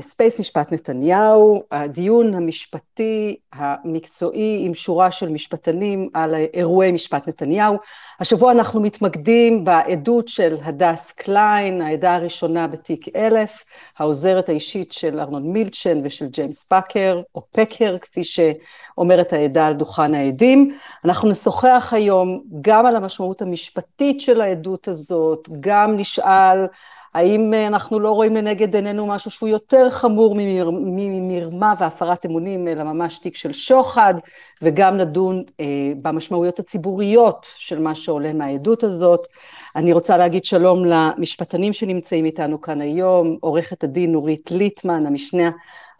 ספייס משפט נתניהו, הדיון המשפטי המקצועי עם שורה של משפטנים על אירועי משפט נתניהו. השבוע אנחנו מתמקדים בעדות של הדס קליין, העדה הראשונה בתיק אלף, העוזרת האישית של ארנון מילצ'ן ושל ג'יימס פאקר, או פקר, כפי שאומרת העדה על דוכן העדים. אנחנו נשוחח היום גם על המשמעות המשפטית של העדות הזאת, גם נשאל האם אה, אנחנו לא רואים לנגד עינינו משהו שהוא יותר חמור ממרמה והפרת אמונים, אלא ממש תיק של שוחד, וגם נדון אה, במשמעויות הציבוריות של מה שעולה מהעדות הזאת. אני רוצה להגיד שלום למשפטנים שנמצאים איתנו כאן היום, עורכת הדין נורית ליטמן, המשנה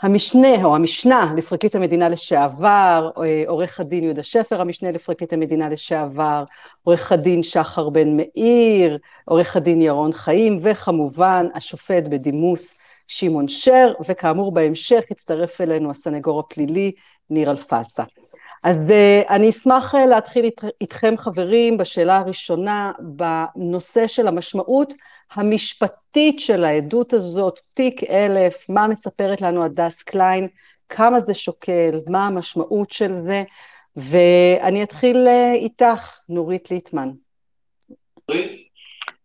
המשנה או המשנה לפרקליט המדינה לשעבר, אה, עורך הדין יהודה שפר, המשנה לפרקליט המדינה לשעבר, עורך הדין שחר בן מאיר, עורך הדין ירון חיים, וכמובן השופט בדימוס שמעון שר, וכאמור בהמשך יצטרף אלינו הסנגור הפלילי ניר אלפסה. אז uh, אני אשמח uh, להתחיל אית, איתכם חברים בשאלה הראשונה בנושא של המשמעות המשפטית של העדות הזאת, תיק אלף, מה מספרת לנו הדס קליין, כמה זה שוקל, מה המשמעות של זה, ואני אתחיל uh, איתך, נורית ליטמן.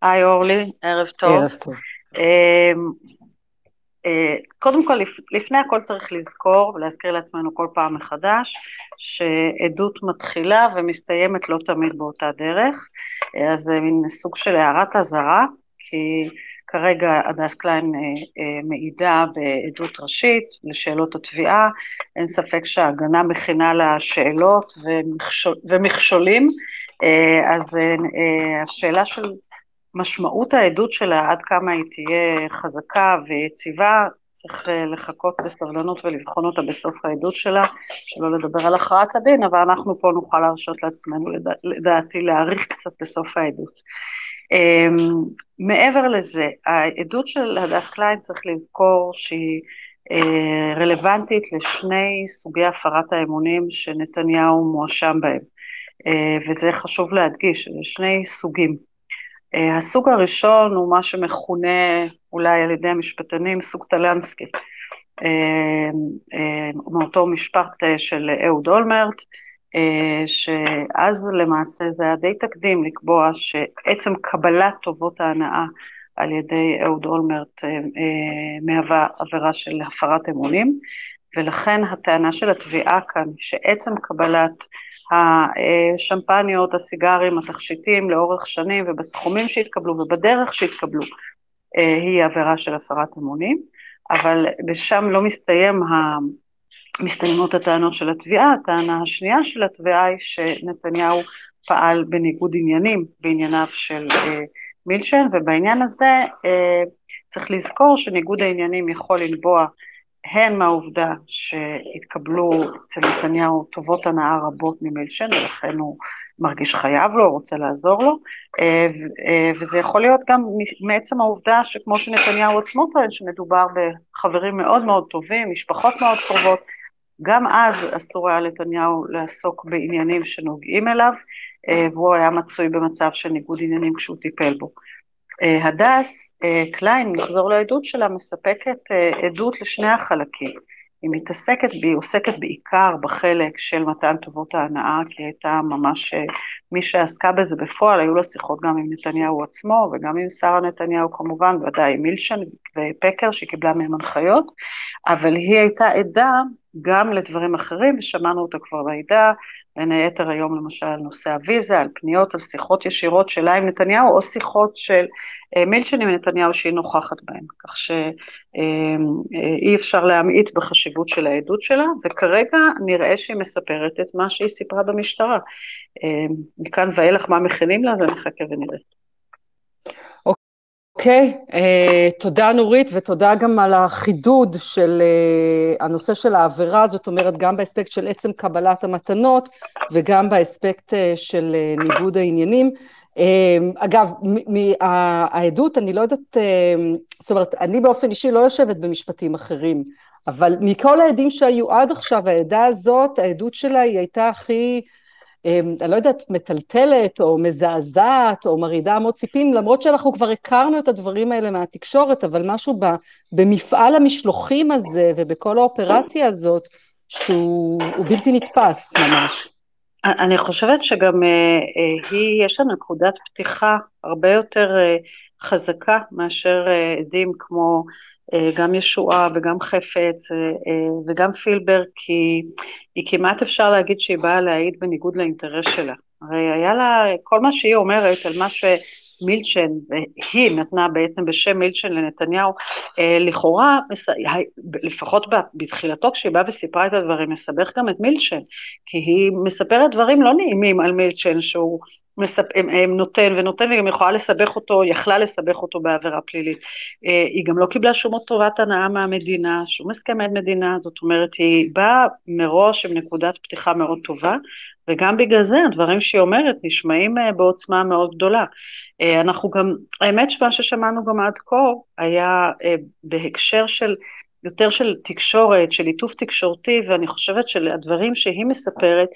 היי אורלי, ערב טוב. ערב טוב. אה, קודם כל, לפני הכל צריך לזכור ולהזכיר לעצמנו כל פעם מחדש, שעדות מתחילה ומסתיימת לא תמיד באותה דרך, אה, אז זה מין סוג של הערת אזהרה, כי כרגע הדס קליין אה, מעידה בעדות ראשית לשאלות התביעה, אין ספק שההגנה מכינה לה שאלות ומכשולים, אז השאלה של משמעות העדות שלה, עד כמה היא תהיה חזקה ויציבה, צריך אה, לחכות בסבלנות ולבחון אותה בסוף העדות שלה, שלא לדבר על הכרעת הדין, אבל אנחנו פה נוכל להרשות לעצמנו, לדעתי, להעריך קצת בסוף העדות. אמ, מעבר לזה, העדות של הדס קליין צריך לזכור שהיא אה, רלוונטית לשני סוגי הפרת האמונים שנתניהו מואשם בהם, אה, וזה חשוב להדגיש, שני סוגים. אה, הסוג הראשון הוא מה שמכונה אולי על ידי המשפטנים סוג טלנסקי, אה, אה, מאותו משפט של אהוד אולמרט, שאז למעשה זה היה די תקדים לקבוע שעצם קבלת טובות ההנאה על ידי אהוד אולמרט מהווה עבירה של הפרת אמונים, ולכן הטענה של התביעה כאן שעצם קבלת השמפניות, הסיגרים, התכשיטים לאורך שנים ובסכומים שהתקבלו ובדרך שהתקבלו אה, היא עבירה של הפרת אמונים, אבל בשם לא מסתיים מסתיימות הטענות של התביעה, הטענה השנייה של התביעה היא שנתניהו פעל בניגוד עניינים בענייניו של אה, מילשן, ובעניין הזה אה, צריך לזכור שניגוד העניינים יכול לנבוע הן מהעובדה שהתקבלו אצל נתניהו טובות הנאה רבות ממילשן ולכן הוא מרגיש חייב לו, רוצה לעזור לו, אה, אה, וזה יכול להיות גם מעצם העובדה שכמו שנתניהו עצמו טוען שמדובר בחברים מאוד מאוד טובים, משפחות מאוד קרובות, גם אז אסור היה לנתניהו לעסוק בעניינים שנוגעים אליו, אה, והוא היה מצוי במצב של ניגוד עניינים כשהוא טיפל בו. אה, הדס אה, קליין, נחזור לעדות שלה, מספקת אה, עדות לשני החלקים. היא מתעסקת, היא עוסקת בעיקר בחלק של מתן טובות ההנאה, כי הייתה ממש, מי שעסקה בזה בפועל, היו לה שיחות גם עם נתניהו עצמו וגם עם שרה נתניהו כמובן, ודאי עם מילצ'ן ופקר שקיבלה מהם הנחיות, אבל היא הייתה עדה גם לדברים אחרים, ושמענו אותה כבר בעדה, בין היתר היום למשל נושא הוויזה, על פניות, על שיחות ישירות שלה עם נתניהו, או שיחות של אה, מילצ'ן עם נתניהו שהיא נוכחת בהן, כך שאי אה, אה, אפשר להמעיט בחשיבות של העדות שלה, וכרגע נראה שהיא מספרת את מה שהיא סיפרה במשטרה. מכאן ואילך מה מכינים לה, זה נחכה ונראה. אוקיי, okay, uh, תודה נורית ותודה גם על החידוד של uh, הנושא של העבירה, זאת אומרת גם באספקט של עצם קבלת המתנות וגם באספקט uh, של uh, ניגוד העניינים. Uh, אגב, העדות, אני לא יודעת, uh, זאת אומרת, אני באופן אישי לא יושבת במשפטים אחרים, אבל מכל העדים שהיו עד עכשיו, העדה הזאת, העדות שלה היא הייתה הכי אני לא יודעת, מטלטלת או מזעזעת או מרעידה אמות ציפים, למרות שאנחנו כבר הכרנו את הדברים האלה מהתקשורת, אבל משהו במפעל המשלוחים הזה ובכל האופרציה הזאת, שהוא בלתי נתפס ממש. אני חושבת שגם אה, אה, היא, יש לה נקודת פתיחה הרבה יותר אה, חזקה מאשר עדים כמו גם ישועה וגם חפץ וגם פילבר, כי היא כמעט אפשר להגיד שהיא באה להעיד בניגוד לאינטרס שלה. הרי היה לה, כל מה שהיא אומרת על מה ש... מילצ'ן, והיא נתנה בעצם בשם מילצ'ן לנתניהו, אה, לכאורה, לפחות בתחילתו כשהיא באה וסיפרה את הדברים, מסבך גם את מילצ'ן, כי היא מספרת דברים לא נעימים על מילצ'ן, שהוא מספ... נותן ונותן, והיא גם יכולה לסבך אותו, יכלה לסבך אותו בעבירה פלילית. אה, היא גם לא קיבלה שום טובת הנאה מהמדינה, שום הסכמת מדינה, זאת אומרת, היא באה מראש עם נקודת פתיחה מאוד טובה, וגם בגלל זה הדברים שהיא אומרת נשמעים אה, בעוצמה מאוד גדולה. אה, אנחנו גם, האמת שמה ששמענו גם עד כה היה בהקשר של יותר של תקשורת, של ליטוף תקשורתי, ואני חושבת שהדברים שהיא מספרת,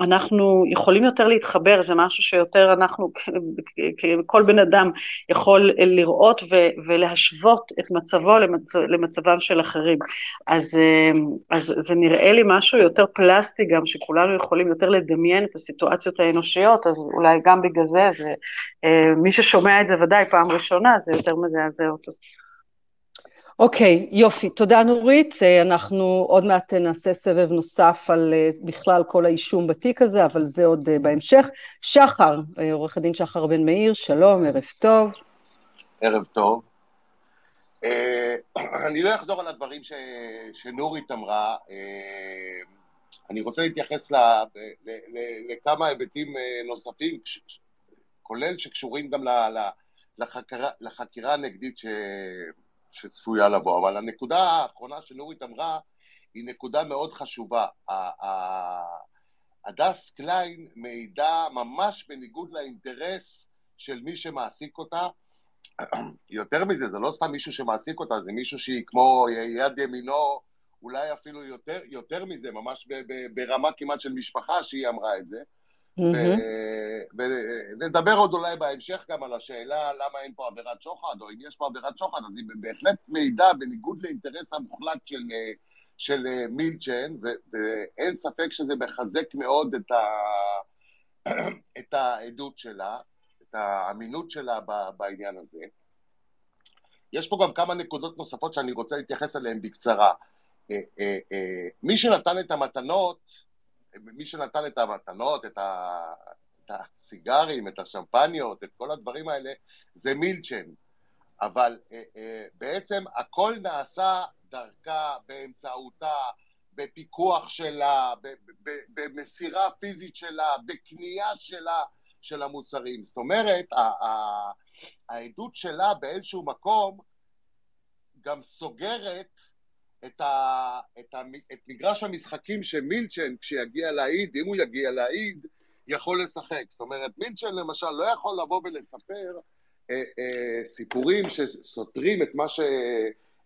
אנחנו יכולים יותר להתחבר, זה משהו שיותר אנחנו, כל בן אדם יכול לראות ולהשוות את מצבו למצ, למצבם של אחרים. אז, אז זה נראה לי משהו יותר פלסטי גם, שכולנו יכולים יותר לדמיין את הסיטואציות האנושיות, אז אולי גם בגלל זה, זה מי ששומע את זה ודאי פעם ראשונה, זה יותר מזעזע אותו. אוקיי, יופי. תודה נורית. אה, אנחנו עוד מעט נעשה סבב נוסף על אה, בכלל כל האישום בתיק הזה, אבל זה עוד אה, בהמשך. שחר, עורך הדין שחר בן מאיר, שלום, ערב טוב. ערב טוב. אני לא אחזור על הדברים ש... שנורית אמרה. אני רוצה להתייחס ל... ל... ל... לכמה היבטים נוספים, כולל שקשורים גם ל... לחקירה, לחקירה הנגדית ש... שצפויה לבוא, אבל הנקודה האחרונה שנורית אמרה היא נקודה מאוד חשובה. הדס קליין מעידה ממש בניגוד לאינטרס של מי שמעסיק אותה. יותר מזה, זה לא סתם מישהו שמעסיק אותה, זה מישהו שהיא כמו יד ימינו, אולי אפילו יותר, יותר מזה, ממש ברמה כמעט של משפחה שהיא אמרה את זה. ונדבר עוד אולי בהמשך גם על השאלה למה אין פה עבירת שוחד, או אם יש פה עבירת שוחד, אז היא בהחלט מעידה בניגוד לאינטרס המוחלט של, של מילצ'ן, ואין ספק שזה מחזק מאוד את, ה, את העדות שלה, את האמינות שלה בעניין הזה. יש פה גם כמה נקודות נוספות שאני רוצה להתייחס אליהן בקצרה. אה, אה, אה, מי שנתן את המתנות, מי שנתן את המתנות, את, ה, את הסיגרים, את השמפניות, את כל הדברים האלה, זה מילצ'ן. אבל אה, אה, בעצם הכל נעשה דרכה, באמצעותה, בפיקוח שלה, במסירה פיזית שלה, בקנייה שלה של המוצרים. זאת אומרת, העדות שלה באיזשהו מקום גם סוגרת את, ה, את, ה, את מגרש המשחקים שמילצ'ן, כשיגיע להעיד, אם הוא יגיע להעיד, יכול לשחק. זאת אומרת, מילצ'ן למשל לא יכול לבוא ולספר אה, אה, סיפורים שסותרים את מה, ש,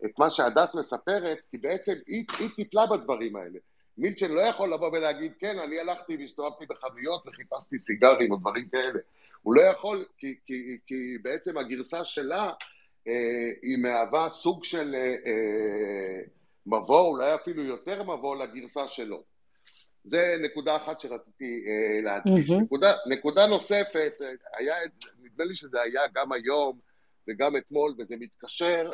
את מה שהדס מספרת, כי בעצם היא, היא טיפלה בדברים האלה. מילצ'ן לא יכול לבוא ולהגיד, כן, אני הלכתי והסתובבתי בחנויות וחיפשתי סיגרים או דברים כאלה. הוא לא יכול, כי, כי, כי בעצם הגרסה שלה אה, היא מהווה סוג של... אה, אה, מבוא, אולי אפילו יותר מבוא לגרסה שלו. זה נקודה אחת שרציתי אה, להדגיש. Mm-hmm. נקודה, נקודה נוספת, אה, היה, נדמה לי שזה היה גם היום וגם אתמול, וזה מתקשר,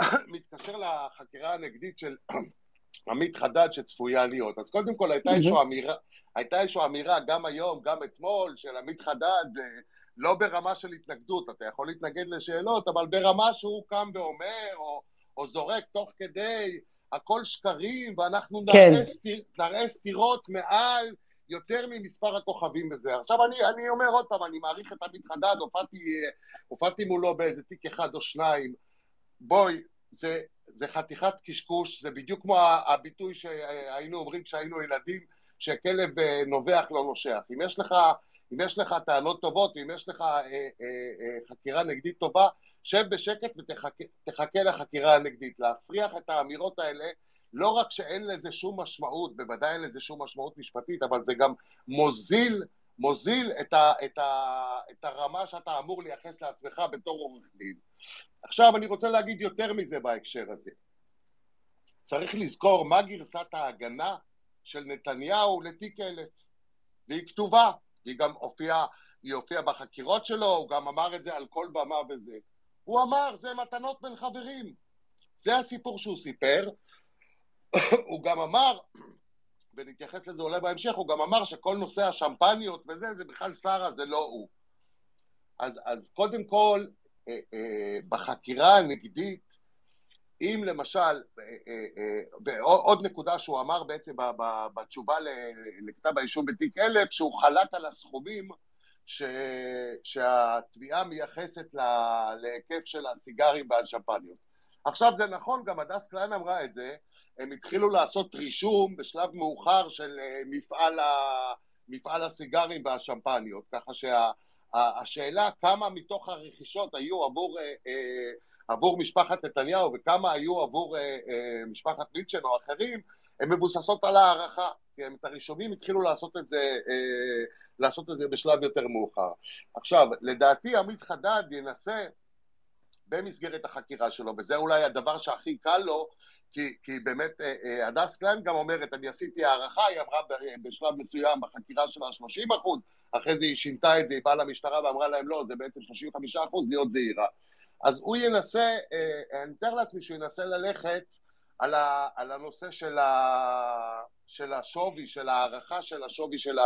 מתקשר לחקירה הנגדית של עמית חדד שצפויה להיות. אז קודם כל הייתה mm-hmm. איזושהי אמירה, הייתה איזושהי אמירה גם היום, גם אתמול, של עמית חדד, אה, לא ברמה של התנגדות, אתה יכול להתנגד לשאלות, אבל ברמה שהוא קם ואומר, או... או זורק תוך כדי הכל שקרים, ואנחנו כן. נראה, סתיר, נראה סתירות מעל יותר ממספר הכוכבים בזה. עכשיו אני, אני אומר עוד פעם, אני מעריך את עמית חדד, הופעתי, הופעתי מולו באיזה תיק אחד או שניים. בואי, זה, זה חתיכת קשקוש, זה בדיוק כמו הביטוי שהיינו אומרים כשהיינו ילדים, שכלב אה, נובח לא נושך. אם יש לך, אם יש לך טענות טובות ואם יש לך אה, אה, אה, חקירה נגדית טובה, שב בשקט ותחכה לחקירה הנגדית. להפריח את האמירות האלה לא רק שאין לזה שום משמעות, בוודאי אין לזה שום משמעות משפטית, אבל זה גם מוזיל, מוזיל את, ה, את, ה, את הרמה שאתה אמור לייחס לעצמך בתור עורך דין. עכשיו אני רוצה להגיד יותר מזה בהקשר הזה. צריך לזכור מה גרסת ההגנה של נתניהו לתיק אלף, והיא כתובה, והיא גם הופיעה, היא הופיעה בחקירות שלו, הוא גם אמר את זה על כל במה וזה. הוא אמר, זה מתנות בין חברים. זה הסיפור שהוא סיפר. הוא גם אמר, ונתייחס לזה אולי בהמשך, הוא גם אמר שכל נושא השמפניות וזה, זה בכלל שרה, זה לא הוא. אז, אז קודם כל, אה, אה, בחקירה הנגדית, אם למשל, אה, ועוד נקודה שהוא אמר בעצם בתשובה לכתב האישום בתיק אלף, שהוא חלק על הסכומים ש... שהתביעה מייחסת להיקף של הסיגרים והשמפניות. עכשיו זה נכון, גם הדס קליין אמרה את זה, הם התחילו לעשות רישום בשלב מאוחר של אה, מפעל, ה... מפעל הסיגרים והשמפניות, ככה שהשאלה שה... כמה מתוך הרכישות היו עבור, אה, אה, עבור משפחת נתניהו וכמה היו עבור משפחת מילצ'ן או אחרים, הן מבוססות על הערכה, את הרישומים התחילו לעשות את זה לעשות את זה בשלב יותר מאוחר. עכשיו, לדעתי עמית חדד ינסה במסגרת החקירה שלו, וזה אולי הדבר שהכי קל לו, כי, כי באמת אה, אה, הדס קליין גם אומרת, אני עשיתי הערכה, היא אמרה בשלב מסוים בחקירה שלה 30 אחוז, אחרי זה היא שינתה את זה, היא באה למשטרה ואמרה להם לא, זה בעצם 35 אחוז, להיות זהירה. אז הוא ינסה, אה, אני מתאר לעצמי שהוא ינסה ללכת על, ה, על הנושא של, ה, של השווי, של הערכה של השווי של, ה,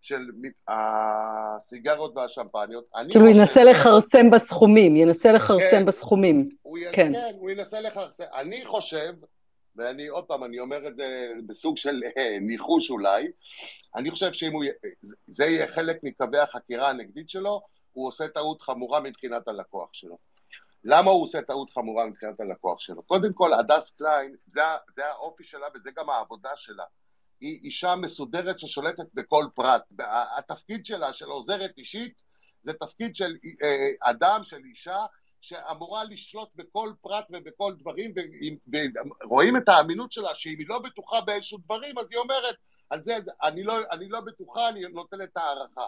של הסיגרות והשמפניות. כאילו ינסה לכרסם בסכומים, ינסה לכרסם כן, בסכומים. הוא י... כן. כן, הוא ינסה לכרסם. אני חושב, ואני עוד פעם, אני אומר את זה בסוג של אה, ניחוש אולי, אני חושב שאם הוא, זה יהיה חלק מקווי החקירה הנגדית שלו, הוא עושה טעות חמורה מבחינת הלקוח שלו. למה הוא עושה טעות חמורה מבחינת הלקוח שלו? קודם כל, הדס קליין, זה, זה האופי שלה וזה גם העבודה שלה. היא אישה מסודרת ששולטת בכל פרט. התפקיד שלה, של עוזרת אישית, זה תפקיד של אה, אדם, של אישה, שאמורה לשלוט בכל פרט ובכל דברים, ורואים את האמינות שלה, שאם היא לא בטוחה באיזשהו דברים, אז היא אומרת, על זה, אני לא, אני לא בטוחה, אני נותנת הערכה.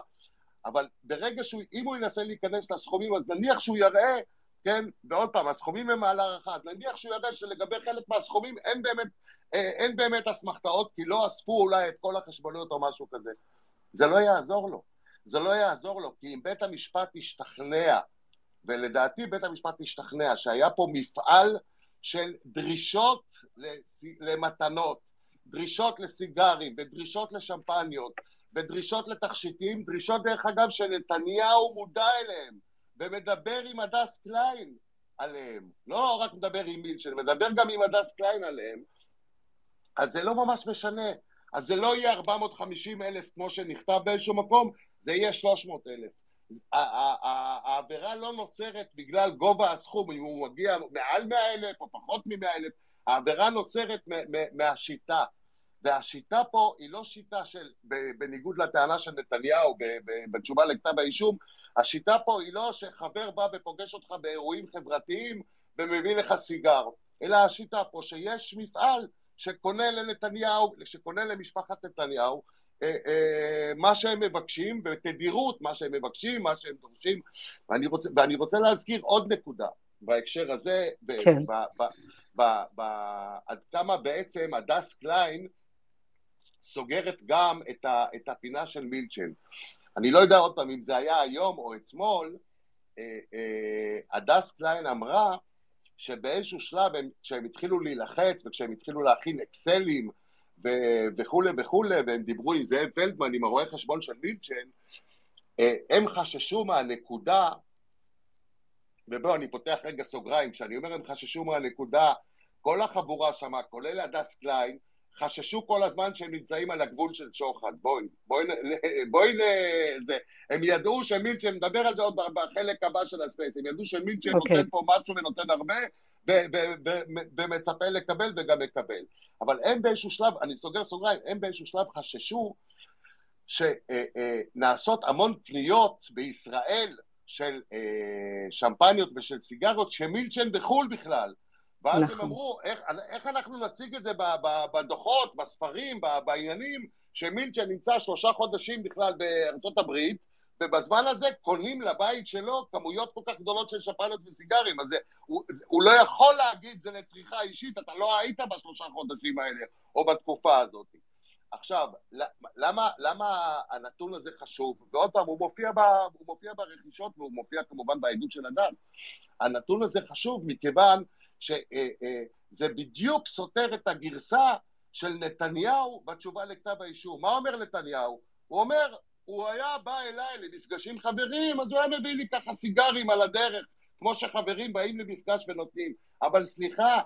אבל ברגע שהוא, אם הוא ינסה להיכנס לסכומים, אז נניח שהוא יראה כן? ועוד פעם, הסכומים הם על הערכה, אז נניח שהוא ידע שלגבי חלק מהסכומים אין באמת, אה, אין באמת אסמכתאות, כי לא אספו אולי את כל החשבוניות או משהו כזה. זה לא יעזור לו. זה לא יעזור לו, כי אם בית המשפט ישתכנע, ולדעתי בית המשפט ישתכנע, שהיה פה מפעל של דרישות למתנות, דרישות לסיגרים, ודרישות לשמפניות, ודרישות לתכשיטים, דרישות דרך אגב שנתניהו מודע אליהן, ומדבר עם הדס קליין עליהם. לא רק מדבר עם מילצ'ן, מדבר גם עם הדס קליין עליהם, אז זה לא ממש משנה. אז זה לא יהיה 450 אלף כמו שנכתב באיזשהו מקום, זה יהיה 300 אלף. העבירה לא נוצרת בגלל גובה הסכום, אם הוא מגיע מעל 100 אלף או פחות מ-100 אלף, העבירה נוצרת מהשיטה. והשיטה פה היא לא שיטה של, בניגוד לטענה של נתניהו בתשובה לכתב האישום, השיטה פה היא לא שחבר בא ופוגש אותך באירועים חברתיים ומביא לך סיגר, אלא השיטה פה שיש מפעל שקונה לנתניהו, שקונה למשפחת נתניהו אה, אה, מה שהם מבקשים, בתדירות מה שהם מבקשים, מה שהם דורשים, ואני רוצה, ואני רוצה להזכיר עוד נקודה בהקשר הזה, כן. ב, ב, ב, ב, עד כמה בעצם הדס קליין סוגרת גם את, ה, את הפינה של מילצ'ן. אני לא יודע עוד פעם אם זה היה היום או אתמול, אה, אה, הדס קליין אמרה שבאיזשהו שלב הם, כשהם התחילו להילחץ וכשהם התחילו להכין אקסלים ו- וכולי וכולי, והם דיברו עם זאב פלדמן, עם הרואה חשבון של מילצ'ן, אה, הם חששו מהנקודה, ובואו אני פותח רגע סוגריים, כשאני אומר הם חששו מהנקודה, כל החבורה שמה, כולל הדס קליין, חששו כל הזמן שהם נמצאים על הגבול של שוחד, בואי, בואי, בואי, זה, הם ידעו שמילצ'ן, נדבר על זה עוד בחלק הבא של הספייס, הם ידעו שמילצ'ן okay. אוקיי. נותן פה משהו ונותן הרבה, ומצפה לקבל וגם מקבל. אבל הם באיזשהו שלב, אני סוגר סוגריים, הם באיזשהו שלב חששו שנעשות המון קניות בישראל של אה, שמפניות ושל סיגריות שמילצ'ן בחו"ל בכלל, ואז נכון. הם אמרו, איך, איך אנחנו נציג את זה בדוחות, בספרים, בעניינים, שמילצ'ן נמצא שלושה חודשים בכלל בארצות הברית, ובזמן הזה קונים לבית שלו כמויות כל כך גדולות של שפנות וסיגרים, אז זה, הוא, הוא לא יכול להגיד זה לצריכה אישית, אתה לא היית בשלושה חודשים האלה, או בתקופה הזאת. עכשיו, למה, למה הנתון הזה חשוב? ועוד פעם, הוא מופיע, ב, הוא מופיע ברכישות והוא מופיע כמובן בעדות של הדס. הנתון הזה חשוב מכיוון שזה אה, אה, בדיוק סותר את הגרסה של נתניהו בתשובה לכתב האישום. מה אומר נתניהו? הוא אומר, הוא היה בא אליי למפגשים חברים, אז הוא היה מביא לי ככה סיגרים על הדרך, כמו שחברים באים למפגש ונותנים. אבל סליחה,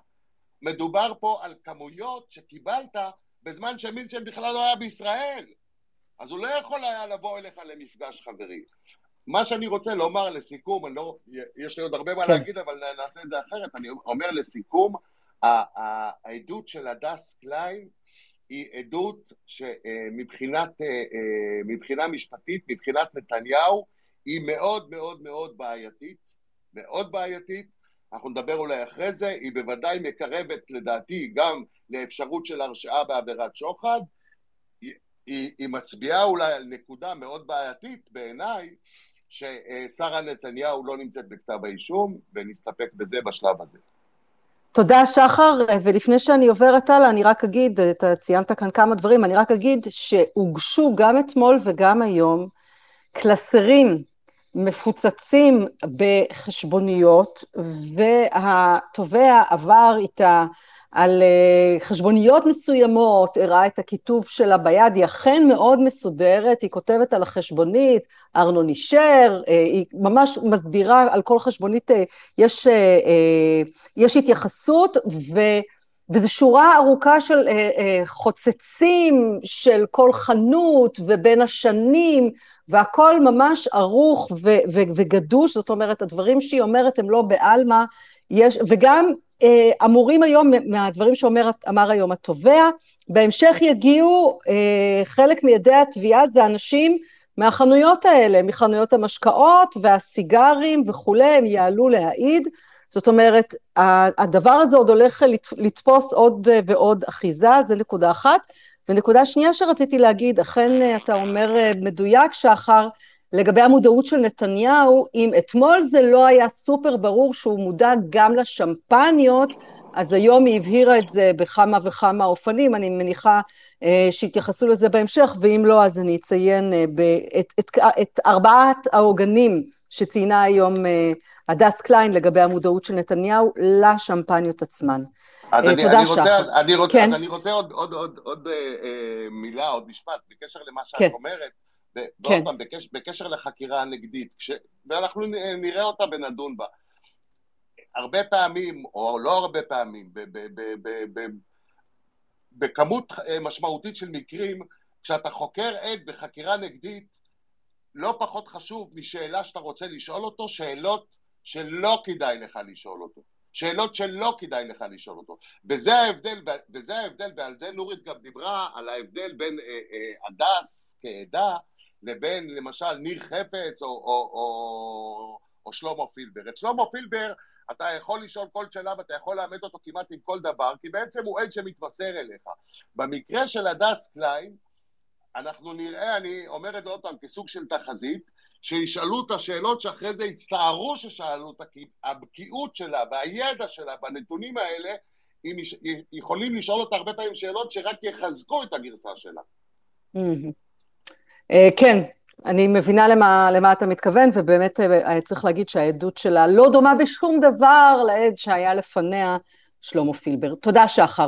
מדובר פה על כמויות שקיבלת בזמן שמילצ'ן בכלל לא היה בישראל. אז הוא לא יכול היה לבוא אליך למפגש חברי. מה שאני רוצה לומר לסיכום, אני לא, יש לי עוד הרבה מה כן. להגיד, אבל נעשה את זה אחרת, אני אומר לסיכום, העדות של הדס קליין היא עדות שמבחינת, אה, אה, מבחינה משפטית, מבחינת נתניהו, היא מאוד מאוד מאוד בעייתית, מאוד בעייתית, אנחנו נדבר אולי אחרי זה, היא בוודאי מקרבת לדעתי גם לאפשרות של הרשעה בעבירת שוחד, היא, היא, היא מצביעה אולי על נקודה מאוד בעייתית בעיניי, ששרה נתניהו לא נמצאת בכתב האישום, ונסתפק בזה בשלב הזה. תודה שחר, ולפני שאני עוברת הלאה, אני רק אגיד, אתה ציינת כאן כמה דברים, אני רק אגיד שהוגשו גם אתמול וגם היום קלסרים מפוצצים בחשבוניות, והתובע עבר איתה על אה, חשבוניות מסוימות, הראה את הכיתוב שלה ביד, היא אכן מאוד מסודרת, היא כותבת על החשבונית, ארנון אישר, אה, היא ממש מסבירה על כל חשבונית, אה, יש, יש התייחסות, ו... וזו שורה ארוכה של חוצצים של כל חנות ובין השנים, והכל ממש ערוך ו- ו- וגדוש, זאת אומרת, הדברים שהיא אומרת הם לא בעלמא, יש, וגם אמורים היום, מהדברים שאמר היום התובע, בהמשך יגיעו, אה, חלק מידי התביעה זה אנשים מהחנויות האלה, מחנויות המשקאות והסיגרים וכולי, הם יעלו להעיד. זאת אומרת, הדבר הזה עוד הולך לתפוס עוד ועוד אחיזה, זה נקודה אחת. ונקודה שנייה שרציתי להגיד, אכן אתה אומר מדויק, שחר, לגבי המודעות של נתניהו, אם אתמול זה לא היה סופר ברור שהוא מודע גם לשמפניות, אז היום היא הבהירה את זה בכמה וכמה אופנים, אני מניחה אה, שיתייחסו לזה בהמשך, ואם לא, אז אני אציין אה, את, את, את ארבעת העוגנים שציינה היום אה, הדס קליין לגבי המודעות של נתניהו לשמפניות עצמן. אז אה, אני, תודה, אני, רוצה, אני, רוצה, כן. אז אני רוצה עוד, עוד, עוד, עוד אה, אה, מילה, עוד משפט, בקשר למה שאת כן. אומרת. ועוד כן. פעם, בקשר, בקשר לחקירה הנגדית, כש, ואנחנו נראה אותה ונדון בה. הרבה פעמים, או לא הרבה פעמים, ב, ב, ב, ב, ב, בכמות אה, משמעותית של מקרים, כשאתה חוקר עד בחקירה נגדית, לא פחות חשוב משאלה שאתה רוצה לשאול אותו, שאלות שלא כדאי לך לשאול אותו. שאלות שלא כדאי לך לשאול אותו. וזה ההבדל, וזה ההבדל, ועל זה נורית גם דיברה, על ההבדל בין אה, אה, הדס כעדה לבין למשל ניר חפץ או, או, או, או שלמה פילבר. את שלמה פילבר אתה יכול לשאול כל שאלה ואתה יכול לאמת אותו כמעט עם כל דבר, כי בעצם הוא עד שמתמסר אליך. במקרה של הדס קליין, אנחנו נראה, אני אומר את זה עוד פעם כסוג של תחזית, שישאלו את השאלות שאחרי זה יצטערו ששאלו את הבקיאות שלה והידע שלה בנתונים האלה, יכולים לשאול אותה הרבה פעמים שאלות שרק יחזקו את הגרסה שלה. כן, אני מבינה למה, למה אתה מתכוון, ובאמת אה, צריך להגיד שהעדות שלה לא דומה בשום דבר לעד שהיה לפניה, שלמה פילבר. תודה, שחר.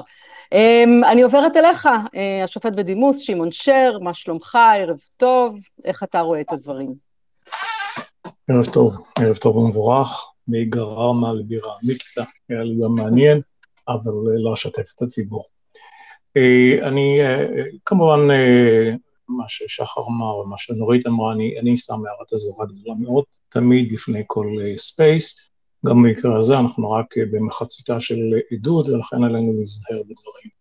אמ, אני עוברת אליך, אה, השופט בדימוס, שמעון שר, מה שלומך, ערב טוב, איך אתה רואה את הדברים? ערב טוב, ערב טוב ומבורך, מגררמה לבירה עמיקתא, היה לי גם מעניין, אבל לא אשתף את הציבור. אני כמובן מה ששחר אמר, מה שנורית אמרה, אני, אני שם הערת אזהרה גדולה מאוד, תמיד לפני כל ספייס, אה, גם במקרה הזה אנחנו רק אה, במחציתה של עדות, ולכן עלינו להיזהר בדברים.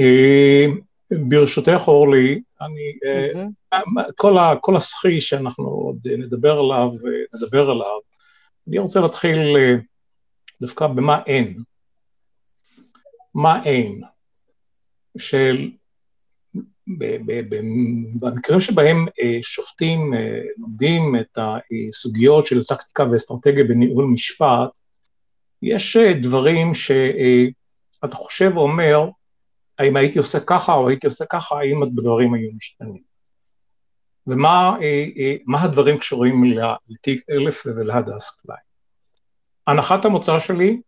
Uh, ברשותך, אורלי, אני, mm-hmm. כל, ה, כל הסחי שאנחנו עוד נדבר עליו, נדבר עליו, אני רוצה להתחיל דווקא במה אין, מה אין. של במקרים שבהם אה, שופטים אה, לומדים את הסוגיות של טקטיקה ואסטרטגיה בניהול משפט, יש אה, דברים שאתה חושב ואומר, האם הייתי עושה ככה או הייתי עושה ככה, האם הדברים היו משתנים. ומה הדברים קשורים לתיק אלף ולהדס קליין. הנחת המוצא שלי,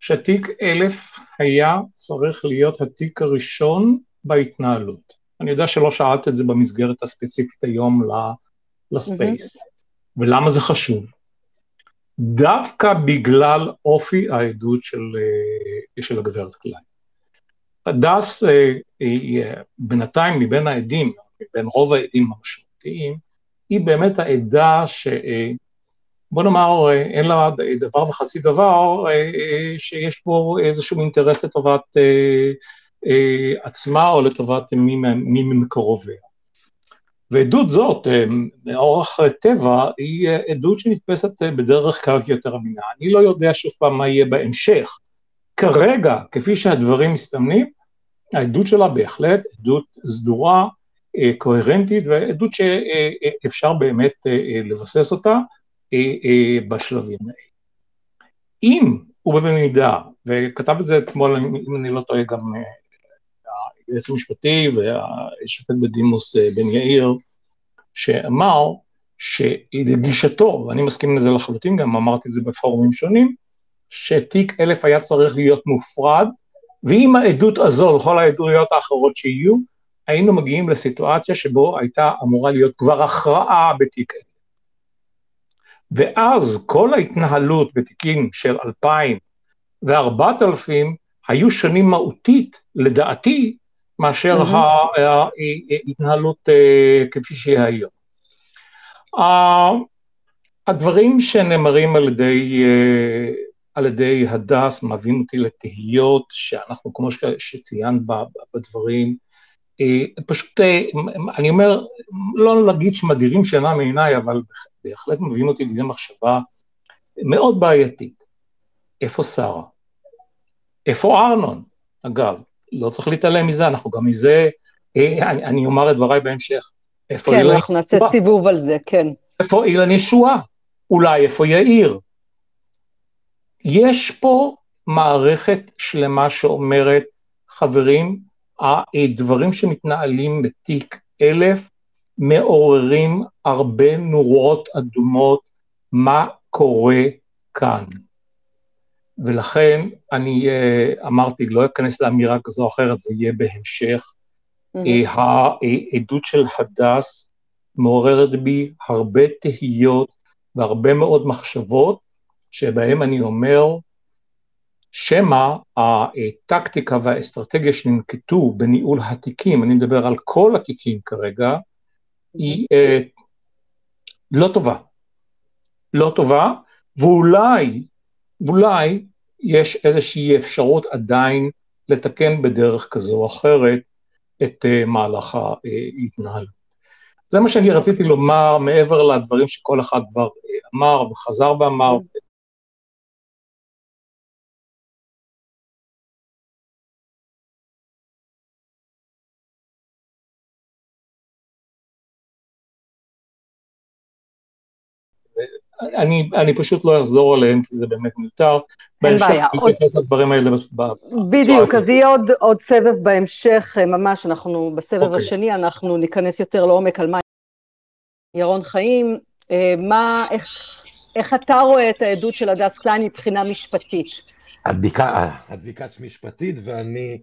שתיק אלף היה צריך להיות התיק הראשון בהתנהלות. אני יודע שלא שאלת את זה במסגרת הספציפית היום לספייס, mm-hmm. ולמה זה חשוב? דווקא בגלל אופי העדות של, אה, של הגברת קליין. הדס אה, היא אה, בינתיים מבין העדים, מבין רוב העדים המשמעותיים, היא באמת העדה ש... בוא נאמר, אין לה דבר וחצי דבר, שיש פה איזשהו אינטרס לטובת עצמה או לטובת מי ממקורוביה. ועדות זאת, אה, מאורח טבע, היא אה, עדות שנתפסת בדרך כלל כיותר אמינה. אני לא יודע שוב פעם מה יהיה בהמשך. כרגע, כפי שהדברים מסתמנים, העדות שלה בהחלט עדות סדורה, קוהרנטית, ועדות שאפשר באמת לבסס אותה בשלבים האלה. אם ובמידה, וכתב את זה אתמול, אם אני לא טועה, גם היועץ המשפטי והשופט בדימוס אה, בן יאיר, שאמר שלגישתו, ואני מסכים לזה לחלוטין, גם אמרתי את זה בפורומים שונים, שתיק אלף היה צריך להיות מופרד, ועם העדות הזו וכל העדויות האחרות שיהיו, היינו מגיעים לסיטואציה שבו הייתה אמורה להיות כבר הכרעה בתיק אלף. ואז כל ההתנהלות בתיקים של אלפיים וארבעת אלפים היו שונים מהותית, לדעתי, מאשר mm-hmm. ההתנהלות אה, כפי שהיא היום. הדברים שנאמרים על ידי, אה, על ידי הדס מביאים אותי לתהיות שאנחנו, כמו שציינת בדברים, אה, פשוט, אני אומר, לא להגיד שמדירים שינה מעיניי, אבל בהחלט מביאים אותי לידי מחשבה מאוד בעייתית. איפה שרה? איפה ארנון, אגב? לא צריך להתעלם מזה, אנחנו גם מזה, אה, אני, אני אומר את דבריי בהמשך. איפה כן, אנחנו נעשה סיבוב על זה, כן. איפה אילן ישועה? אולי איפה יאיר? יש פה מערכת שלמה שאומרת, חברים, הדברים שמתנהלים בתיק אלף מעוררים הרבה נורות אדומות, מה קורה כאן. ולכן אני אה, אמרתי, לא אכנס לאמירה כזו או אחרת, זה יהיה בהמשך. Mm-hmm. העדות של הדס מעוררת בי הרבה תהיות והרבה מאוד מחשבות, שבהם אני אומר, שמא הטקטיקה והאסטרטגיה שננקטו בניהול התיקים, אני מדבר על כל התיקים כרגע, היא אה, לא טובה. לא טובה, ואולי, אולי יש איזושהי אפשרות עדיין לתקן בדרך כזו או אחרת את uh, מהלך ההתנהלות. זה מה שאני רציתי לומר מעבר לדברים שכל אחד כבר uh, אמר וחזר ואמר, אני, אני פשוט לא אחזור עליהם, כי זה באמת מיותר. אין בעיה. עוד... בהמשך לדברים האלה בדיוק, אז יהיה עוד, עוד סבב בהמשך, אה, ממש, אנחנו בסבב okay. אוקיי. השני, אנחנו ניכנס יותר לעומק על מה... ירון חיים, אה, מה, איך, איך אתה רואה את העדות של הדס קליין מבחינה משפטית? הבדיקה, הבדיקה משפטית, ואני...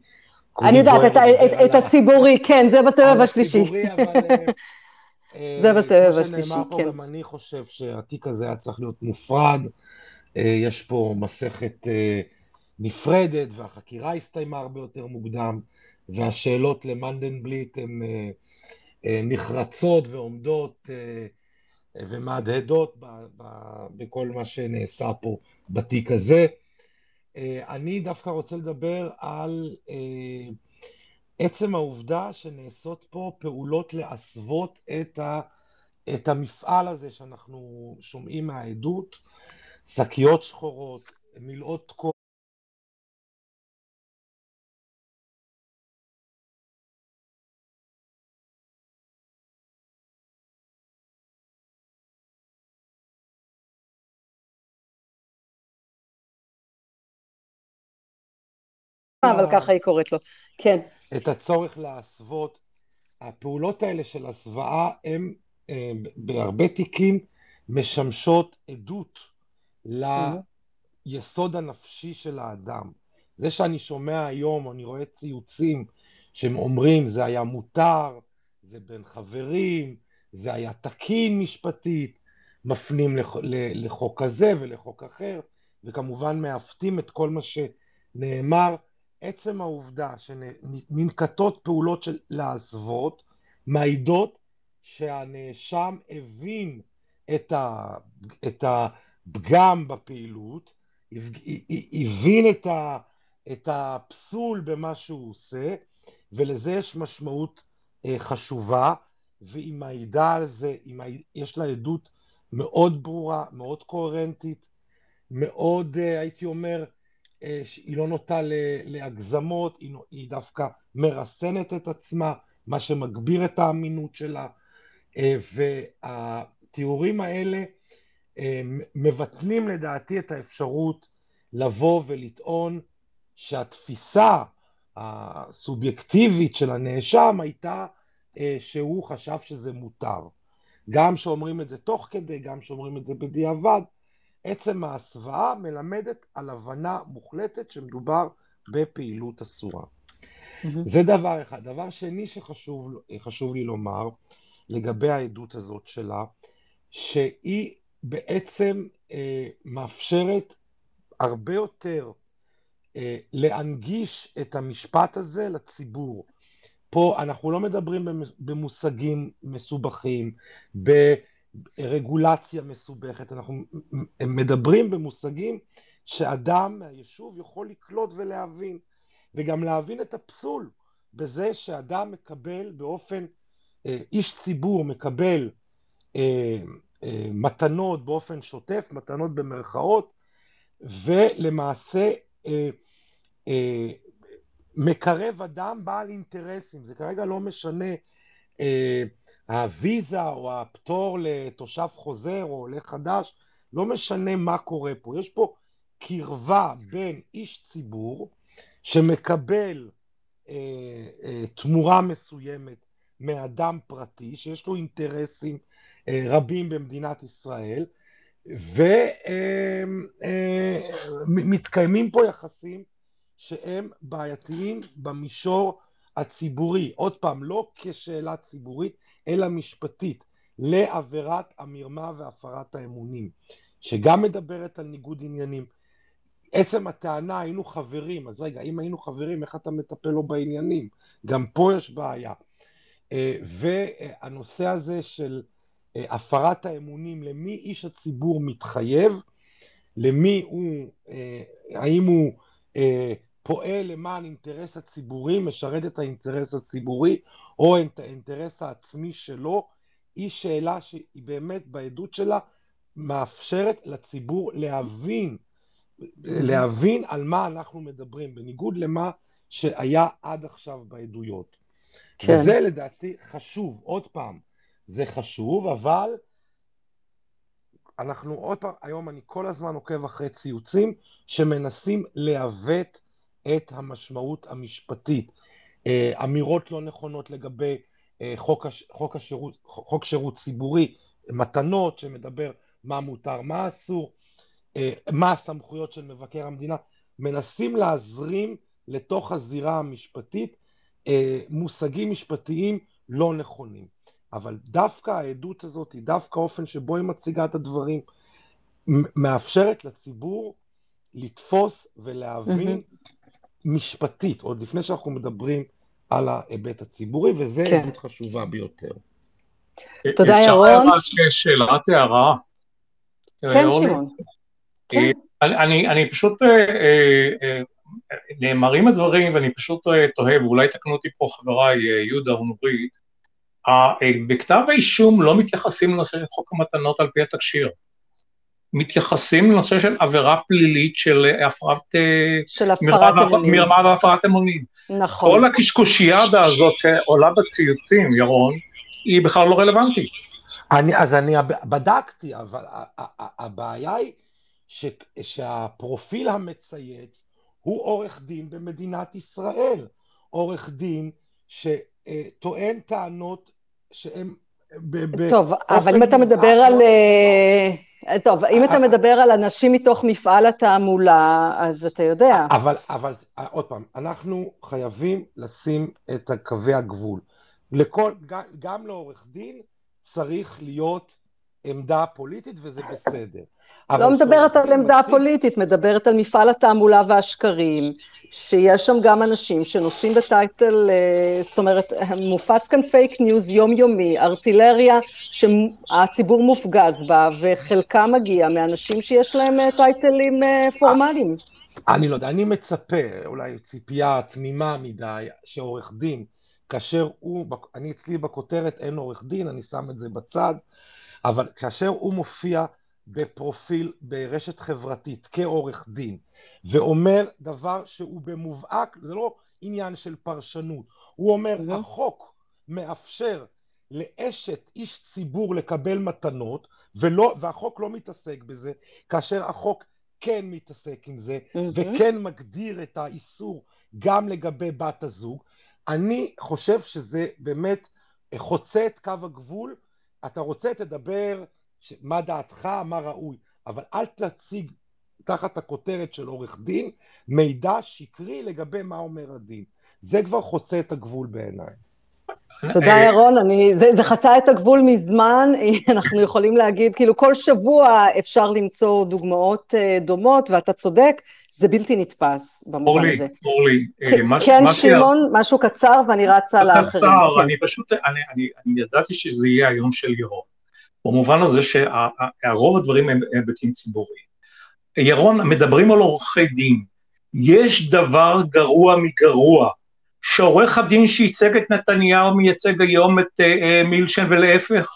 אני יודעת, את, את, את הציבורי, כן, זה בסבב השלישי. הציבורי, אבל... אה, זה בסבב השלישי, כן. כמו שנאמר פה, גם אני חושב שהתיק הזה היה צריך להיות מופרד. אה, יש פה מסכת אה, נפרדת, והחקירה הסתיימה הרבה יותר מוקדם, והשאלות למנדנבליט הן נחרצות ועומדות ומהדהדות בכל מה שנעשה פה בתיק הזה. אני דווקא רוצה לדבר על עצם העובדה שנעשות פה פעולות להסוות את, ה, את המפעל הזה שאנחנו שומעים מהעדות, שקיות שחורות, מלאות קור אבל ככה היא קוראת לו, כן. את הצורך להסוות. הפעולות האלה של הסוואה הן אה, בהרבה תיקים משמשות עדות ליסוד הנפשי של האדם. זה שאני שומע היום, אני רואה ציוצים שהם אומרים זה היה מותר, זה בין חברים, זה היה תקין משפטית, מפנים לחוק כזה ולחוק אחר, וכמובן מעוותים את כל מה שנאמר. עצם העובדה שננקטות פעולות של להסוות, מעידות שהנאשם הבין את, ה, את הפגם בפעילות, הבין את, ה, את הפסול במה שהוא עושה, ולזה יש משמעות אה, חשובה, והיא מעידה על זה, יש לה עדות מאוד ברורה, מאוד קוהרנטית, מאוד, אה, הייתי אומר, היא לא נוטה להגזמות, היא דווקא מרסנת את עצמה, מה שמגביר את האמינות שלה, והתיאורים האלה מבטנים לדעתי את האפשרות לבוא ולטעון שהתפיסה הסובייקטיבית של הנאשם הייתה אה, שהוא חשב שזה מותר. גם שאומרים את זה תוך כדי, גם שאומרים את זה בדיעבד, עצם ההסוואה מלמדת על הבנה מוחלטת שמדובר בפעילות אסורה. Mm-hmm. זה דבר אחד. דבר שני שחשוב לי לומר לגבי העדות הזאת שלה, שהיא בעצם אה, מאפשרת הרבה יותר אה, להנגיש את המשפט הזה לציבור. פה אנחנו לא מדברים במושגים מסובכים, ברגולציה מסובכת, אנחנו מדברים במושגים שאדם מהיישוב יכול לקלוט ולהבין, וגם להבין את הפסול בזה שאדם מקבל באופן, אה, איש ציבור מקבל אה, מתנות באופן שוטף, מתנות במרכאות, ולמעשה אה, מקרב אדם בעל אינטרסים, זה כרגע לא משנה אה, הוויזה או הפטור לתושב חוזר או עולה חדש, לא משנה מה קורה פה, יש פה קרבה בין איש ציבור שמקבל אה, אה, תמורה מסוימת מאדם פרטי שיש לו אינטרסים אה, רבים במדינת ישראל ומתקיימים אה, אה, פה יחסים שהם בעייתיים במישור הציבורי. עוד פעם, לא כשאלה ציבורית, אלא משפטית, לעבירת המרמה והפרת האמונים, שגם מדברת על ניגוד עניינים. עצם הטענה היינו חברים, אז רגע, אם היינו חברים, איך אתה מטפל לו בעניינים? גם פה יש בעיה. אה, והנושא הזה של אה, הפרת האמונים, למי איש הציבור מתחייב, למי הוא, אה, האם הוא פועל למען אינטרס הציבורי, משרת את האינטרס הציבורי או את האינטרס העצמי שלו, היא שאלה שהיא באמת בעדות שלה מאפשרת לציבור להבין, להבין על מה אנחנו מדברים, בניגוד למה שהיה עד עכשיו בעדויות. כן. וזה לדעתי חשוב, עוד פעם, זה חשוב, אבל אנחנו עוד פעם, היום אני כל הזמן עוקב אחרי ציוצים שמנסים לעוות את המשמעות המשפטית. אה, אמירות לא נכונות לגבי אה, חוק, הש, חוק, השירות, חוק שירות ציבורי, מתנות שמדבר מה מותר, מה אסור, אה, מה הסמכויות של מבקר המדינה, מנסים להזרים לתוך הזירה המשפטית מושגים משפטיים לא נכונים. אבל דווקא העדות הזאת דווקא האופן שבו היא מציגה את הדברים, מאפשרת לציבור לתפוס ולהבין mm-hmm. משפטית, עוד לפני שאנחנו מדברים על ההיבט הציבורי, וזה כן. עדות חשובה ביותר. תודה, ירון. אפשר רק שאלת הערה? כן, שמעון. כן. אה, אני, אני פשוט, אה, אה, נאמרים הדברים ואני פשוט תוהה, ואולי תקנו אותי פה חבריי, יהודה או נורית, בכתב האישום לא מתייחסים לנושא של חוק המתנות על פי התקשיר. מתייחסים לנושא של עבירה פלילית של הפרת... אה, של הפרת אמונים. מרמה והפרת אמונים. נכון. כל הקשקושיאדה הזאת שעולה בציוצים, ירון, היא בכלל לא רלוונטית. אני, אז אני בדקתי, אבל הבעיה היא ש, שהפרופיל המצייץ הוא עורך דין במדינת ישראל, עורך דין שטוען טענות שהן טוב, אבל אם אתה מדבר על... אה, טוב, אם אתה מדבר על אנשים מתוך מפעל התעמולה, אז אתה יודע. אבל, אבל, עוד פעם, אנחנו חייבים לשים את קווי הגבול. לכל, גם לעורך דין צריך להיות עמדה פוליטית וזה בסדר. לא מדברת על עמדה מציג... פוליטית, מדברת על מפעל התעמולה והשקרים, שיש שם גם אנשים שנושאים בטייטל, אה, זאת אומרת, מופץ כאן fake news יומיומי, ארטילריה שהציבור מופגז בה, וחלקה מגיע מאנשים שיש להם אה, טייטלים אה, פורמליים. אני לא יודע, אני מצפה, אולי ציפייה תמימה מדי, שעורך דין, כאשר הוא, אני אצלי בכותרת אין עורך דין, אני שם את זה בצד, אבל כאשר הוא מופיע בפרופיל ברשת חברתית כעורך דין ואומר דבר שהוא במובהק, זה לא עניין של פרשנות, הוא אומר לא. החוק מאפשר לאשת איש ציבור לקבל מתנות ולא, והחוק לא מתעסק בזה, כאשר החוק כן מתעסק עם זה mm-hmm. וכן מגדיר את האיסור גם לגבי בת הזוג, אני חושב שזה באמת חוצה את קו הגבול, אתה רוצה תדבר מה דעתך, מה ראוי, אבל אל תציג תחת הכותרת של עורך דין מידע שקרי לגבי מה אומר הדין. זה כבר חוצה את הגבול בעיניי. תודה ירון, אני, זה, זה חצה את הגבול מזמן, אנחנו יכולים להגיד, כאילו כל שבוע אפשר למצוא דוגמאות אה, דומות, ואתה צודק, זה בלתי נתפס במובן אורלי, הזה. אורלי, כן, מש, כן מש, שמעון, מש... משהו קצר ואני רצה לאחרים. קצר, כן. אני פשוט, אני, אני, אני ידעתי שזה יהיה היום של ירון. במובן הזה שהרוב הדברים הם היבטים ציבוריים. ירון, מדברים על עורכי דין. יש דבר גרוע מגרוע, שעורך הדין שייצג את נתניהו מייצג היום את uh, מילשן ולהפך?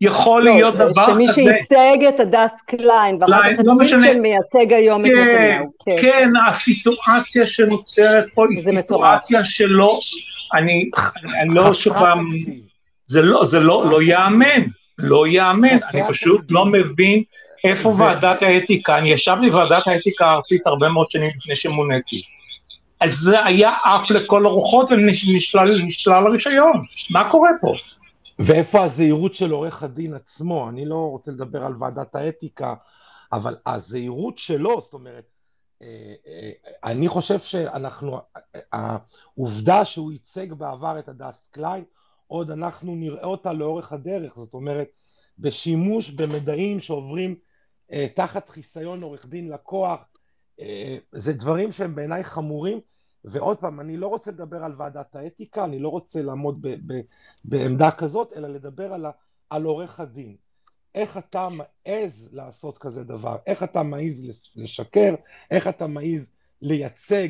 יכול לא, להיות דבר כזה... שמי שייצג את הדס קליין, ואחר כך את לא מילצ'ן מייצג היום כן, את נתניהו. כן, כן, הסיטואציה שנוצרת פה היא סיטואציה שלא, אני, אני לא שוב פעם, זה לא, זה לא, לא ייאמן. לא ייאמן, אני פשוט לא מבין איפה ועדת האתיקה, אני ישבתי בוועדת האתיקה הארצית הרבה מאוד שנים לפני שמוניתי. אז זה היה עף לכל הרוחות ונשלל הרישיון, מה קורה פה? ואיפה הזהירות של עורך הדין עצמו? אני לא רוצה לדבר על ועדת האתיקה, אבל הזהירות שלו, זאת אומרת, אה, אה, אני חושב שאנחנו, העובדה שהוא ייצג בעבר את הדס קליין, עוד אנחנו נראה אותה לאורך הדרך, זאת אומרת, בשימוש במדעים שעוברים אה, תחת חיסיון עורך דין לקוח, אה, זה דברים שהם בעיניי חמורים, ועוד פעם, אני לא רוצה לדבר על ועדת האתיקה, אני לא רוצה לעמוד ב, ב, בעמדה כזאת, אלא לדבר על, ה, על עורך הדין. איך אתה מעז לעשות כזה דבר, איך אתה מעז לשקר, איך אתה מעז לייצג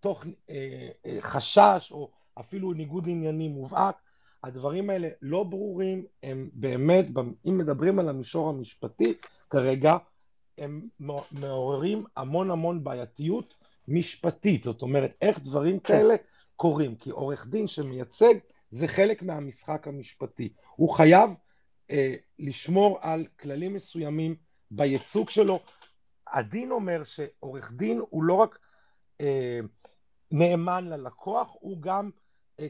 תוך אה, אה, חשש או אפילו ניגוד עניינים מובהק, הדברים האלה לא ברורים, הם באמת, אם מדברים על המישור המשפטי כרגע, הם מעוררים המון המון בעייתיות משפטית, זאת אומרת, איך דברים כן. כאלה קורים, כי עורך דין שמייצג זה חלק מהמשחק המשפטי, הוא חייב אה, לשמור על כללים מסוימים בייצוג שלו. הדין אומר שעורך דין הוא לא רק אה, נאמן ללקוח, הוא גם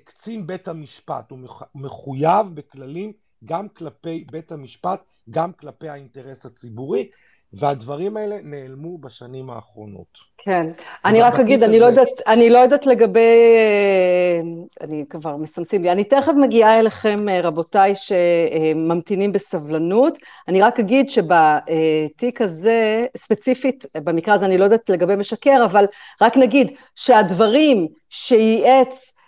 קצין בית המשפט, הוא מחויב בכללים גם כלפי בית המשפט, גם כלפי האינטרס הציבורי, והדברים האלה נעלמו בשנים האחרונות. כן, אני רק אגיד, אני, לא יודעת, אני לא יודעת לגבי, אה, אני כבר מסמסים לי, אני תכף מגיעה אליכם, אה, רבותיי, שממתינים בסבלנות. אני רק אגיד שבתיק הזה, ספציפית, במקרה הזה אני לא יודעת לגבי משקר, אבל רק נגיד שהדברים שייעץ אה, אה,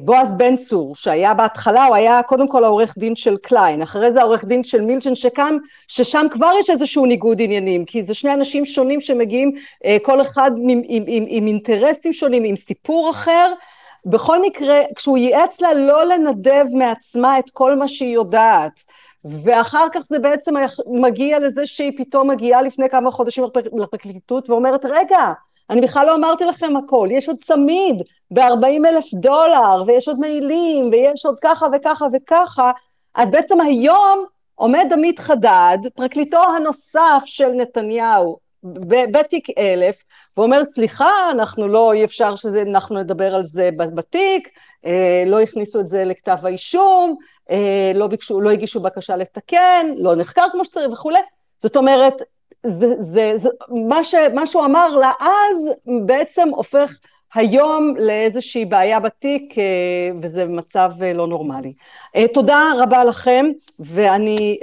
בועז בן צור, שהיה בהתחלה, הוא היה קודם כל העורך דין של קליין, אחרי זה העורך דין של מילצ'ן שקם, ששם כבר יש איזשהו ניגוד עניינים, כי זה שני אנשים שונים שמגיעים, אה, כל אחד עם, עם, עם, עם אינטרסים שונים, עם סיפור אחר, בכל מקרה, כשהוא ייעץ לה לא לנדב מעצמה את כל מה שהיא יודעת, ואחר כך זה בעצם מגיע לזה שהיא פתאום מגיעה לפני כמה חודשים לפרקליטות ואומרת, רגע, אני בכלל לא אמרתי לכם הכל, יש עוד צמיד ב-40 אלף דולר, ויש עוד מעילים, ויש עוד ככה וככה וככה, אז בעצם היום עומד עמית חדד, פרקליטו הנוסף של נתניהו, בתיק אלף, ואומר, סליחה, אנחנו לא, אי אפשר שזה, אנחנו נדבר על זה בתיק, אה, לא הכניסו את זה לכתב האישום, אה, לא ביקשו, לא הגישו בקשה לתקן, לא נחקר כמו שצריך וכולי. זאת אומרת, זה, זה, זה, מה, ש, מה שהוא אמר לה אז בעצם הופך היום לאיזושהי בעיה בתיק, אה, וזה מצב אה, לא נורמלי. אה, תודה רבה לכם, ואני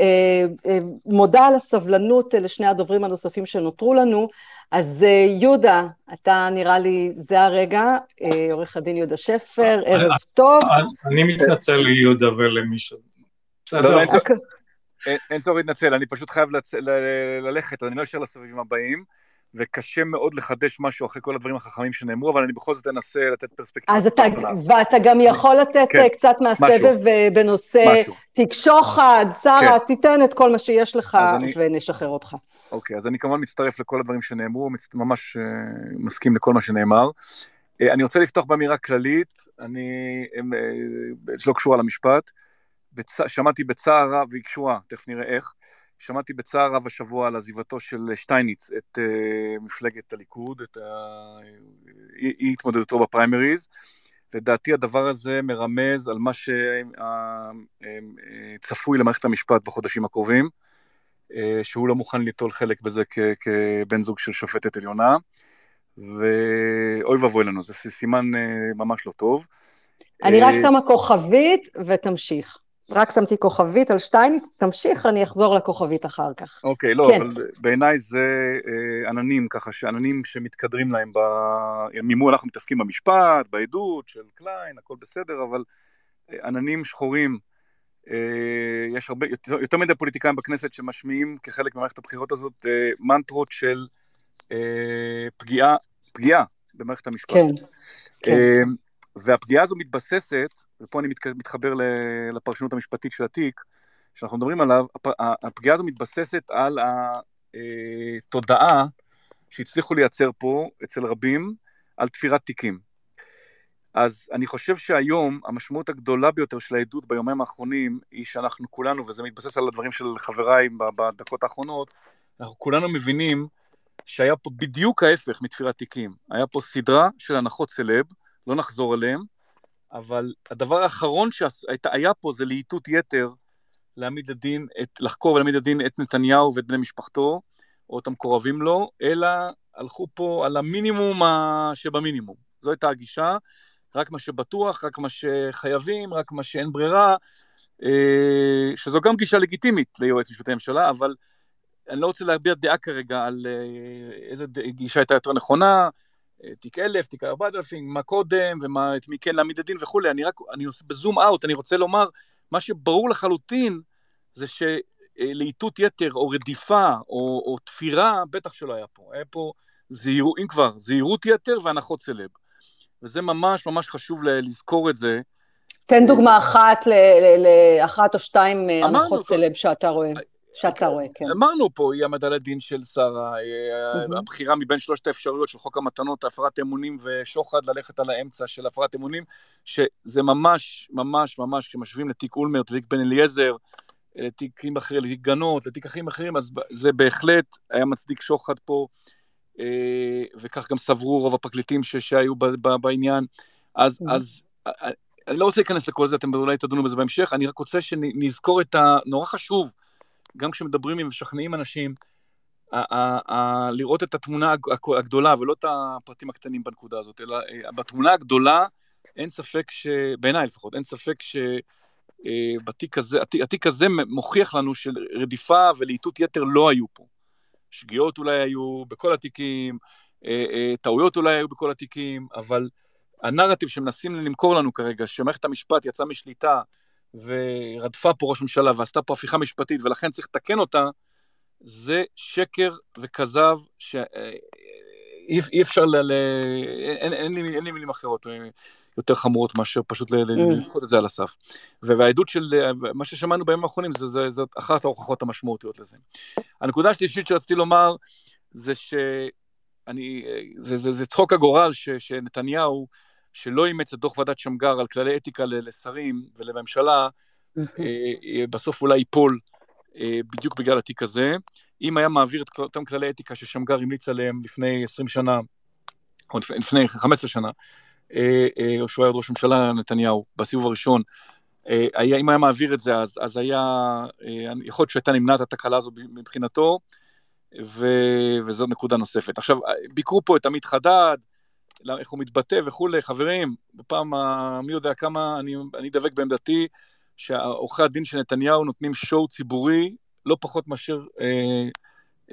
מודה על הסבלנות לשני הדוברים הנוספים שנותרו לנו. אז יהודה, אתה נראה לי, זה הרגע, עורך הדין יהודה שפר, ערב טוב. אני מתנצל ליהודה ולמי ש... בסדר. לא, אין צורך להתנצל, אני פשוט חייב ללכת, אני לא אשאר לסבבים הבאים. וקשה מאוד לחדש משהו אחרי כל הדברים החכמים שנאמרו, אבל אני בכל זאת אנסה לתת פרספקטיבה. אז אתה, ואתה גם יכול לתת כן, קצת מהסבב משהו, אה, בנושא משהו. תיק שוחד, שרה, כן. תיתן את כל מה שיש לך אני, ונשחרר אותך. אוקיי, אז אני כמובן מצטרף לכל הדברים שנאמרו, ממש uh, מסכים לכל מה שנאמר. Uh, אני רוצה לפתוח באמירה כללית, אני, uh, שלא קשורה למשפט, בצ... שמעתי בצער רב, והיא קשורה, תכף נראה איך, שמעתי בצער רב השבוע על עזיבתו של שטייניץ את uh, מפלגת הליכוד, את אי התמודדותו בפריימריז. לדעתי הדבר הזה מרמז על מה שצפוי למערכת המשפט בחודשים הקרובים, שהוא לא מוכן ליטול חלק בזה כ- כבן זוג של שופטת עליונה, ואוי ואבוי לנו, זה סימן ממש לא טוב. אני רק שמה כוכבית ותמשיך. רק שמתי כוכבית על שטייניץ, תמשיך, אני אחזור לכוכבית אחר כך. אוקיי, לא, כן. אבל בעיניי זה אה, עננים ככה, שעננים שמתקדרים להם, ב... מימו אנחנו מתעסקים במשפט, בעדות של קליין, הכל בסדר, אבל אה, עננים שחורים, אה, יש הרבה, יותר, יותר מדי פוליטיקאים בכנסת שמשמיעים כחלק ממערכת הבחירות הזאת מנטרות של פגיעה, פגיעה במערכת המשפט. כן, כן. אה, והפגיעה הזו מתבססת, ופה אני מתחבר לפרשנות המשפטית של התיק, שאנחנו מדברים עליו, הפגיעה הזו מתבססת על התודעה שהצליחו לייצר פה אצל רבים על תפירת תיקים. אז אני חושב שהיום המשמעות הגדולה ביותר של העדות ביומיים האחרונים היא שאנחנו כולנו, וזה מתבסס על הדברים של חבריי בדקות האחרונות, אנחנו כולנו מבינים שהיה פה בדיוק ההפך מתפירת תיקים. היה פה סדרה של הנחות סלב, לא נחזור אליהם, אבל הדבר האחרון שהיה פה זה להיטות יתר להעמיד לדין, את, לחקור ולהעמיד לדין את נתניהו ואת בני משפחתו, או את המקורבים לו, אלא הלכו פה על המינימום שבמינימום. זו הייתה הגישה, רק מה שבטוח, רק מה שחייבים, רק מה שאין ברירה, אה, שזו גם גישה לגיטימית ליועץ משפטי הממשלה, אבל אני לא רוצה להביע דעה כרגע על אה, איזה גישה הייתה יותר נכונה, תיק אלף, תיק ארבעת אלפים, מה קודם, ומה, את מי כן להעמיד לדין וכולי, אני רק, אני עושה בזום אאוט, אני רוצה לומר, מה שברור לחלוטין, זה שלהיטות יתר, או רדיפה, או, או תפירה, בטח שלא היה פה. היה פה זהירות, אם כבר, זהירות יתר והנחות סלב. וזה ממש ממש חשוב לזכור את זה. תן דוגמה אחת לאחת או שתיים אה, הנחות סלב שאתה רואה. שאתה רואה, כן. אמרנו פה, היא העמדה לדין של שרה, mm-hmm. הבחירה מבין שלושת האפשרויות של חוק המתנות, הפרת אמונים ושוחד, ללכת על האמצע של הפרת אמונים, שזה ממש, ממש, ממש, כשמשווים לתיק אולמרט, לתיק בן אליעזר, לתיקים אחרים, לתיק גנות, לתיק אחרים אחרים, אז זה בהחלט היה מצדיק שוחד פה, אה, וכך גם סברו רוב הפרקליטים שהיו בעניין. אז, mm-hmm. אז אני לא רוצה להיכנס לכל זה, אתם אולי תדונו בזה בהמשך, אני רק רוצה שנזכור את ה... נורא חשוב, גם כשמדברים ומשכנעים אנשים, לראות את התמונה הגדולה ולא את הפרטים הקטנים בנקודה הזאת, אלא אה, בתמונה הגדולה אין ספק ש... בעיניי לפחות, אין ספק שבתיק אה, הזה, התיק הזה מוכיח לנו שרדיפה ולהיטות יתר לא היו פה. שגיאות אולי היו בכל התיקים, אה, טעויות אולי היו בכל התיקים, אבל הנרטיב שמנסים למכור לנו כרגע, שמערכת המשפט יצאה משליטה, ורדפה פה ראש ממשלה ועשתה פה הפיכה משפטית ולכן צריך לתקן אותה, זה שקר וכזב שאי אפשר, ל... ל... אין, אין, לי, אין לי מילים אחרות אה, יותר חמורות מאשר פשוט. לדחות את זה על הסף. והעדות של מה ששמענו בימים האחרונים, זה, זה, זאת אחת ההוכחות המשמעותיות לזה. הנקודה השלישית שרציתי לומר, זה שאני, זה, זה, זה צחוק הגורל ש, שנתניהו, שלא אימץ את דוח ועדת שמגר על כללי אתיקה לשרים ולממשלה, אה, אה, בסוף אולי ייפול אה, בדיוק בגלל התיק הזה. אם היה מעביר את אותם כללי אתיקה ששמגר המליץ עליהם לפני 20 שנה, או לפני 15 שנה, או שהוא היה ראש ממשלה נתניהו בסיבוב הראשון, היה, אם היה מעביר את זה, אז, אז היה, יכול להיות שהייתה נמנעת התקלה הזו מבחינתו, ו, וזו נקודה נוספת. עכשיו, ביקרו פה את עמית חדד, איך הוא מתבטא וכולי, חברים, בפעם, מי יודע כמה, אני, אני דבק בעמדתי, שעורכי הדין של נתניהו נותנים שואו ציבורי לא פחות מאשר אה,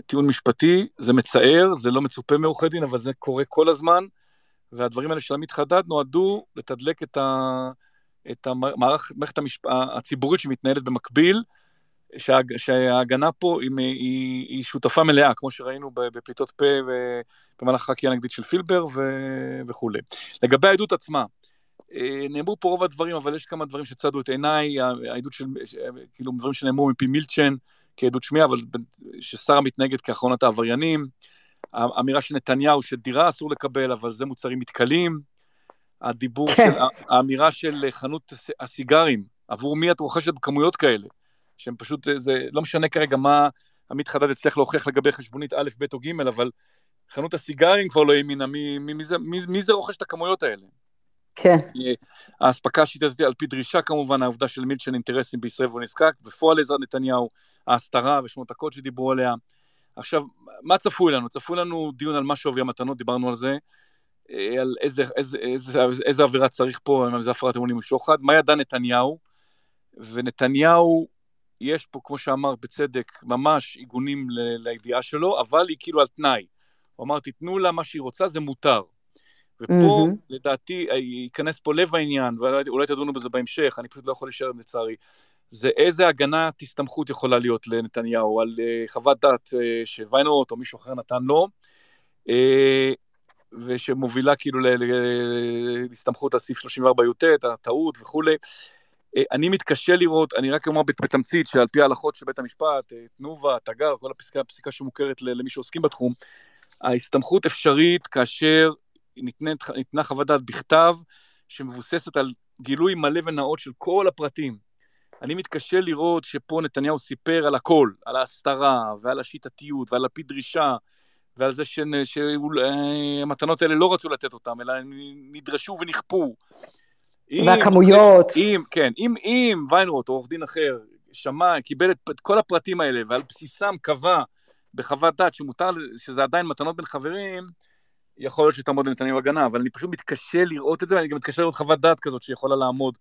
טיעון משפטי, זה מצער, זה לא מצופה מעורכי דין, אבל זה קורה כל הזמן, והדברים האלה של עמית חדד נועדו לתדלק את, ה, את המערכת המשפ... הציבורית שמתנהלת במקביל, שה, שההגנה פה היא, היא, היא שותפה מלאה, כמו שראינו בפליטות פה במהלך החקירה הנגדית של פילבר ו, וכולי. לגבי העדות עצמה, אה, נאמרו פה רוב הדברים, אבל יש כמה דברים שצדו את עיניי, העדות של, כאילו, דברים שנאמרו מפי מילצ'ן כעדות שמיעה, אבל ששרה מתנהגת כאחרונת העבריינים, האמירה של נתניהו שדירה אסור לקבל, אבל זה מוצרים מתכלים, הדיבור כן. של, האמירה של חנות הסיגרים, עבור מי את רוכשת בכמויות כאלה, שהם פשוט, זה לא משנה כרגע מה עמית חדד הצליח להוכיח לגבי חשבונית א', ב' או ג', אבל חנות הסיגרים כבר לא האמינה, מי, מי, מי, מי, מי זה רוכש את הכמויות האלה? כן. האספקה השיטתית על פי דרישה כמובן, העובדה של מילצ'ן אינטרסים בישראל והוא נזקק, בפועל עזרת נתניהו, ההסתרה ושמות הקוד שדיברו עליה. עכשיו, מה צפוי לנו? צפוי לנו דיון על מה שווי המתנות, דיברנו על זה, אה, על איזה, איזה, איזה, איזה, איזה עבירה צריך פה, אם זה הפרת אמונים ושוחד, מה ידע נתניהו, ונתניהו, יש פה, כמו שאמר בצדק, ממש עיגונים לידיעה שלו, אבל היא כאילו על תנאי. הוא אמר, תיתנו לה מה שהיא רוצה, זה מותר. ופה, mm-hmm. לדעתי, אה, ייכנס פה לב העניין, ואולי תדונו בזה בהמשך, אני פשוט לא יכול להישאר לצערי. זה איזה הגנת הסתמכות יכולה להיות לנתניהו על uh, חוות דעת uh, שוויינרוט או מישהו אחר נתן לו, uh, ושמובילה כאילו להסתמכות על סעיף 34יט, הטעות וכולי. Uh, אני מתקשה לראות, אני רק אומר בתמצית, שעל פי ההלכות של בית המשפט, תנובה, תגר, כל הפסיקה, הפסיקה שמוכרת למי שעוסקים בתחום, ההסתמכות אפשרית כאשר ניתנת, ניתנה חוות דעת בכתב, שמבוססת על גילוי מלא ונאות של כל הפרטים. אני מתקשה לראות שפה נתניהו סיפר על הכל, על ההסתרה ועל השיטתיות ועל הפי דרישה ועל זה שהמתנות האלה לא רצו לתת אותם, אלא נדרשו ונכפו. והכמויות. אם, כן, אם, אם ויינרוט או עורך דין אחר שמע, קיבל את, את כל הפרטים האלה ועל בסיסם קבע בחוות דעת שמותר, שזה עדיין מתנות בין חברים, יכול להיות שתעמוד לנתניהו הגנה, אבל אני פשוט מתקשה לראות את זה, ואני גם מתקשה לראות חוות דעת כזאת שיכולה לעמוד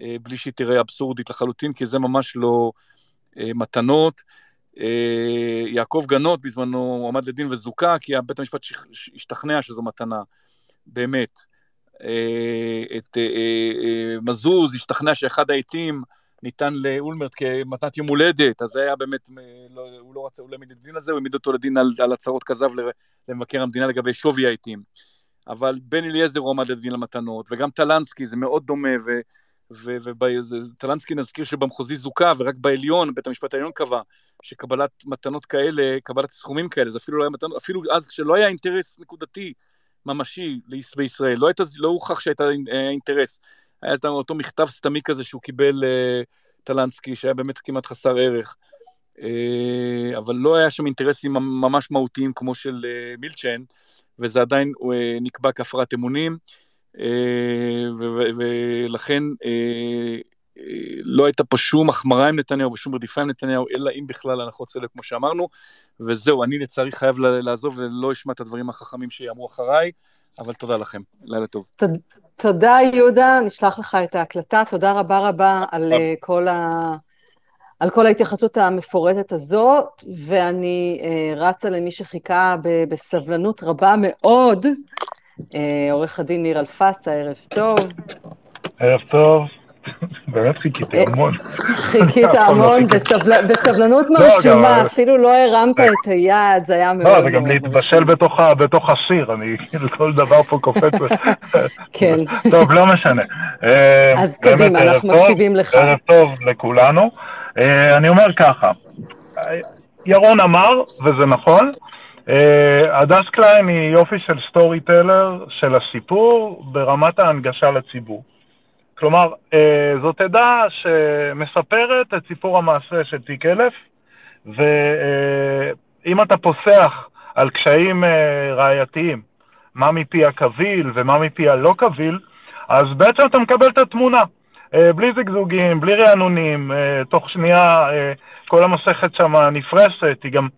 אה, בלי שהיא תראה אבסורדית לחלוטין, כי זה ממש לא אה, מתנות. אה, יעקב גנות בזמנו עמד לדין וזוכה, כי בית המשפט השתכנע שזו מתנה, באמת. אה, את אה, אה, מזוז השתכנע שאחד העיתים ניתן לאולמרט כמתנת יום הולדת, אז זה היה באמת, לא, הוא לא רצה, הוא לא העמיד לדין על זה, הוא העמיד אותו לדין על, על הצהרות כזב למבקר המדינה לגבי שווי העיתים. אבל בן אליעזר הוא עמד לדין למתנות, וגם טלנסקי, זה מאוד דומה. וטלנסקי נזכיר שבמחוזי זוכה, ורק בעליון, בית המשפט העליון קבע, שקבלת מתנות כאלה, קבלת סכומים כאלה, זה אפילו לא היה מתנות, אפילו אז כשלא היה אינטרס נקודתי ממשי בישראל, לא, היית, לא הוכח שהייתה אינטרס. היה את אותו מכתב סתמי כזה שהוא קיבל uh, טלנסקי, שהיה באמת כמעט חסר ערך. Uh, אבל לא היה שם אינטרסים ממש מהותיים כמו של uh, מילצ'ן, וזה עדיין uh, נקבע כהפרת אמונים. ולכן לא הייתה פה שום החמרה עם נתניהו ושום רדיפה עם נתניהו, אלא אם בכלל הנחות סלב, כמו שאמרנו. וזהו, אני לצערי חייב לעזוב ולא אשמע את הדברים החכמים שיאמרו אחריי, אבל תודה לכם, לילה טוב. תודה, יהודה, נשלח לך את ההקלטה. תודה רבה רבה על כל ה... על כל ההתייחסות המפורטת הזאת, ואני uh, רצה למי שחיכה בסבלנות רבה מאוד, אה, עורך הדין ניר אלפסה, ערב טוב. ערב טוב. באמת חיכיתי אה, המון. חיכית לא המון, בסבלנות לא, מרשימה, אפילו לא הרמת את היד, זה היה מאוד... לא, זה גם להתבשל בתוך השיר, אני כאילו כל דבר פה קופץ. כן. טוב, לא משנה. אה, אז קדימה, אנחנו מקשיבים לך. ערב טוב לכולנו. אני אומר ככה, ירון אמר, וזה נכון, אה, הדס קליין היא יופי של storyteller של הסיפור ברמת ההנגשה לציבור. כלומר, אה, זאת עדה שמספרת את סיפור המעשה של תיק אלף, ואם אתה פוסח על קשיים אה, ראייתיים, מה מפי הקביל ומה מפי הלא קביל, אז בעצם אתה מקבל את התמונה. אה, בלי זגזוגים, בלי רענונים, תוך שנייה כל המסכת שם נפרסת, היא גם...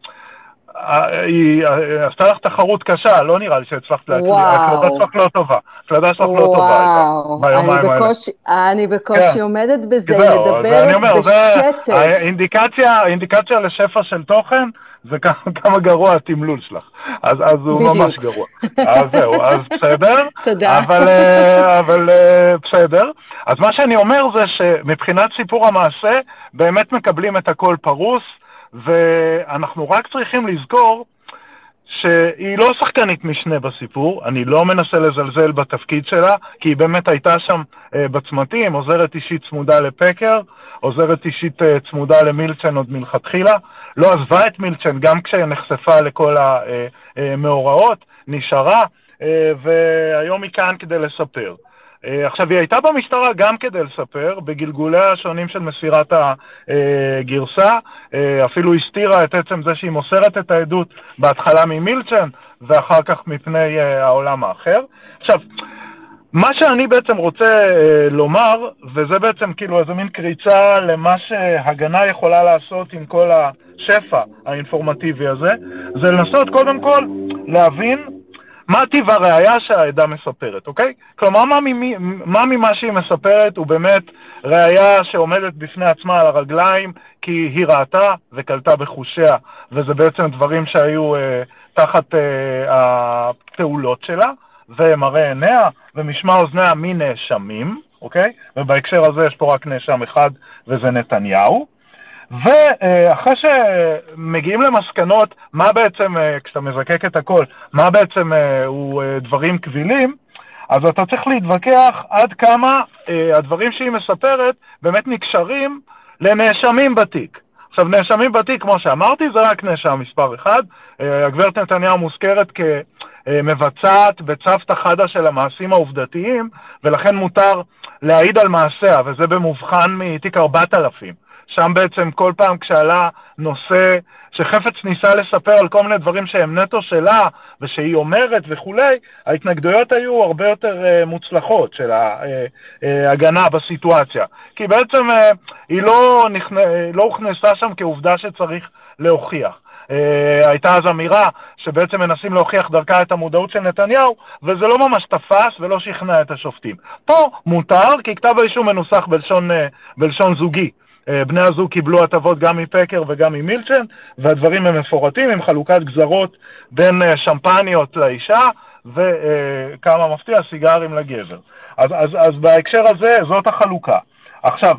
היא עשתה לך תחרות קשה, לא נראה לי שהצלחת להקליט, ההקלטה שלך לא טובה, ההקלטה שלך לא טובה האלה. אני בקושי כן. עומדת בזה, היא מדברת בשטף. האינדיקציה לשפע של תוכן זה כמה גרוע התמלול שלך, אז, הוא ממש גרוע. אז זהו, אז בסדר. תודה. אבל, אה, אה, בסדר. אז מה שאני אומר זה שמבחינת סיפור המעשה, באמת מקבלים את הכל פרוס. ואנחנו רק צריכים לזכור שהיא לא שחקנית משנה בסיפור, אני לא מנסה לזלזל בתפקיד שלה, כי היא באמת הייתה שם אה, בצמתים, עוזרת אישית צמודה לפקר, עוזרת אישית אה, צמודה למילצ'ן עוד מלכתחילה, לא עזבה את מילצ'ן גם כשנחשפה לכל המאורעות, אה, נשארה, אה, והיום היא כאן כדי לספר. אה, עכשיו, היא הייתה במשטרה גם כדי לספר, בגלגוליה השונים של מסירת הגרסה, אה, אפילו הסתירה את עצם זה שהיא מוסרת את העדות בהתחלה ממילצ'ן, ואחר כך מפני אה, העולם האחר. עכשיו, מה שאני בעצם רוצה לומר, וזה בעצם כאילו איזה מין קריצה למה שהגנה יכולה לעשות עם כל השפע האינפורמטיבי הזה, זה לנסות קודם כל להבין מה טיב הראייה שהעדה מספרת, אוקיי? כלומר, מה, ממי, מה ממה שהיא מספרת הוא באמת ראייה שעומדת בפני עצמה על הרגליים כי היא ראתה וקלטה בחושיה, וזה בעצם דברים שהיו אה, תחת אה, הפעולות שלה, ומראה עיניה ומשמע אוזניה מנאשמים, אוקיי? ובהקשר הזה יש פה רק נאשם אחד, וזה נתניהו. ואחרי שמגיעים למסקנות, מה בעצם, אה, כשאתה מזקק את הכל, מה בעצם אה, הוא אה, דברים קבילים, אז אתה צריך להתווכח עד כמה הדברים שהיא מספרת באמת נקשרים לנאשמים בתיק. עכשיו, נאשמים בתיק, כמו שאמרתי, זה רק נאשם מספר אחד. הגברת נתניהו מוזכרת כמבצעת בצוותא חדא של המעשים העובדתיים, ולכן מותר להעיד על מעשיה, וזה במובחן מתיק 4000. שם בעצם כל פעם כשעלה נושא שחפץ ניסה לספר על כל מיני דברים שהם נטו שלה ושהיא אומרת וכולי, ההתנגדויות היו הרבה יותר uh, מוצלחות של ההגנה uh, בסיטואציה. כי בעצם uh, היא לא, נכנ... לא הוכנסה שם כעובדה שצריך להוכיח. Uh, הייתה אז אמירה שבעצם מנסים להוכיח דרכה את המודעות של נתניהו, וזה לא ממש תפס ולא שכנע את השופטים. פה מותר, כי כתב האישום מנוסח בלשון, uh, בלשון זוגי. אה, בני הזוג קיבלו הטבות גם מפקר וגם ממילצ'ן, והדברים הם מפורטים עם חלוקת גזרות בין אה, שמפניות לאישה וכמה מפתיע, סיגרים לגבר. אז, אז, אז בהקשר הזה, זאת החלוקה. עכשיו,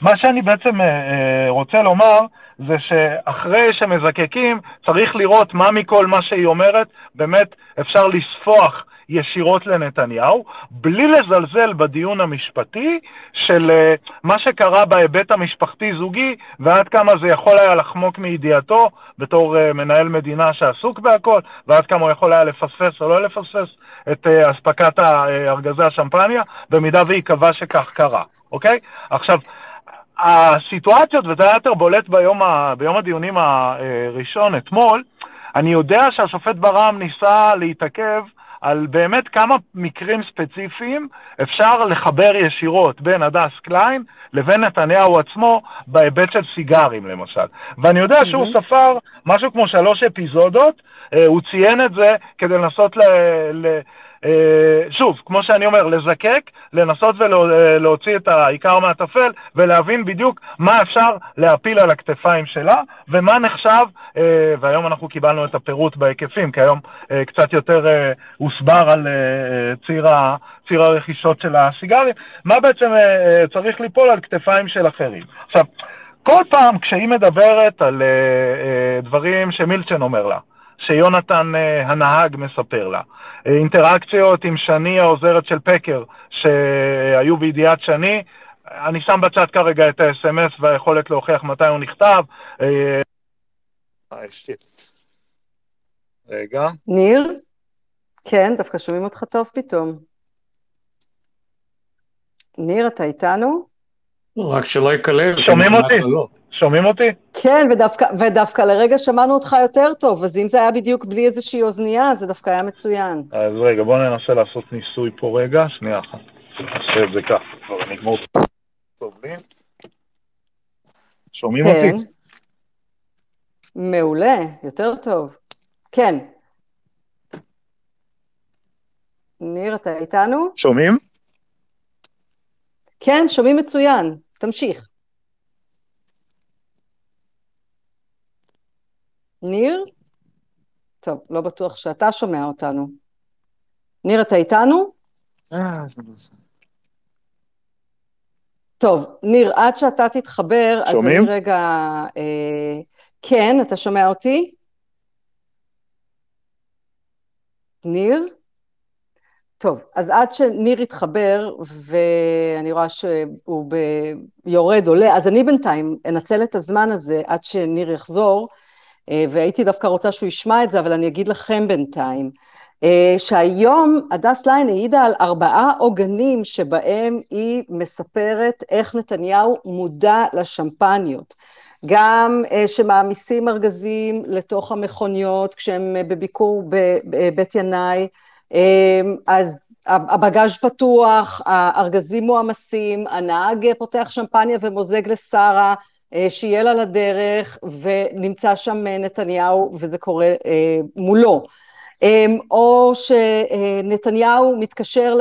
מה שאני בעצם אה, רוצה לומר, זה שאחרי שמזקקים, צריך לראות מה מכל מה שהיא אומרת באמת אפשר לספוח ישירות לנתניהו, בלי לזלזל בדיון המשפטי של uh, מה שקרה בהיבט המשפחתי-זוגי ועד כמה זה יכול היה לחמוק מידיעתו בתור uh, מנהל מדינה שעסוק בהכל, ועד כמה הוא יכול היה לפספס או לא לפספס את uh, אספקת ארגזי השמפניה, במידה והיא קבעה שכך קרה, אוקיי? עכשיו, הסיטואציות, וזה היה יותר בולט ביום, ה, ביום הדיונים הראשון, אתמול, אני יודע שהשופט ברם ניסה להתעכב על באמת כמה מקרים ספציפיים אפשר לחבר ישירות בין הדס קליין לבין נתניהו עצמו בהיבט של סיגרים למשל. ואני יודע שהוא mm-hmm. ספר משהו כמו שלוש אפיזודות, אה, הוא ציין את זה כדי לנסות ל... ל שוב, כמו שאני אומר, לזקק, לנסות ולהוציא את העיקר מהטפל ולהבין בדיוק מה אפשר להפיל על הכתפיים שלה ומה נחשב, אה, והיום אנחנו קיבלנו את הפירוט בהיקפים, כי היום אה, קצת יותר הוסבר על ציר, ציר הרכישות של הסיגרים, מה בעצם צריך ליפול על כתפיים של אחרים. עכשיו, כל פעם כשהיא מדברת על דברים שמילצ'ן אומר לה, שיונתן הנהג מספר לה, אינטראקציות עם שני העוזרת של פקר שהיו בידיעת שני. אני שם בצד כרגע את ה-SMS והיכולת להוכיח מתי הוא נכתב. אה, רגע. ניר? כן, דווקא שומעים אותך טוב פתאום. ניר, אתה איתנו? רק שלא יקלל. שומעים אותי? שומעים אותי? כן, ודווקא, ודווקא לרגע שמענו אותך יותר טוב, אז אם זה היה בדיוק בלי איזושהי אוזנייה, זה דווקא היה מצוין. אז רגע, בואו ננסה לעשות ניסוי פה רגע, שנייה אחת. נעשה את זה ככה, כבר נגמור. שומעים כן. אותי? מעולה, יותר טוב. כן. ניר, אתה איתנו? שומעים? כן, שומעים מצוין. תמשיך. ניר? טוב, לא בטוח שאתה שומע אותנו. ניר, אתה איתנו? טוב, ניר, עד שאתה תתחבר, אז שומעים? אני רגע... אה, כן, אתה שומע אותי? ניר? טוב, אז עד שניר יתחבר, ואני רואה שהוא ב... יורד, עולה, אז אני בינתיים אנצל את הזמן הזה עד שניר יחזור, אה, והייתי דווקא רוצה שהוא ישמע את זה, אבל אני אגיד לכם בינתיים, אה, שהיום הדס ליין העידה על ארבעה עוגנים שבהם היא מספרת איך נתניהו מודע לשמפניות. גם אה, שמעמיסים ארגזים לתוך המכוניות כשהם בביקור בבית ינאי, אז הבגאז' פתוח, הארגזים מועמסים, הנהג פותח שמפניה ומוזג לשרה, שיהיה לה לדרך, ונמצא שם נתניהו וזה קורה מולו. או שנתניהו מתקשר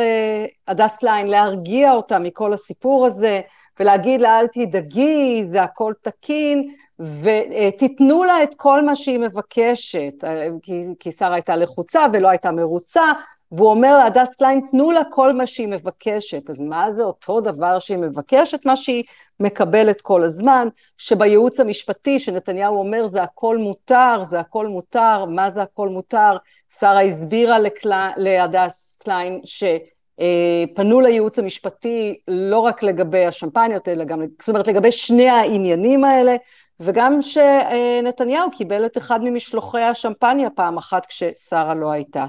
להדס קליין להרגיע אותה מכל הסיפור הזה, ולהגיד לה אל תדאגי, זה הכל תקין, ותיתנו לה את כל מה שהיא מבקשת, כי, כי שרה הייתה לחוצה ולא הייתה מרוצה, והוא אומר להדס קליין, תנו לה כל מה שהיא מבקשת. אז מה זה אותו דבר שהיא מבקשת? מה שהיא מקבלת כל הזמן, שבייעוץ המשפטי, שנתניהו אומר זה הכל מותר, זה הכל מותר, מה זה הכל מותר? שרה הסבירה להדס קליין ש... פנו לייעוץ המשפטי לא רק לגבי השמפניות, אלא גם, זאת אומרת לגבי שני העניינים האלה, וגם שנתניהו קיבל את אחד ממשלוחי השמפניה פעם אחת כששרה לא הייתה.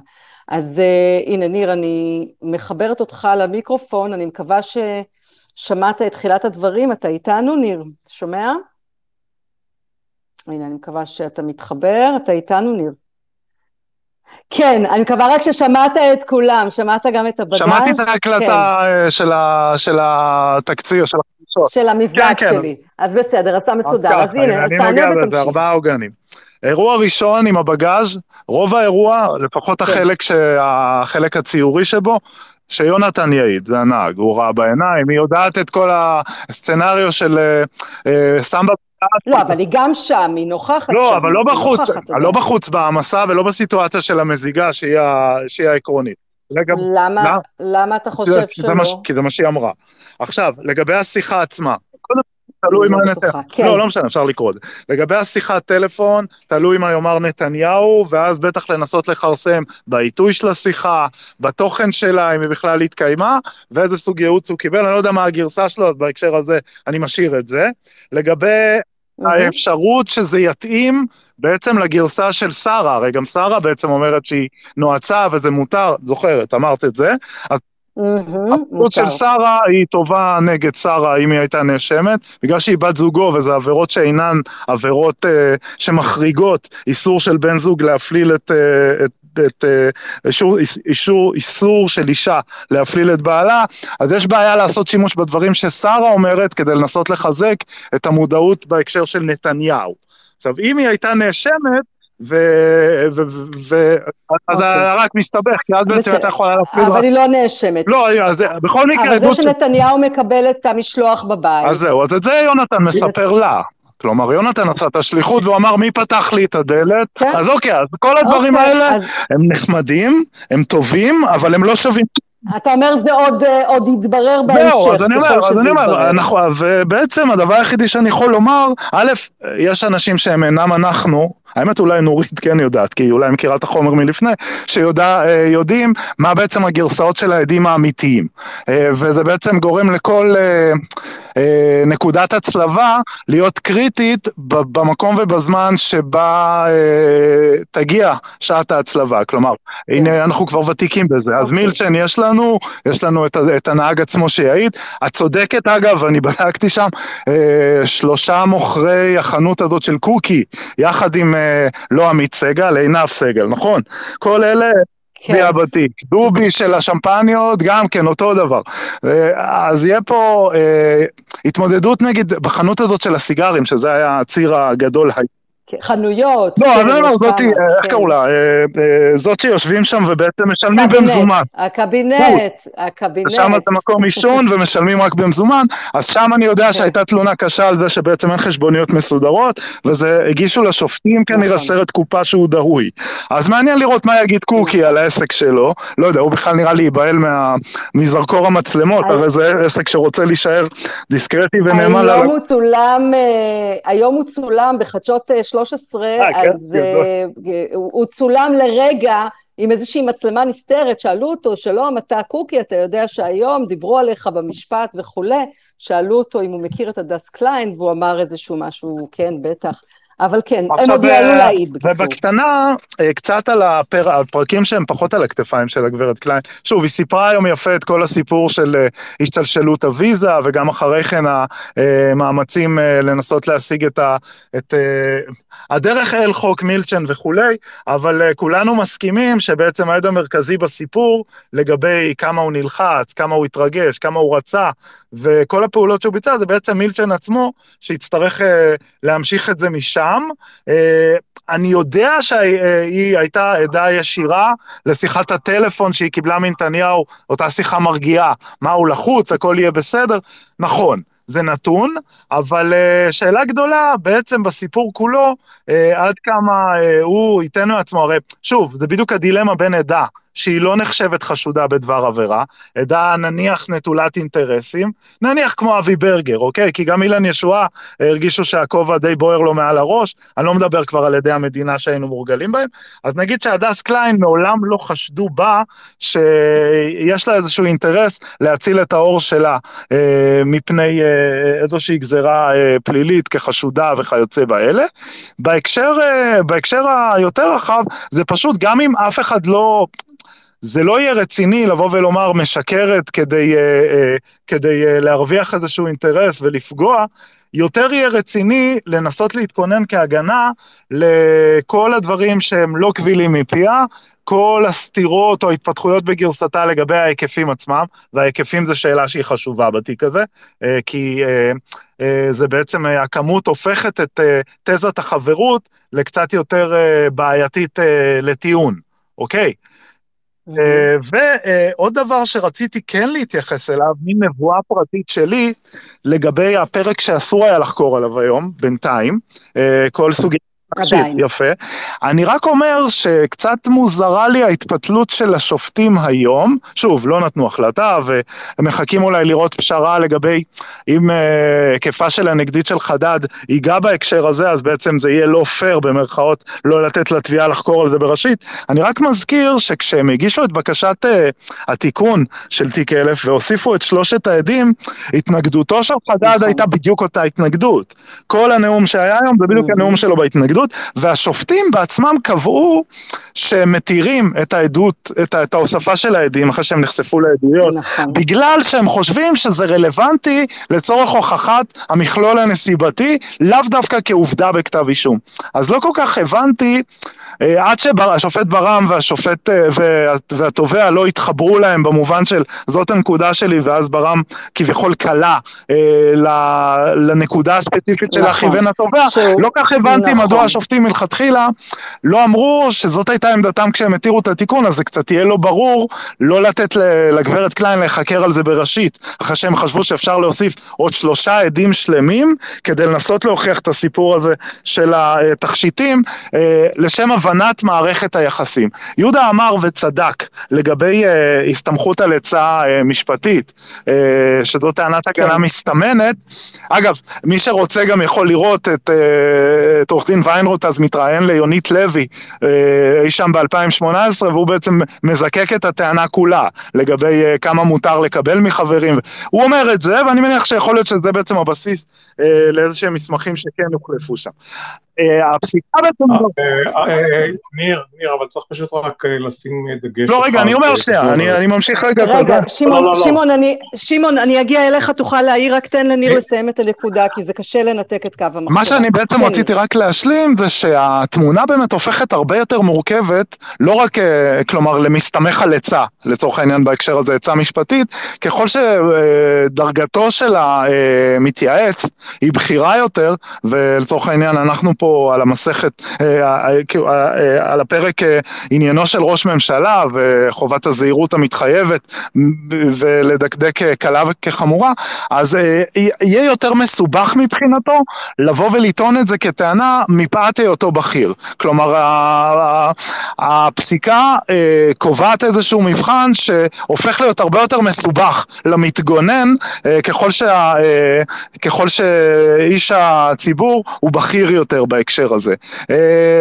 אז הנה ניר, אני מחברת אותך למיקרופון, אני מקווה ששמעת את תחילת הדברים, אתה איתנו ניר? שומע? הנה, אני מקווה שאתה מתחבר, אתה איתנו ניר? כן, אני מקווה רק ששמעת את כולם, שמעת גם את הבגאז'? שמעתי את ההקלטה כן. של, ה, של התקציר, של החדשות. של המבדק כן, שלי. כן. אז בסדר, אתה מסודר. אז, אז הנה, אז תענה ותמשיך. זה ארבעה עוגנים. אירוע ראשון עם הבגאז', רוב האירוע, לפחות כן. החלק, שה, החלק הציורי שבו, שיונתן יעיד, זה הנהג, הוא ראה בעיניים, היא יודעת את כל הסצנריו של אה, סמבה לא, אבל היא גם שם, היא נוכחת לא, שם. לא, אבל לא בחוץ, לא בחוץ בהעמסה ולא בסיטואציה של המזיגה שהיא העקרונית. למה, למה אתה חושב שלא? כי זה מה שהיא אמרה. עכשיו, לגבי השיחה עצמה, תלוי מה נתניהו, כן. לא, לא משנה, אפשר לקרוא את זה. לגבי השיחת טלפון, תלוי מה יאמר נתניהו, ואז בטח לנסות לכרסם בעיתוי של השיחה, בתוכן שלה, אם היא בכלל התקיימה, ואיזה סוג ייעוץ הוא קיבל, אני לא יודע מה הגרסה שלו, אז בהקשר הזה אני משאיר את זה. לגבי האפשרות שזה יתאים בעצם לגרסה של שרה, הרי גם שרה בעצם אומרת שהיא נועצה וזה מותר, זוכרת, אמרת את זה, אז הפעילות של שרה היא טובה נגד שרה אם היא הייתה נאשמת, בגלל שהיא בת זוגו וזה עבירות שאינן עבירות אה, שמחריגות איסור של בן זוג להפליל את, אה, את את אישור, אישור, איסור של אישה להפליל את בעלה, אז יש בעיה לעשות שימוש בדברים ששרה אומרת כדי לנסות לחזק את המודעות בהקשר של נתניהו. עכשיו, אם היא הייתה נאשמת, ו... ו... ו... אז זה רק מסתבך, כי אז בעצם אתה יכולה להפעיל... אבל היא לא נאשמת. לא, אז בכל מקרה... אבל זה שנתניהו מקבל את המשלוח בבית. אז זהו, אז את זה יונתן מספר לה. כלומר, יונתן עשה את השליחות והוא אמר, מי פתח לי את הדלת? כן. אז אוקיי, אז כל הדברים אוקיי, האלה אז- הם נחמדים, הם טובים, אבל הם לא שווים אתה אומר זה עוד, אה, עוד יתברר בהמשך, זהו, אז אני אומר, אז אני אומר. אנחנו, ובעצם הדבר היחידי שאני יכול לומר, א', יש אנשים שהם אינם אנחנו, האמת אולי נורית כן יודעת, כי אולי מכירה את החומר מלפני, שיודעים מה בעצם הגרסאות של העדים האמיתיים. וזה בעצם גורם לכל נקודת הצלבה להיות קריטית במקום ובזמן שבה תגיע שעת ההצלבה. כלומר, הנה אנחנו כבר ותיקים בזה. אז אוקיי. מילצ'ן יש לנו, יש לנו את הנהג עצמו שיעיד. את צודקת אגב, אני בדקתי שם, שלושה מוכרי החנות הזאת של קוקי, יחד עם לא עמית סגל, עינב סגל, נכון? כל אלה... כן. בתיק. דובי של השמפניות, גם כן, אותו דבר. אז יהיה פה אה, התמודדות נגיד בחנות הזאת של הסיגרים, שזה היה הציר הגדול כן, חנויות. לא, כן, לא, לא, זאתי, איך קראו לה? אה, אה, זאת שיושבים שם ובעצם משלמים במזומן. הקבינט, הקבינט. שם זה מקום עישון ומשלמים רק במזומן, אז שם אני יודע שהייתה תלונה קשה על זה שבעצם אין חשבוניות מסודרות, וזה הגישו לשופטים כנראה נכון. סרט קופה שהוא דהוי. אז מעניין לראות מה יגיד קוקי על העסק שלו, לא יודע, הוא בכלל נראה לי ייבהל מזרקור המצלמות, הרי זה עסק שרוצה להישאר דיסקרטי ונאמן. היום הוא צולם בחדשות 13, 아, אה, כן, אז כן, אה, הוא צולם לרגע עם איזושהי מצלמה נסתרת, שאלו אותו, שלום, אתה קוקי, אתה יודע שהיום דיברו עליך במשפט וכולי, שאלו אותו אם הוא מכיר את הדס קליין, והוא אמר איזשהו משהו, כן, בטח. אבל כן, הם עוד יעלו להעיד בקיצור. ובקטנה, אה, קצת על הפר... הפרקים שהם פחות על הכתפיים של הגברת קליין. שוב, היא סיפרה היום יפה את כל הסיפור של אה, השתלשלות הוויזה, וגם אחרי כן המאמצים אה, לנסות להשיג את, ה... את הדרך אל חוק מילצ'ן וכולי, אבל כולנו מסכימים שבעצם העד המרכזי בסיפור, לגבי כמה הוא נלחץ, כמה הוא התרגש, כמה הוא רצה, וכל הפעולות שהוא ביצע, זה בעצם מילצ'ן עצמו, שיצטרך להמשיך את זה משם. שם. אה, אני יודע שהיא הייתה עדה ישירה לשיחת הטלפון שהיא קיבלה מנתניהו, אותה שיחה מרגיעה, מה הוא לחוץ, הכל יהיה בסדר. נכון, זה נתון, אבל uh, שאלה גדולה בעצם בסיפור כולו, uh, עד כמה uh, הוא ייתן מעצמו, הרי שוב, זה בדיוק הדילמה בין עדה. שהיא לא נחשבת חשודה בדבר עבירה, עדה נניח נטולת אינטרסים, נניח כמו אבי ברגר, אוקיי? כי גם אילן ישועה הרגישו שהכובע די בוער לו מעל הראש, אני לא מדבר כבר על עדי המדינה שהיינו מורגלים בהם, אז נגיד שהדס קליין מעולם לא חשדו בה שיש לה איזשהו אינטרס להציל את האור שלה אה, מפני אה, איזושהי גזרה אה, פלילית כחשודה וכיוצא באלה. בהקשר, אה, בהקשר היותר רחב, זה פשוט גם אם אף אחד לא... זה לא יהיה רציני לבוא ולומר משקרת כדי, uh, uh, כדי uh, להרוויח איזשהו אינטרס ולפגוע, יותר יהיה רציני לנסות להתכונן כהגנה לכל הדברים שהם לא קבילים מפיה, כל הסתירות או ההתפתחויות בגרסתה לגבי ההיקפים עצמם, וההיקפים זה שאלה שהיא חשובה בתיק הזה, כי זה בעצם, הכמות הופכת את תזת החברות לקצת יותר בעייתית לטיעון, אוקיי? אה, ועוד דבר שרציתי כן להתייחס אליו, מין נבואה פרטית שלי, לגבי הפרק שאסור היה לחקור עליו היום, בינתיים, אה, כל סוגיה עדיין. יפה. אני רק אומר שקצת מוזרה לי ההתפתלות של השופטים היום. שוב, לא נתנו החלטה ומחכים אולי לראות פשרה לגבי אם אה, היקפה uh, של הנגדית של חדד ייגע בהקשר הזה, אז בעצם זה יהיה לא פייר במרכאות לא לתת לתביעה לחקור על זה בראשית. אני רק מזכיר שכשהם הגישו את בקשת uh, התיקון של תיק אלף והוסיפו את שלושת העדים, התנגדותו של חדד נכון. הייתה בדיוק אותה התנגדות. כל הנאום שהיה היום זה בדיוק הנאום שלו בהתנגדות. העדות, והשופטים בעצמם קבעו שהם מתירים את העדות, את, את ההוספה של העדים אחרי שהם נחשפו לעדויות, נכון. בגלל שהם חושבים שזה רלוונטי לצורך הוכחת המכלול הנסיבתי, לאו דווקא כעובדה בכתב אישום. אז לא כל כך הבנתי אה, עד שהשופט ברם והשופט אה, והתובע לא התחברו להם במובן של זאת הנקודה שלי ואז ברם כביכול קלה אה, לנקודה הספציפית של הכיוון התובע, לא כך הבנתי נכון. מדוע השופטים מלכתחילה לא אמרו שזאת הייתה עמדתם כשהם התירו את התיקון, אז זה קצת יהיה לא ברור לא לתת לגברת קליין להיחקר על זה בראשית, אחרי שהם חשבו שאפשר להוסיף עוד שלושה עדים שלמים כדי לנסות להוכיח את הסיפור הזה של התכשיטים, לשם הבנת מערכת היחסים. יהודה אמר וצדק לגבי uh, הסתמכות על עצה uh, משפטית, שזו טענת הגנה כן. מסתמנת. אגב, מי שרוצה גם יכול לראות את, את עורך דין ויינברג ויינרוט אז מתראיין ליונית לוי אי שם ב-2018, והוא בעצם מזקק את הטענה כולה לגבי כמה מותר לקבל מחברים. הוא אומר את זה, ואני מניח שיכול להיות שזה בעצם הבסיס לאיזה שהם מסמכים שכן הוחלפו שם. הפסיקה בעצם... ניר, ניר, אבל צריך פשוט רק לשים דגש. לא, רגע, אני אומר שנייה, אני ממשיך רגע. רגע, שמעון, אני אגיע אליך, תוכל להעיר, רק תן לניר לסיים את הנקודה, כי זה קשה לנתק את קו המחשבה. מה שאני בעצם רציתי רק להשלים, זה שהתמונה באמת הופכת הרבה יותר מורכבת, לא רק, כלומר, למסתמך על עצה, לצורך העניין בהקשר הזה, עצה משפטית, ככל שדרגתו של המתייעץ היא בכירה יותר, ולצורך העניין אנחנו פה על המסכת, על הפרק עניינו של ראש ממשלה וחובת הזהירות המתחייבת ולדקדק קלה כחמורה, אז יהיה יותר מסובך מבחינתו לבוא ולטעון את זה כטענה מפאת היותו בכיר. כלומר, הפסיקה קובעת איזשהו מבחן שהופך להיות הרבה יותר מסובך למתגונן ככל, שה, ככל שאיש הציבור הוא בכיר יותר בהקשר הזה.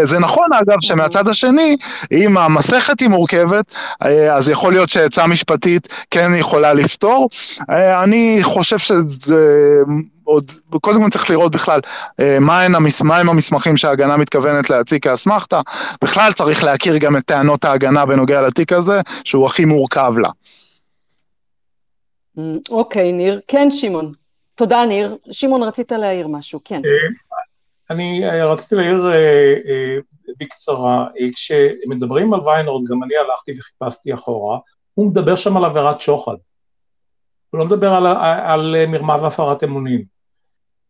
זה נכון אגב שמהצד השני, אם המסכת היא מורכבת, אז יכול להיות שעצה משפטית כן יכולה לפתור. אני חושב שזה עוד, קודם כל צריך לראות בכלל מהם המס, מה המסמכים שההגנה מתכוונת להציג כאסמכתה. בכלל צריך להכיר גם את טענות ההגנה בנוגע לתיק הזה, שהוא הכי מורכב לה. אוקיי, ניר. כן, שמעון. תודה, ניר. שמעון, רצית להעיר משהו, כן. אני רציתי להעיר בקצרה, כשמדברים על ויינורד, גם אני הלכתי וחיפשתי אחורה, הוא מדבר שם על עבירת שוחד. הוא לא מדבר על, על מרמה והפרת אמונים.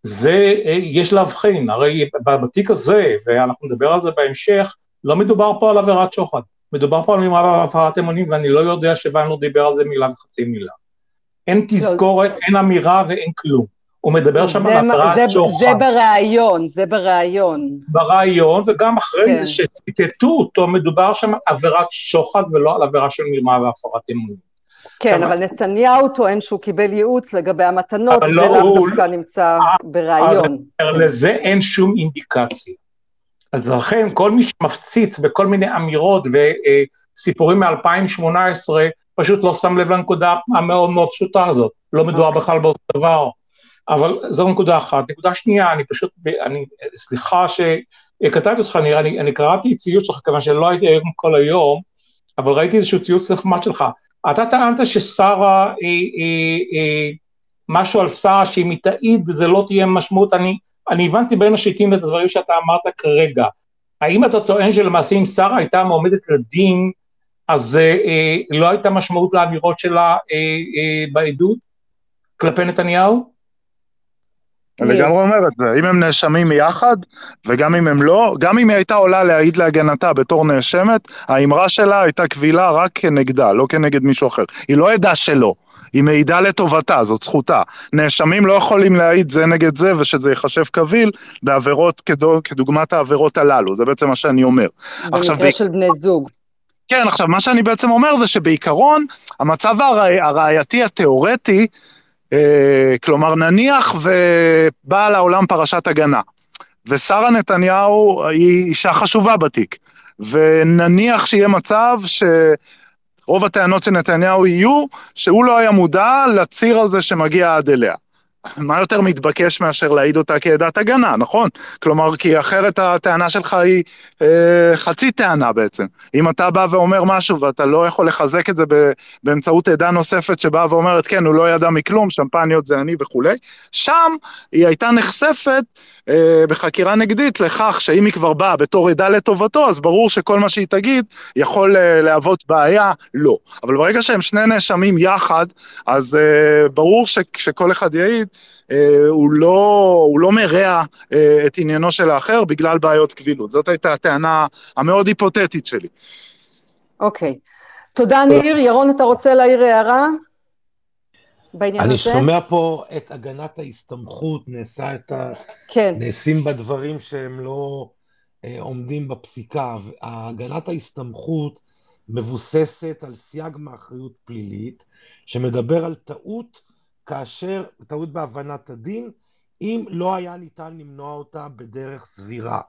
זה, יש להבחין, הרי בתיק הזה, ואנחנו נדבר על זה בהמשך, לא מדובר פה על עבירת שוחד, מדובר פה על מרמה והפרת אמונים, ואני לא יודע שוויינורד דיבר על זה מילה וחצי מילה. אין תזכורת, אין אמירה ואין כלום. הוא מדבר שם על התרעת שוחד. זה ברעיון, זה ברעיון. ברעיון, וגם אחרי כן. זה שציטטו אותו, מדובר שם על עבירת שוחד ולא על עבירה של מרמה והפרת אמונים. כן, אבל נתניהו טוען שהוא קיבל ייעוץ לגבי המתנות, זה לא לאו דווקא נמצא ברעיון. אז לזה אין שום אינדיקציה. אז לכן כל מי שמפציץ בכל מיני אמירות וסיפורים מ-2018, פשוט לא שם לב לנקודה המאוד מאוד פשוטה הזאת. לא מדובר בכלל באותו דבר. אבל זו נקודה אחת. נקודה שנייה, אני פשוט, אני, סליחה שכתבתי אותך, אני, אני, אני קראתי ציוץ שלך, כיוון שלא הייתי היום כל היום, אבל ראיתי איזשהו ציוץ נחמד שלך. אתה טענת ששרה, אה, אה, אה, משהו על שרה שהיא מתעיד וזה לא תהיה משמעות, אני, אני הבנתי בין השיטים את הדברים שאתה אמרת כרגע. האם אתה טוען שלמעשה אם שרה הייתה מועמדת לדין, אז אה, אה, לא הייתה משמעות לאמירות שלה אה, אה, בעדות כלפי נתניהו? אני לגמרי אומר את זה, אם הם נאשמים יחד, וגם אם הם לא, גם אם היא הייתה עולה להעיד להגנתה בתור נאשמת, האמרה שלה הייתה קבילה רק כנגדה, לא כנגד מישהו אחר. היא לא עדה שלו, היא מעידה לטובתה, זאת זכותה. נאשמים לא יכולים להעיד זה נגד זה, ושזה ייחשב קביל בעבירות כדוג, כדוגמת העבירות הללו, זה בעצם מה שאני אומר. במקרה ב... של בני זוג. כן, עכשיו, מה שאני בעצם אומר זה שבעיקרון, המצב הראי, הראייתי התיאורטי, כלומר, נניח ובאה לעולם פרשת הגנה, ושרה נתניהו היא אישה חשובה בתיק, ונניח שיהיה מצב שרוב הטענות של נתניהו יהיו שהוא לא היה מודע לציר הזה שמגיע עד אליה. מה יותר מתבקש מאשר להעיד אותה כעדת הגנה, נכון? כלומר, כי אחרת הטענה שלך היא אה, חצי טענה בעצם. אם אתה בא ואומר משהו ואתה לא יכול לחזק את זה באמצעות עדה נוספת שבאה ואומרת, כן, הוא לא ידע מכלום, שמפניות זה אני וכולי, שם היא הייתה נחשפת אה, בחקירה נגדית לכך שאם היא כבר באה בתור עדה לטובתו, אז ברור שכל מה שהיא תגיד יכול אה, להוות בעיה, לא. אבל ברגע שהם שני נאשמים יחד, אז אה, ברור שכל אחד יעיד, הוא, לא, הוא לא מרע אה, את עניינו של האחר בגלל בעיות קבילות. זאת הייתה הטענה המאוד היפותטית שלי. אוקיי. Okay. תודה, ניר. ירון, אתה רוצה להעיר הערה? בעניין אני הזה? אני שומע פה את הגנת ההסתמכות, נעשה את ה... כן. נעשים בדברים שהם לא אה, עומדים בפסיקה. הגנת ההסתמכות מבוססת על סייג מאחריות פלילית, שמדבר על טעות כאשר, טעות בהבנת הדין, אם לא היה ניתן למנוע אותה בדרך סבירה.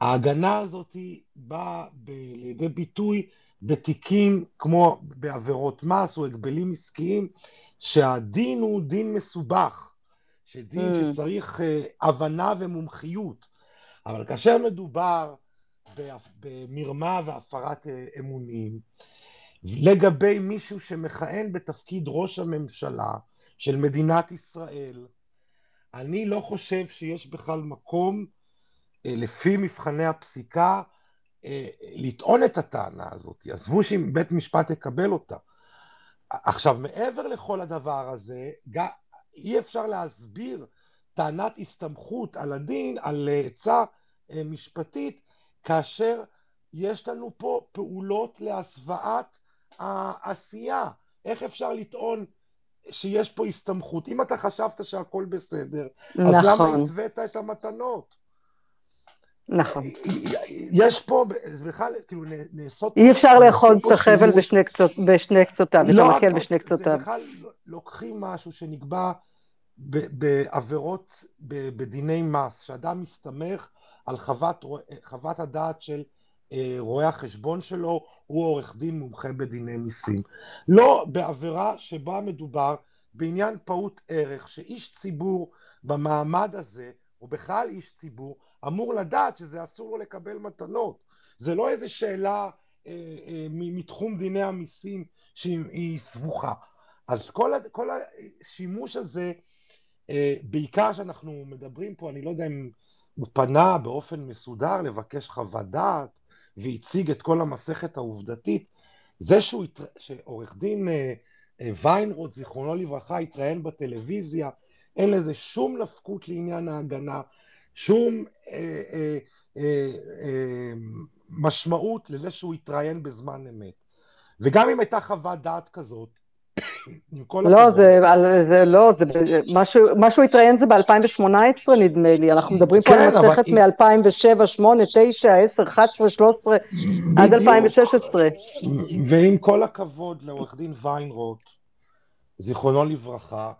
ההגנה הזאת באה לידי ביטוי בתיקים כמו בעבירות מס או הגבלים עסקיים, שהדין הוא דין מסובך, שדין mm. שצריך uh, הבנה ומומחיות, אבל כאשר מדובר במרמה והפרת uh, אמונים, לגבי מישהו שמכהן בתפקיד ראש הממשלה של מדינת ישראל, אני לא חושב שיש בכלל מקום, אה, לפי מבחני הפסיקה, אה, לטעון את הטענה הזאת. עזבו שאם בית משפט יקבל אותה. עכשיו, מעבר לכל הדבר הזה, אי אפשר להסביר טענת הסתמכות על הדין, על עצה אה, משפטית, כאשר יש לנו פה פעולות להסוואת העשייה. איך אפשר לטעון שיש פה הסתמכות? אם אתה חשבת שהכל בסדר, נכון. אז למה הסווית את המתנות? נכון. יש פה, בכלל, כאילו, נעשות... אי אפשר לאחוז את החבל בשני, קצות, בשני קצותיו, את המקל בשני קצותיו. זה בכלל לוקחים משהו שנקבע בעבירות, בדיני מס, שאדם מסתמך על חוות, חוות הדעת של אה, רואה החשבון שלו, הוא עורך דין מומחה בדיני מיסים. לא בעבירה שבה מדובר בעניין פעוט ערך, שאיש ציבור במעמד הזה, או בכלל איש ציבור, אמור לדעת שזה אסור לו לקבל מתנות. זה לא איזו שאלה אה, אה, מתחום דיני המיסים שהיא סבוכה. אז כל, כל השימוש הזה, אה, בעיקר שאנחנו מדברים פה, אני לא יודע אם הוא פנה באופן מסודר לבקש חוות דעת והציג את כל המסכת העובדתית, זה שהוא, שעורך דין אה, אה, ויינרוט, זיכרונו לברכה, התראיין בטלוויזיה, אין לזה שום נפקות לעניין ההגנה, שום אה, אה, אה, אה, משמעות לזה שהוא התראיין בזמן אמת. וגם אם הייתה חוות דעת כזאת, לא, זה, זה לא, זה, משהו, משהו התראיין זה ב-2018 נדמה לי, אנחנו מדברים פה על כן, מסכת מ-2007, 8, 9, 10, 11, 13, עד 2016. ועם כל הכבוד לעורך דין ויינרוט, זיכרונו לברכה,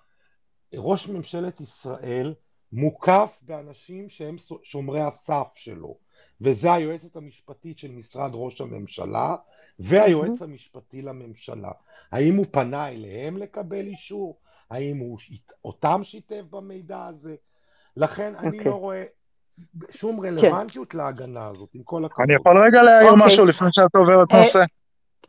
ראש ממשלת ישראל מוקף באנשים שהם שומרי הסף שלו, וזה היועצת המשפטית של משרד ראש הממשלה והיועץ המשפטי לממשלה. האם הוא פנה אליהם לקבל אישור? האם הוא אותם שיתף במידע הזה? לכן אני okay. לא רואה שום כן. רלוונטיות כן. להגנה הזאת, עם כל הכבוד. אני יכול רגע להעיר okay. אוקיי. משהו לפני שאת עוברת אה, נושא?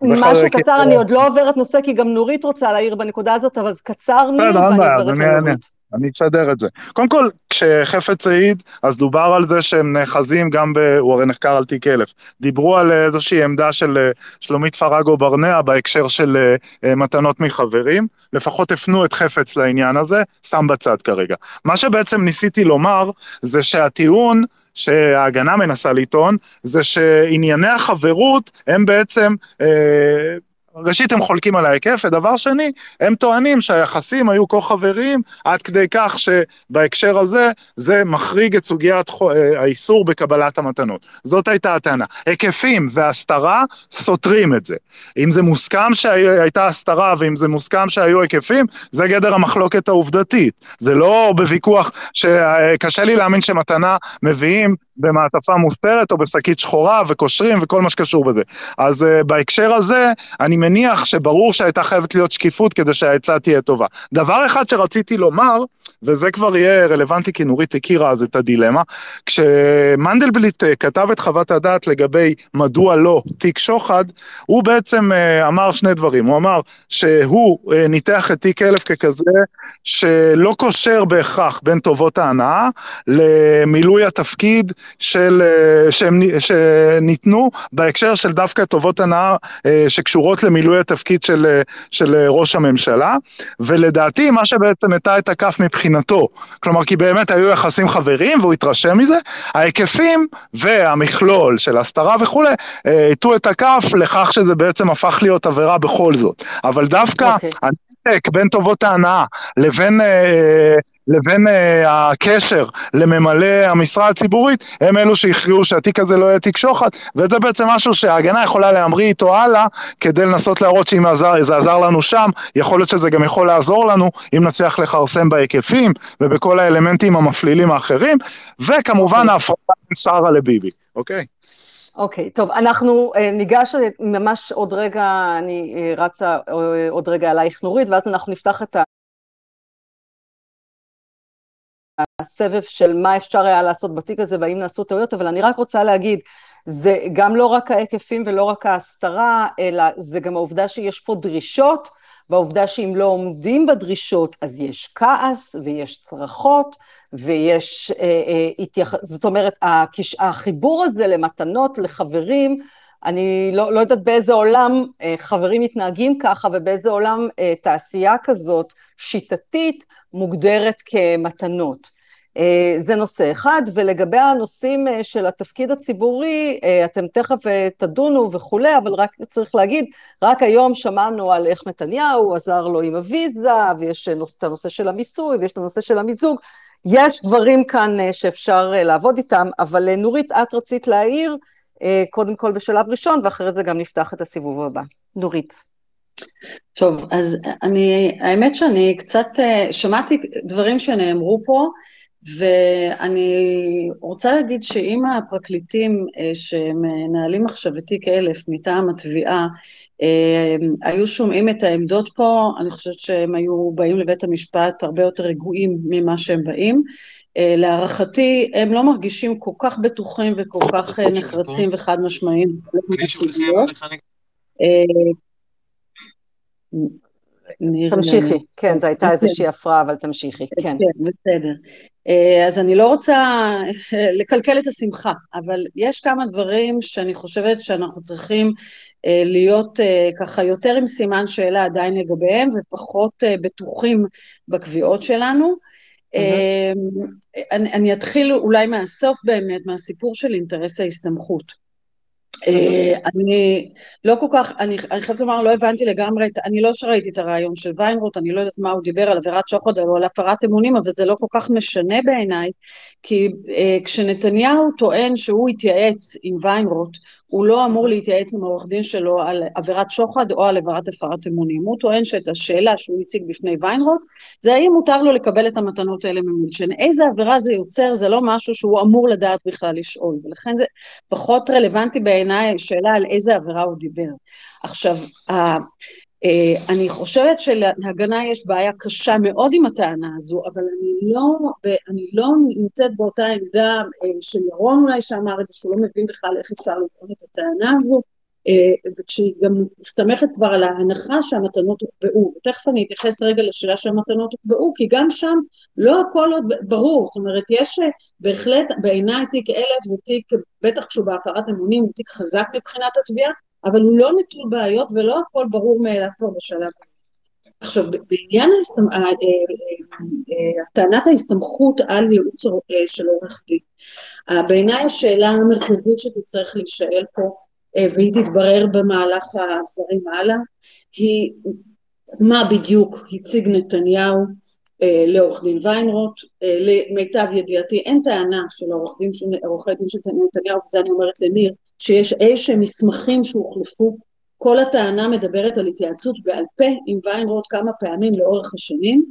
משהו קצר, אני עוד לא עוברת נושא, כי גם נורית רוצה להעיר בנקודה הזאת, אבל קצר ניר, ואני עוברת לנורית. אני אסדר את זה. קודם כל, כשחפץ העיד, אז דובר על זה שהם נאחזים גם ב... הוא הרי נחקר על תיק אלף. דיברו על איזושהי עמדה של אה, שלומית פרגו ברנע בהקשר של אה, אה, מתנות מחברים. לפחות הפנו את חפץ לעניין הזה, שם בצד כרגע. מה שבעצם ניסיתי לומר, זה שהטיעון שההגנה מנסה לטעון, זה שענייני החברות הם בעצם... אה, ראשית הם חולקים על ההיקף, ודבר שני, הם טוענים שהיחסים היו כה חבריים עד כדי כך שבהקשר הזה זה מחריג את סוגיית אה, האיסור בקבלת המתנות. זאת הייתה הטענה. היקפים והסתרה סותרים את זה. אם זה מוסכם שהייתה הסתרה ואם זה מוסכם שהיו היקפים, זה גדר המחלוקת העובדתית. זה לא בוויכוח שקשה לי להאמין שמתנה מביאים במעטפה מוסתרת או בשקית שחורה וקושרים וכל מה שקשור בזה. אז uh, בהקשר הזה, אני מניח שברור שהייתה חייבת להיות שקיפות כדי שהעצה תהיה טובה. דבר אחד שרציתי לומר, וזה כבר יהיה רלוונטי כי נורית הכירה אז את הדילמה, כשמנדלבליט uh, כתב את חוות הדעת לגבי מדוע לא תיק שוחד, הוא בעצם uh, אמר שני דברים. הוא אמר שהוא uh, ניתח את תיק אלף ככזה שלא קושר בהכרח בין טובות ההנאה למילוי התפקיד של, אה, שהם, שניתנו בהקשר של דווקא טובות הנאה אה, שקשורות למילוי התפקיד של, אה, של ראש הממשלה, ולדעתי מה שבעצם הטה את הכף מבחינתו, כלומר כי באמת היו יחסים חברים והוא התרשם מזה, ההיקפים והמכלול של הסתרה וכולי, הטו את הכף לכך שזה בעצם הפך להיות עבירה בכל זאת, אבל דווקא... Okay. אוקיי. בין טובות ההנאה לבין אה, לבין אה, הקשר לממלא המשרה הציבורית, הם אלו שהכריעו שהתיק הזה לא יהיה תיק שוחד, וזה בעצם משהו שההגנה יכולה להמריא איתו הלאה, כדי לנסות להראות שאם זה עזר לנו שם, יכול להיות שזה גם יכול לעזור לנו, אם נצליח לכרסם בהיקפים ובכל האלמנטים המפלילים האחרים, וכמובן. ההפרדה בין שרה לביבי, אוקיי? אוקיי, okay, טוב, אנחנו uh, ניגש ממש עוד רגע, אני uh, רצה uh, עוד רגע עלייך נורית, ואז אנחנו נפתח את הסבב של מה אפשר היה לעשות בתיק הזה והאם נעשו טעויות, אבל אני רק רוצה להגיד, זה גם לא רק ההיקפים ולא רק ההסתרה, אלא זה גם העובדה שיש פה דרישות, והעובדה שאם לא עומדים בדרישות אז יש כעס ויש צרחות ויש, אה, אה, התייח... זאת אומרת. החיבור הזה למתנות, לחברים, אני לא, לא יודעת באיזה עולם אה, חברים מתנהגים ככה ובאיזה עולם אה, תעשייה כזאת שיטתית מוגדרת כמתנות. אה, זה נושא אחד, ולגבי הנושאים אה, של התפקיד הציבורי, אה, אתם תכף תדונו וכולי, אבל רק צריך להגיד, רק היום שמענו על איך נתניהו עזר לו עם הוויזה, ויש את הנושא של המיסוי, ויש את הנושא של המיזוג, יש דברים כאן שאפשר לעבוד איתם, אבל נורית, את רצית להעיר, קודם כל בשלב ראשון, ואחרי זה גם נפתח את הסיבוב הבא. נורית. טוב, אז אני, האמת שאני קצת שמעתי דברים שנאמרו פה, ואני רוצה להגיד שאם הפרקליטים אה, שמנהלים עכשיו את תיק אלף מטעם התביעה אה, היו שומעים את העמדות פה, אני חושבת שהם היו באים לבית המשפט הרבה יותר רגועים ממה שהם באים. אה, להערכתי, הם לא מרגישים כל כך בטוחים וכל כך נחרצים וחד משמעיים. תמשיכי, כן, זו הייתה איזושהי הפרעה, אבל תמשיכי, כן. כן, בסדר. אה, אז אני לא רוצה אה, לקלקל את השמחה, אבל יש כמה דברים שאני חושבת שאנחנו צריכים אה, להיות ככה יותר עם סימן שאלה עדיין לגביהם ופחות בטוחים בקביעות שלנו. Mm-hmm. אני, אני אתחיל אולי מהסוף באמת, מהסיפור של אינטרס ההסתמכות. אה, אני לא כל כך, אני, אני חייבת לומר, לא הבנתי לגמרי, אני לא שראיתי את הרעיון של ויינרוט, אני לא יודעת מה הוא דיבר על עבירת שוחד או על הפרת אמונים, אבל זה לא כל כך משנה בעיניי, כי אה, כשנתניהו טוען שהוא התייעץ עם ויינרוט, הוא לא אמור להתייעץ עם העורך דין שלו על עבירת שוחד או על עבירת הפרת אמונים. הוא טוען שאת השאלה שהוא הציג בפני ויינרוט, זה האם מותר לו לקבל את המתנות האלה ממילצ'ן. איזה עבירה זה יוצר, זה לא משהו שהוא אמור לדעת בכלל לשאול, ולכן זה פחות רלוונטי בעיניי שאלה על איזה עבירה הוא דיבר. עכשיו, אני חושבת שלהגנה יש בעיה קשה מאוד עם הטענה הזו, אבל אני לא, אני לא נמצאת באותה עמדה אה, של ירון אולי שאמר את זה, שהוא לא מבין בכלל איך אפשר לטעון את הטענה הזו, אה, וכשהיא גם מסתמכת כבר על ההנחה שהמתנות הוחבאו, ותכף אני אתייחס רגע לשאלה שהמתנות הוחבאו, כי גם שם לא הכל עוד ברור, זאת אומרת יש בהחלט בעיניי תיק אלף זה תיק, בטח כשהוא בהפרת אמונים הוא תיק חזק מבחינת התביעה, אבל הוא לא נטול בעיות ולא הכל ברור מאליו כבר בשלב הזה. עכשיו, בעניין. אה, אה, אה, טענת ההסתמכות על ייעוץ של עורך דין, בעיניי השאלה המרכזית שתצטרך להישאל פה, והיא תתברר במהלך הדברים הלאה, היא מה בדיוק הציג נתניהו לעורך דין ויינרוט, למיטב ידיעתי אין טענה של עורכי דין של נתניהו, וזה אני אומרת לניר, שיש איזשהם מסמכים שהוחלפו, כל הטענה מדברת על התייעצות בעל פה עם ויינרוט כמה פעמים לאורך השנים,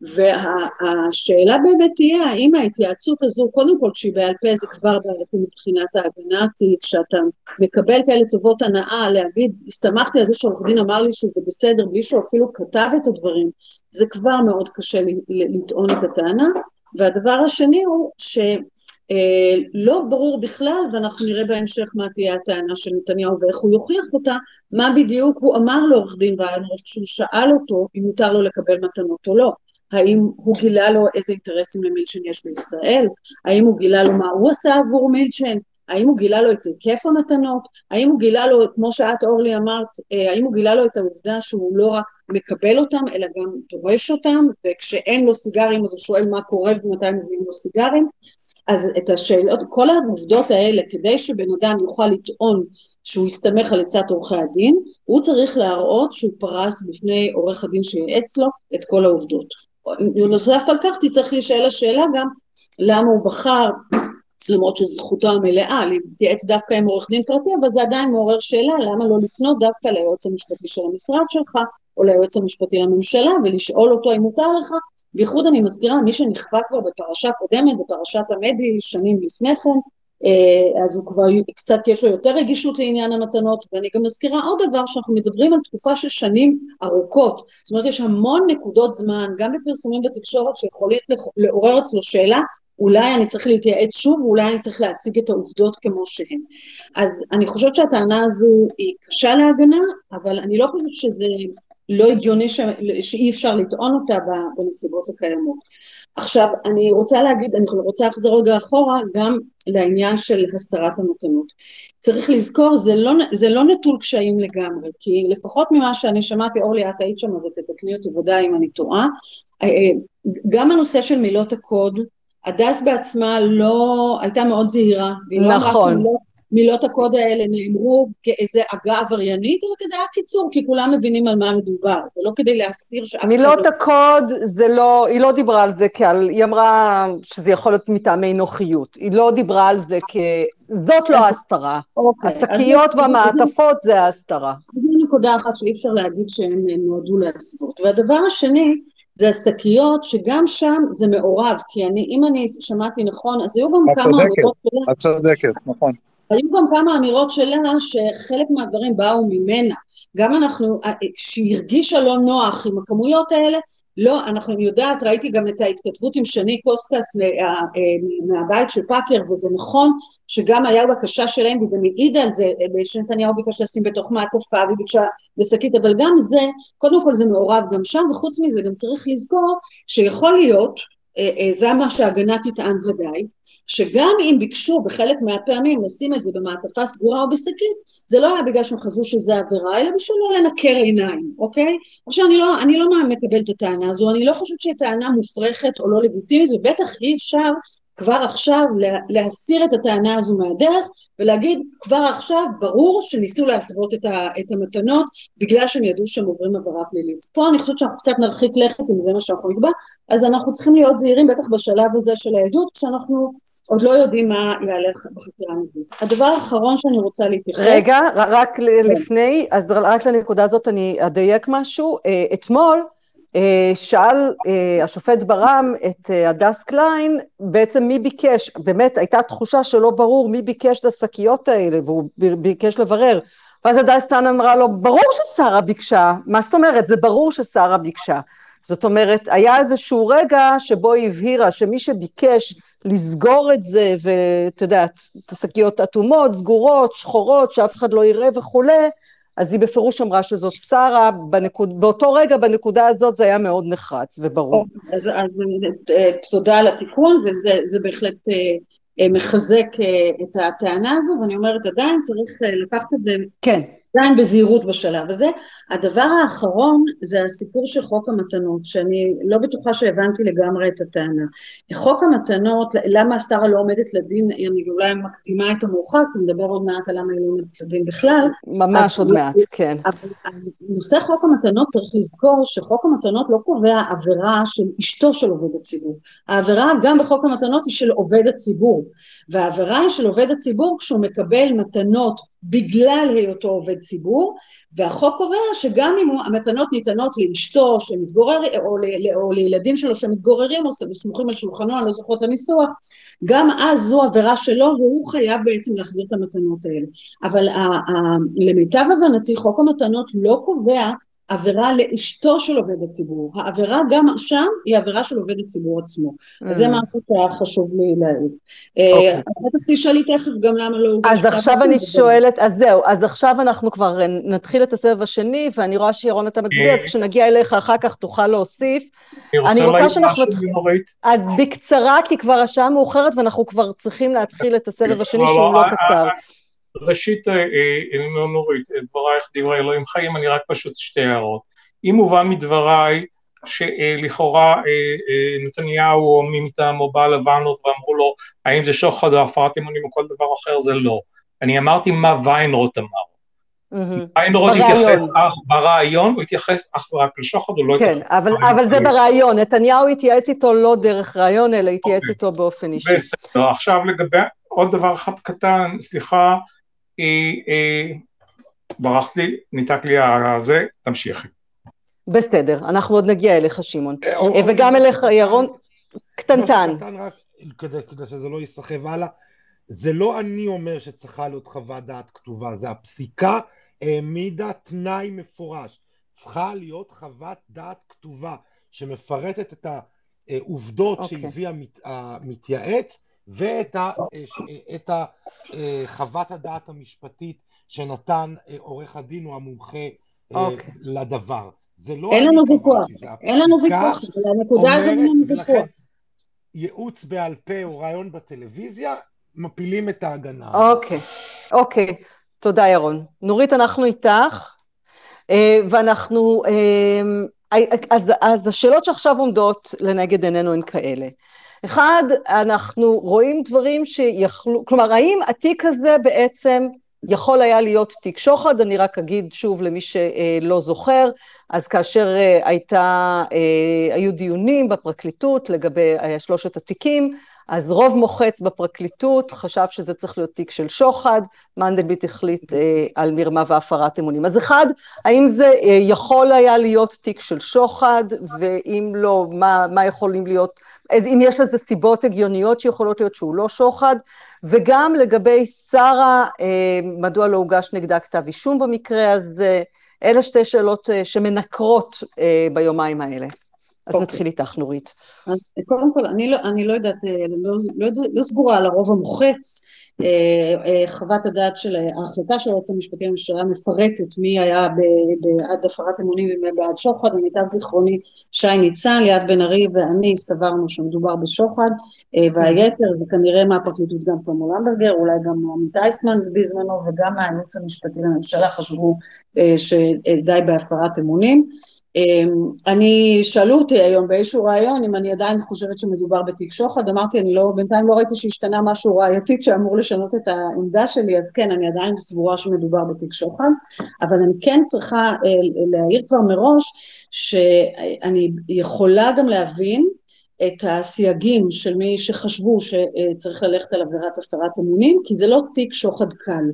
והשאלה באמת תהיה האם ההתייעצות הזו, קודם כל כשהיא בעל פה זה כבר בעייתי מבחינת ההגנה, כי כשאתה מקבל כאלה טובות הנאה להגיד, הסתמכתי על זה שעורך דין אמר לי שזה בסדר בלי שהוא אפילו כתב את הדברים, זה כבר מאוד קשה לטעון את הטענה, והדבר השני הוא. אה, לא ברור בכלל, ואנחנו נראה בהמשך מה תהיה הטענה של נתניהו ואיך הוא יוכיח אותה, מה בדיוק הוא אמר לעורך דין ויינרוט כשהוא שאל אותו אם מותר לו לקבל מתנות או לא. האם הוא גילה לו איזה אינטרסים למילצ'ן יש בישראל? האם הוא גילה לו מה הוא עשה עבור מילצ'ן? האם הוא גילה לו את היקף המתנות? האם הוא גילה לו, כמו שאת אורלי אמרת, אה, האם הוא גילה לו את העובדה שהוא לא רק מקבל אותם, אלא גם דורש אותם, וכשאין לו סיגרים אז הוא שואל מה קורה ומתי מביאים לו סיגרים? אז את השאלות, כל העובדות האלה, כדי שבן אדם יוכל לטעון שהוא יסתמך על עצת עורכי הדין, הוא צריך להראות שהוא פרס בפני עורך הדין שייעץ לו את כל העובדות. נוסף על כך תצטרך להישאל השאלה גם למה הוא בחר, למרות שזכותו המלאה, להתייעץ דווקא עם עורך דין פרטי, אבל זה עדיין מעורר שאלה למה לא לפנות דווקא ליועץ המשפטי של המשרד שלך, או ליועץ המשפטי לממשלה, ולשאול אותו אם מותר לך, בייחוד אני מזכירה, מי שנכפה כבר בפרשה קודמת, בפרשת המדי, שנים לפני כן, אה, אז הוא כבר קצת יש לו יותר רגישות לעניין המתנות, ואני גם מזכירה עוד דבר שאנחנו מדברים על תקופה של שנים ארוכות, זאת אומרת יש המון נקודות זמן, גם בפרסומים בתקשורת שיכולים לעורר אצלו שאלה, אולי אני צריך להתייעץ שוב, ואולי אני צריך להציג את העובדות כמו שהן. אז אני חושבת שהטענה הזו היא קשה להגנה, אבל אני לא חושבת שזה לא הגיוני ש... שאי אפשר לטעון אותה בנסיבות הקיימות. עכשיו, אני רוצה להגיד, אני רוצה לחזור רגע אחורה גם לעניין של הסתרת המתנות. צריך לזכור, זה לא, זה לא נטול קשיים לגמרי, כי לפחות ממה שאני שמעתי, אורלי, את היית שם, אז תתקני אותי ודאי אם אני טועה, אה, אה, גם הנושא של מילות הקוד, הדס בעצמה לא, הייתה מאוד זהירה. נכון. לא מילות הקוד האלה נאמרו כאיזה עגה עבריינית, אלא כזה היה קיצור, כי כולם מבינים על מה מדובר, ולא כדי להסתיר שאף אחד... מילות הקוד זה לא, היא לא דיברה על זה כעל, היא אמרה שזה יכול להיות מטעמי נוחיות, היא לא דיברה על זה כ... זאת לא ההסתרה. אוקיי, השקיות והמעטפות זה ההסתרה. זו נקודה אחת שאי אפשר להגיד שהן נועדו להסוות. והדבר השני, זה השקיות, שגם שם זה מעורב, כי אני, אם אני שמעתי נכון, אז היו גם כמה אמירות שלה. את צודקת, נכון. היו גם כמה אמירות שלה שחלק מהדברים באו ממנה. גם אנחנו, שהיא הרגישה לא נוח עם הכמויות האלה, לא, אנחנו, יודעת, ראיתי גם את ההתכתבות עם שני קוסקס אה, אה, מהבית של פאקר, וזה נכון שגם היה בקשה שלהם, וגם העידה על זה, אה, שנתניהו ביקש לשים בתוך מעטפה, והיא ביקשה בשקית, אבל גם זה, קודם כל זה מעורב גם שם, וחוץ מזה גם צריך לזכור שיכול להיות, זה מה שההגנה תטען ודאי, שגם אם ביקשו בחלק מהפעמים לשים את זה במעטפה סגורה או בשקית, זה לא היה בגלל שהם חשבו שזה עבירה, אלא בשביל לא לנקר עיניים, אוקיי? עכשיו אני לא, אני לא מקבלת את הטענה הזו, אני לא חושבת שהיא טענה מופרכת או לא לגיטימית, ובטח אי אפשר כבר עכשיו להסיר את הטענה הזו מהדרך ולהגיד כבר עכשיו ברור שניסו להסוות את, את המתנות בגלל שהם ידעו שהם עוברים עבירה פלילית. פה אני חושבת שאנחנו קצת נרחיק לכת אם זה מה שאנחנו נקבע, אז אנחנו צריכים להיות זהירים בטח בשלב הזה של העדות כשאנחנו עוד לא יודעים מה יעלה בחקירה נגדית. הדבר האחרון שאני רוצה להתייחס... רגע, רק לפני, אז רק לנקודה הזאת אני אדייק משהו. אה, אתמול אה, שאל אה, השופט ברם את הדס קליין בעצם מי ביקש, באמת הייתה תחושה שלא ברור מי ביקש את השקיות האלה והוא ביקש לברר ואז הדס קליין אמרה לו ברור ששרה ביקשה, מה זאת אומרת זה ברור ששרה ביקשה זאת אומרת היה איזשהו רגע שבו היא הבהירה שמי שביקש לסגור את זה ואת יודעת את השקיות אטומות, סגורות, שחורות שאף אחד לא יראה וכולי אז היא בפירוש אמרה שזאת שרה, בנקוד, באותו רגע, בנקודה הזאת, זה היה מאוד נחרץ וברור. אז, אז אה, תודה על התיקון, וזה בהחלט אה, אה, מחזק את הטענה הזו, ואני אומרת עדיין צריך לקחת את זה כן. עדיין בזהירות בשלב הזה. הדבר האחרון זה הסיפור של חוק המתנות, שאני לא בטוחה שהבנתי לגמרי את הטענה. חוק המתנות, למה שרה לא עומדת לדין, אני אולי מקדימה את המאוחר, כי נדבר עוד מעט על למה היא לא עומדת לדין בכלל. ממש עוד מעט, כן. נושא חוק המתנות צריך לזכור שחוק המתנות לא קובע עבירה של אשתו של עובד הציבור. העבירה גם בחוק המתנות היא של עובד הציבור. והעבירה היא של עובד הציבור כשהוא מקבל מתנות בגלל היותו עובד ציבור, והחוק קובע שגם אם המתנות ניתנות לאשתו שמתגורר, או, ל, או לילדים שלו שמתגוררים או סמוכים על שולחנו, אני לא זוכרת את הניסוח, גם אז זו עבירה שלו והוא חייב בעצם להחזיר את המתנות האלה. אבל ה, ה, למיטב הבנתי חוק המתנות לא קובע עבירה לאשתו של עובד הציבור. העבירה גם שם היא עבירה של עובד הציבור עצמו. אז זה משהו שהיה חשוב לי להעיר. אה, בטח תשאלי תכף גם למה לא... אז עכשיו אני שואלת, אז זהו, אז עכשיו אנחנו כבר נתחיל את הסבב השני, ואני רואה שירון אתה מצביע, אז כשנגיע אליך אחר כך תוכל להוסיף. אני רוצה שאנחנו... אז בקצרה, כי כבר השעה מאוחרת ואנחנו כבר צריכים להתחיל את הסבב השני שהוא לא קצר. ראשית, אה, אה, נורית, דברייך דברי אלוהים חיים, אני רק פשוט שתי הערות. אם מובן מדבריי שלכאורה אה, נתניהו או מי מטעמו בא לבנות ואמרו לו האם זה שוחד או הפרת אמונים או כל דבר אחר, זה לא. אני אמרתי מה ויינרוט אמר. חיים רוז התייחס ברעיון, הוא התייחס אך ורק לשוחד, הוא לא כן, אבל, אבל זה ברעיון, נתניהו התייעץ איתו לא דרך רעיון, אלא התייעץ אוקיי. איתו באופן אישי. בסדר, עכשיו לגבי עוד דבר אחד קטן, סליחה, ברח לי, ניתק לי הזה, תמשיכי. בסדר, אנחנו עוד נגיע אליך, שמעון. אה, וגם אליך, ירון, קטנטן. קטנטן רק, כדי שזה לא ייסחב הלאה. זה לא אני אומר שצריכה להיות חוות דעת כתובה, זה הפסיקה העמידה תנאי מפורש. צריכה להיות חוות דעת כתובה שמפרטת את העובדות okay. אוקיי. שהביא המתייעץ ואת ה, את ה, חוות הדעת המשפטית שנתן עורך הדין או המומחה okay. אוקיי. לדבר. זה לא... אין לנו ויכוח, אין לנו ויכוח, הנקודה הזאת אין לנו ויכוח. ייעוץ בעל פה או רעיון בטלוויזיה, מפילים את ההגנה. אוקיי, אוקיי, תודה ירון. נורית, אנחנו איתך, אה, ואנחנו, אה, אז, אז השאלות שעכשיו עומדות לנגד עינינו הן כאלה. אחד, אנחנו רואים דברים שיכלו, כלומר, האם התיק הזה בעצם יכול היה להיות תיק שוחד, אני רק אגיד שוב למי שלא זוכר, אז כאשר הייתה, היו דיונים בפרקליטות לגבי שלושת התיקים, אז רוב מוחץ בפרקליטות חשב שזה צריך להיות תיק של שוחד, מנדלבליט החליט אה, על מרמה והפרת אמונים. אז אחד, האם זה אה, יכול היה להיות תיק של שוחד, ואם לא, מה, מה יכולים להיות, אז אם יש לזה סיבות הגיוניות שיכולות להיות שהוא לא שוחד, וגם לגבי שרה, אה, מדוע לא הוגש נגדה כתב אישום במקרה הזה, אלה שתי שאלות אה, שמנקרות אה, ביומיים האלה. אז okay. אוקיי. נתחיל איתך, נורית. אז קודם כל, אני לא, אני לא יודעת, אה, לא, לא, לא סגורה על הרוב המוחץ, אה, אה, חוות הדעת של ההחלטה של היועץ המשפטי לממשלה מפרטת מי היה בעד הפרת אמונים ומי בעד שוחד, למיטב זיכרוני שי ניצן, ליאת בן ארי ואני סברנו שמדובר בשוחד, והיתר זה כנראה מהפרקליטות גם סמואל למברגר, אולי גם עמית אייסמן בזמנו וגם מהייעוץ המשפטי לממשלה חשבו שדי בהפרת אמונים. אמ, אני, שאלו אותי היום באיזשהו ראיון אם אני עדיין חושבת שמדובר בתיק שוחד, אמרתי אני לא, בינתיים לא ראיתי שהשתנה משהו ראייתית שאמור לשנות את העמדה שלי, אז כן, אני עדיין סבורה שמדובר בתיק שוחד, אבל אני כן צריכה אה, להעיר כבר מראש שאני יכולה גם להבין את הסייגים של מי שחשבו שצריך ללכת על עבירת הפרת אמונים, כי זה לא תיק שוחד קל.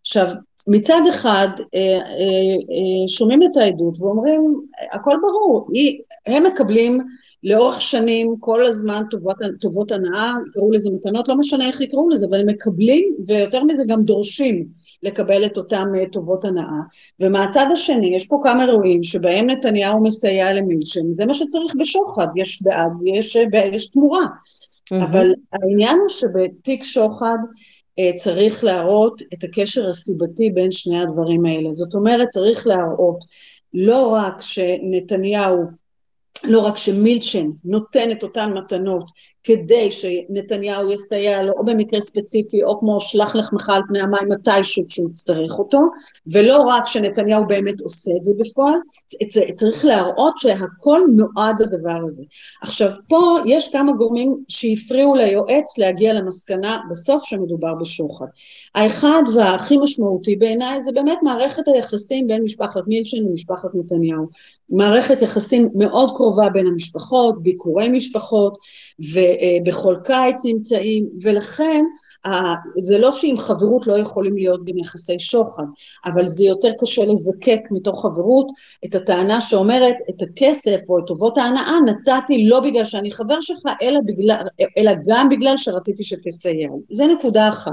עכשיו, מצד אחד אה, אה, אה, שומעים את העדות ואומרים הכל ברור, הם מקבלים לאורך שנים כל הזמן טובות, טובות הנאה, יקראו לזה מתנות, לא משנה איך יקראו לזה, אבל הם מקבלים ויותר מזה גם דורשים לקבל את אותם טובות הנאה. ומהצד השני יש פה כמה אירועים שבהם נתניהו מסייע למילצ'ן, זה מה שצריך בשוחד, יש בעד ויש יש תמורה. Mm-hmm. אבל העניין הוא שבתיק שוחד צריך להראות את הקשר הסיבתי בין שני הדברים האלה. זאת אומרת, צריך להראות לא רק שנתניהו לא רק שמילצ'ן נותן את אותן מתנות כדי שנתניהו יסייע לו, או במקרה ספציפי, או כמו שלח לחמך על פני המים מתישהו כשהוא יצטרך אותו, ולא רק שנתניהו באמת עושה את זה בפועל, צריך להראות שהכל נועד לדבר הזה. עכשיו, פה יש כמה גורמים שהפריעו ליועץ להגיע למסקנה בסוף שמדובר בשוחד. האחד והכי משמעותי בעיניי זה באמת מערכת היחסים בין משפחת מילצ'ן למשפחת נתניהו. מערכת יחסים מאוד קרובה בין המשפחות, ביקורי משפחות, ובכל קיץ נמצאים, ולכן זה לא שעם חברות לא יכולים להיות גם יחסי שוחד, אבל זה יותר קשה לזקק מתוך חברות את הטענה שאומרת את הכסף או את טובות ההנאה נתתי לא בגלל שאני חבר שלך, אלא, בגלל, אלא גם בגלל שרציתי שתסייע. זה נקודה אחת.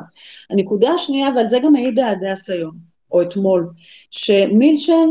הנקודה השנייה, ועל זה גם העידה הדס היום, או אתמול, שמילצ'ן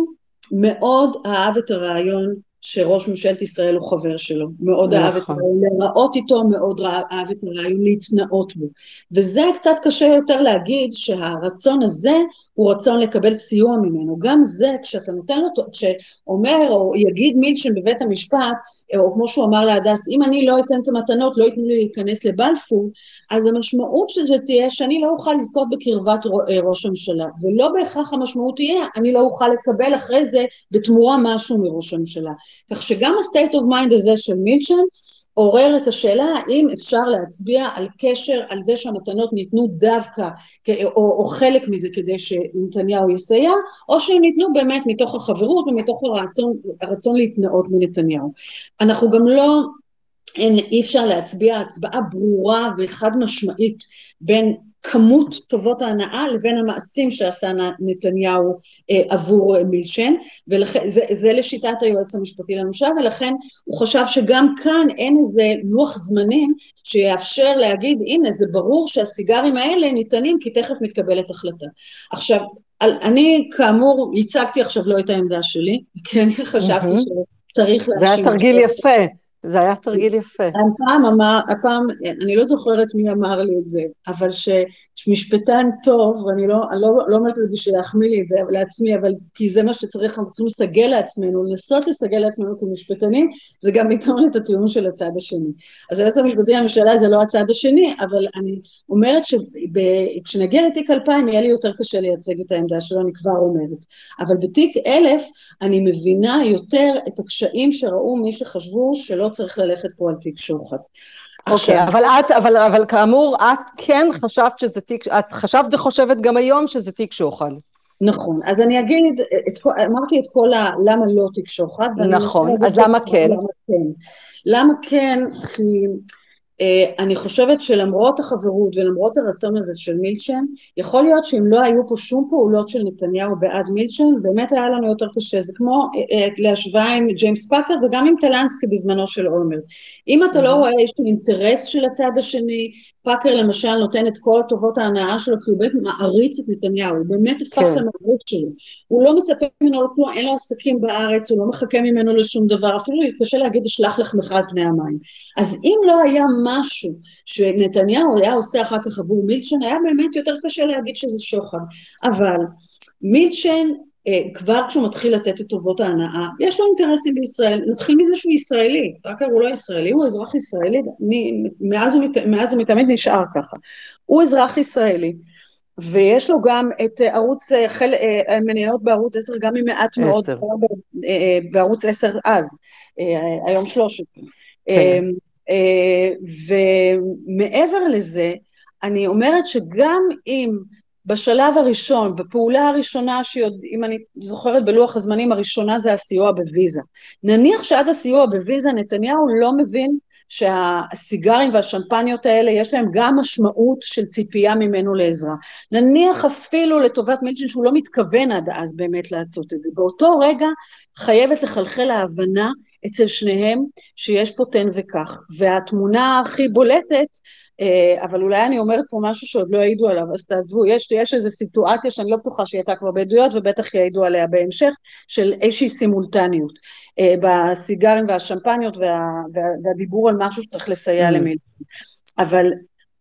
מאוד אהב את הרעיון שראש ממשלת ישראל הוא חבר שלו, מאוד נכון. אהב את הרעיון להיראות איתו, מאוד אהב את הרעיון להתנאות בו. וזה קצת קשה יותר להגיד שהרצון הזה הוא רצון לקבל סיוע ממנו. גם זה, כשאתה נותן לו, כשאומר או יגיד מילצ'ן בבית המשפט, או כמו שהוא אמר להדס, אם אני לא אתן את המתנות, לא ייתנו לי להיכנס לבלפור, אז המשמעות של זה תהיה שאני לא אוכל לזכות בקרבת אה, ראש הממשלה. ולא בהכרח המשמעות תהיה, אני לא אוכל לקבל אחרי זה בתמורה משהו מראש הממשלה. כך שגם ה-state of mind הזה של מילצ'ן, עורר את השאלה האם אפשר להצביע על קשר, על זה שהמתנות ניתנו דווקא, או, או חלק מזה כדי שנתניהו יסייע, או שהם ניתנו באמת מתוך החברות ומתוך הרצון, הרצון להתנאות מנתניהו. אנחנו גם לא, אין, אי אפשר להצביע הצבעה ברורה וחד משמעית בין כמות טובות ההנאה לבין המעשים שעשה נתניהו אה, עבור אה, מילשן ולכן זה, זה לשיטת היועץ המשפטי לממשלה ולכן הוא חשב שגם כאן אין איזה לוח זמנים שיאפשר להגיד הנה זה ברור שהסיגרים האלה ניתנים כי תכף מתקבלת החלטה. עכשיו אני כאמור ייצגתי עכשיו לא את העמדה שלי כי אני חשבתי שצריך להשיב. זה היה תרגיל יפה זה היה תרגיל יפה. הפעם אמר, הפעם, אני לא זוכרת מי אמר לי את זה, אבל שמשפטן טוב, ואני לא, לא, לא אומרת את זה בשביל להחמיא לי את זה לעצמי, אבל כי זה מה שצריך, אנחנו צריכים לסגל לעצמנו, לנסות לסגל לעצמנו כמשפטנים, זה גם לטעון את הטיעון של הצד השני. אז היועץ המשפטי לממשלה זה לא הצד השני, אבל אני אומרת שכשנגיע לתיק 2000 יהיה לי יותר קשה לייצג את העמדה שלו, אני כבר אומרת. אבל בתיק 1000 אני מבינה יותר את הקשיים שראו מי שחשבו שלא צריך ללכת פה על תיק שוחד. אוקיי, אבל את, אבל, אבל כאמור, את כן חשבת שזה תיק, את חשבת וחושבת גם היום שזה תיק שוחד. נכון, אז אני אגיד, את, אמרתי את כל ה... למה לא תיק שוחד. נכון, אז למה כן? למה כן? למה כן? כי אני חושבת שלמרות החברות ולמרות הרצון הזה של מילצ'ן, יכול להיות שאם לא היו פה שום פעולות של נתניהו בעד מילצ'ן, באמת היה לנו יותר קשה. זה כמו אה, אה, להשוואה עם ג'יימס פאקר וגם עם טלנסקי בזמנו של אולמרט. אם אתה לא רואה איזשהו אינטרס של הצד השני, פאקר למשל נותן את כל טובות ההנאה שלו כי הוא באמת מעריץ את נתניהו, הוא באמת הפך כן. למעריץ שלו. הוא לא מצפה ממנו לכלום, אין לו עסקים בארץ, הוא לא מחכה ממנו לשום דבר, אפילו קשה להגיד אשלח לחמך על פני המים. אז אם לא היה משהו שנתניהו היה עושה אחר כך עבור מילצ'ן, היה באמת יותר קשה להגיד שזה שוחד. אבל מילצ'ן כבר כשהוא מתחיל לתת את טובות ההנאה, יש לו אינטרסים בישראל, נתחיל מזה שהוא ישראלי, רק הוא לא ישראלי, הוא אזרח ישראלי, מאז ומתמיד נשאר ככה. הוא אזרח ישראלי, ויש לו גם את ערוץ, אה, חל, אה, מניות בערוץ 10, גם עם מעט מאוד, בערוץ 10 אז, היום 13. כן. ומעבר לזה, אני אומרת שגם אם בשלב הראשון, בפעולה הראשונה, שאם אני זוכרת בלוח הזמנים הראשונה זה הסיוע בוויזה. נניח שעד הסיוע בוויזה נתניהו לא מבין שהסיגרים והשמפניות האלה יש להם גם משמעות של ציפייה ממנו לעזרה. נניח אפילו לטובת מילצ'ן שהוא לא מתכוון עד אז באמת לעשות את זה. באותו רגע חייבת לחלחל ההבנה אצל שניהם שיש פה תן וכך. והתמונה הכי בולטת אבל אולי אני אומרת פה משהו שעוד לא העידו עליו, אז תעזבו, יש, יש איזו סיטואציה שאני לא בטוחה שהיא הייתה כבר בעדויות, ובטח יעידו עליה בהמשך, של איזושהי סימולטניות אה, בסיגרים והשמפניות וה, וה, והדיבור על משהו שצריך לסייע mm. למילים. אבל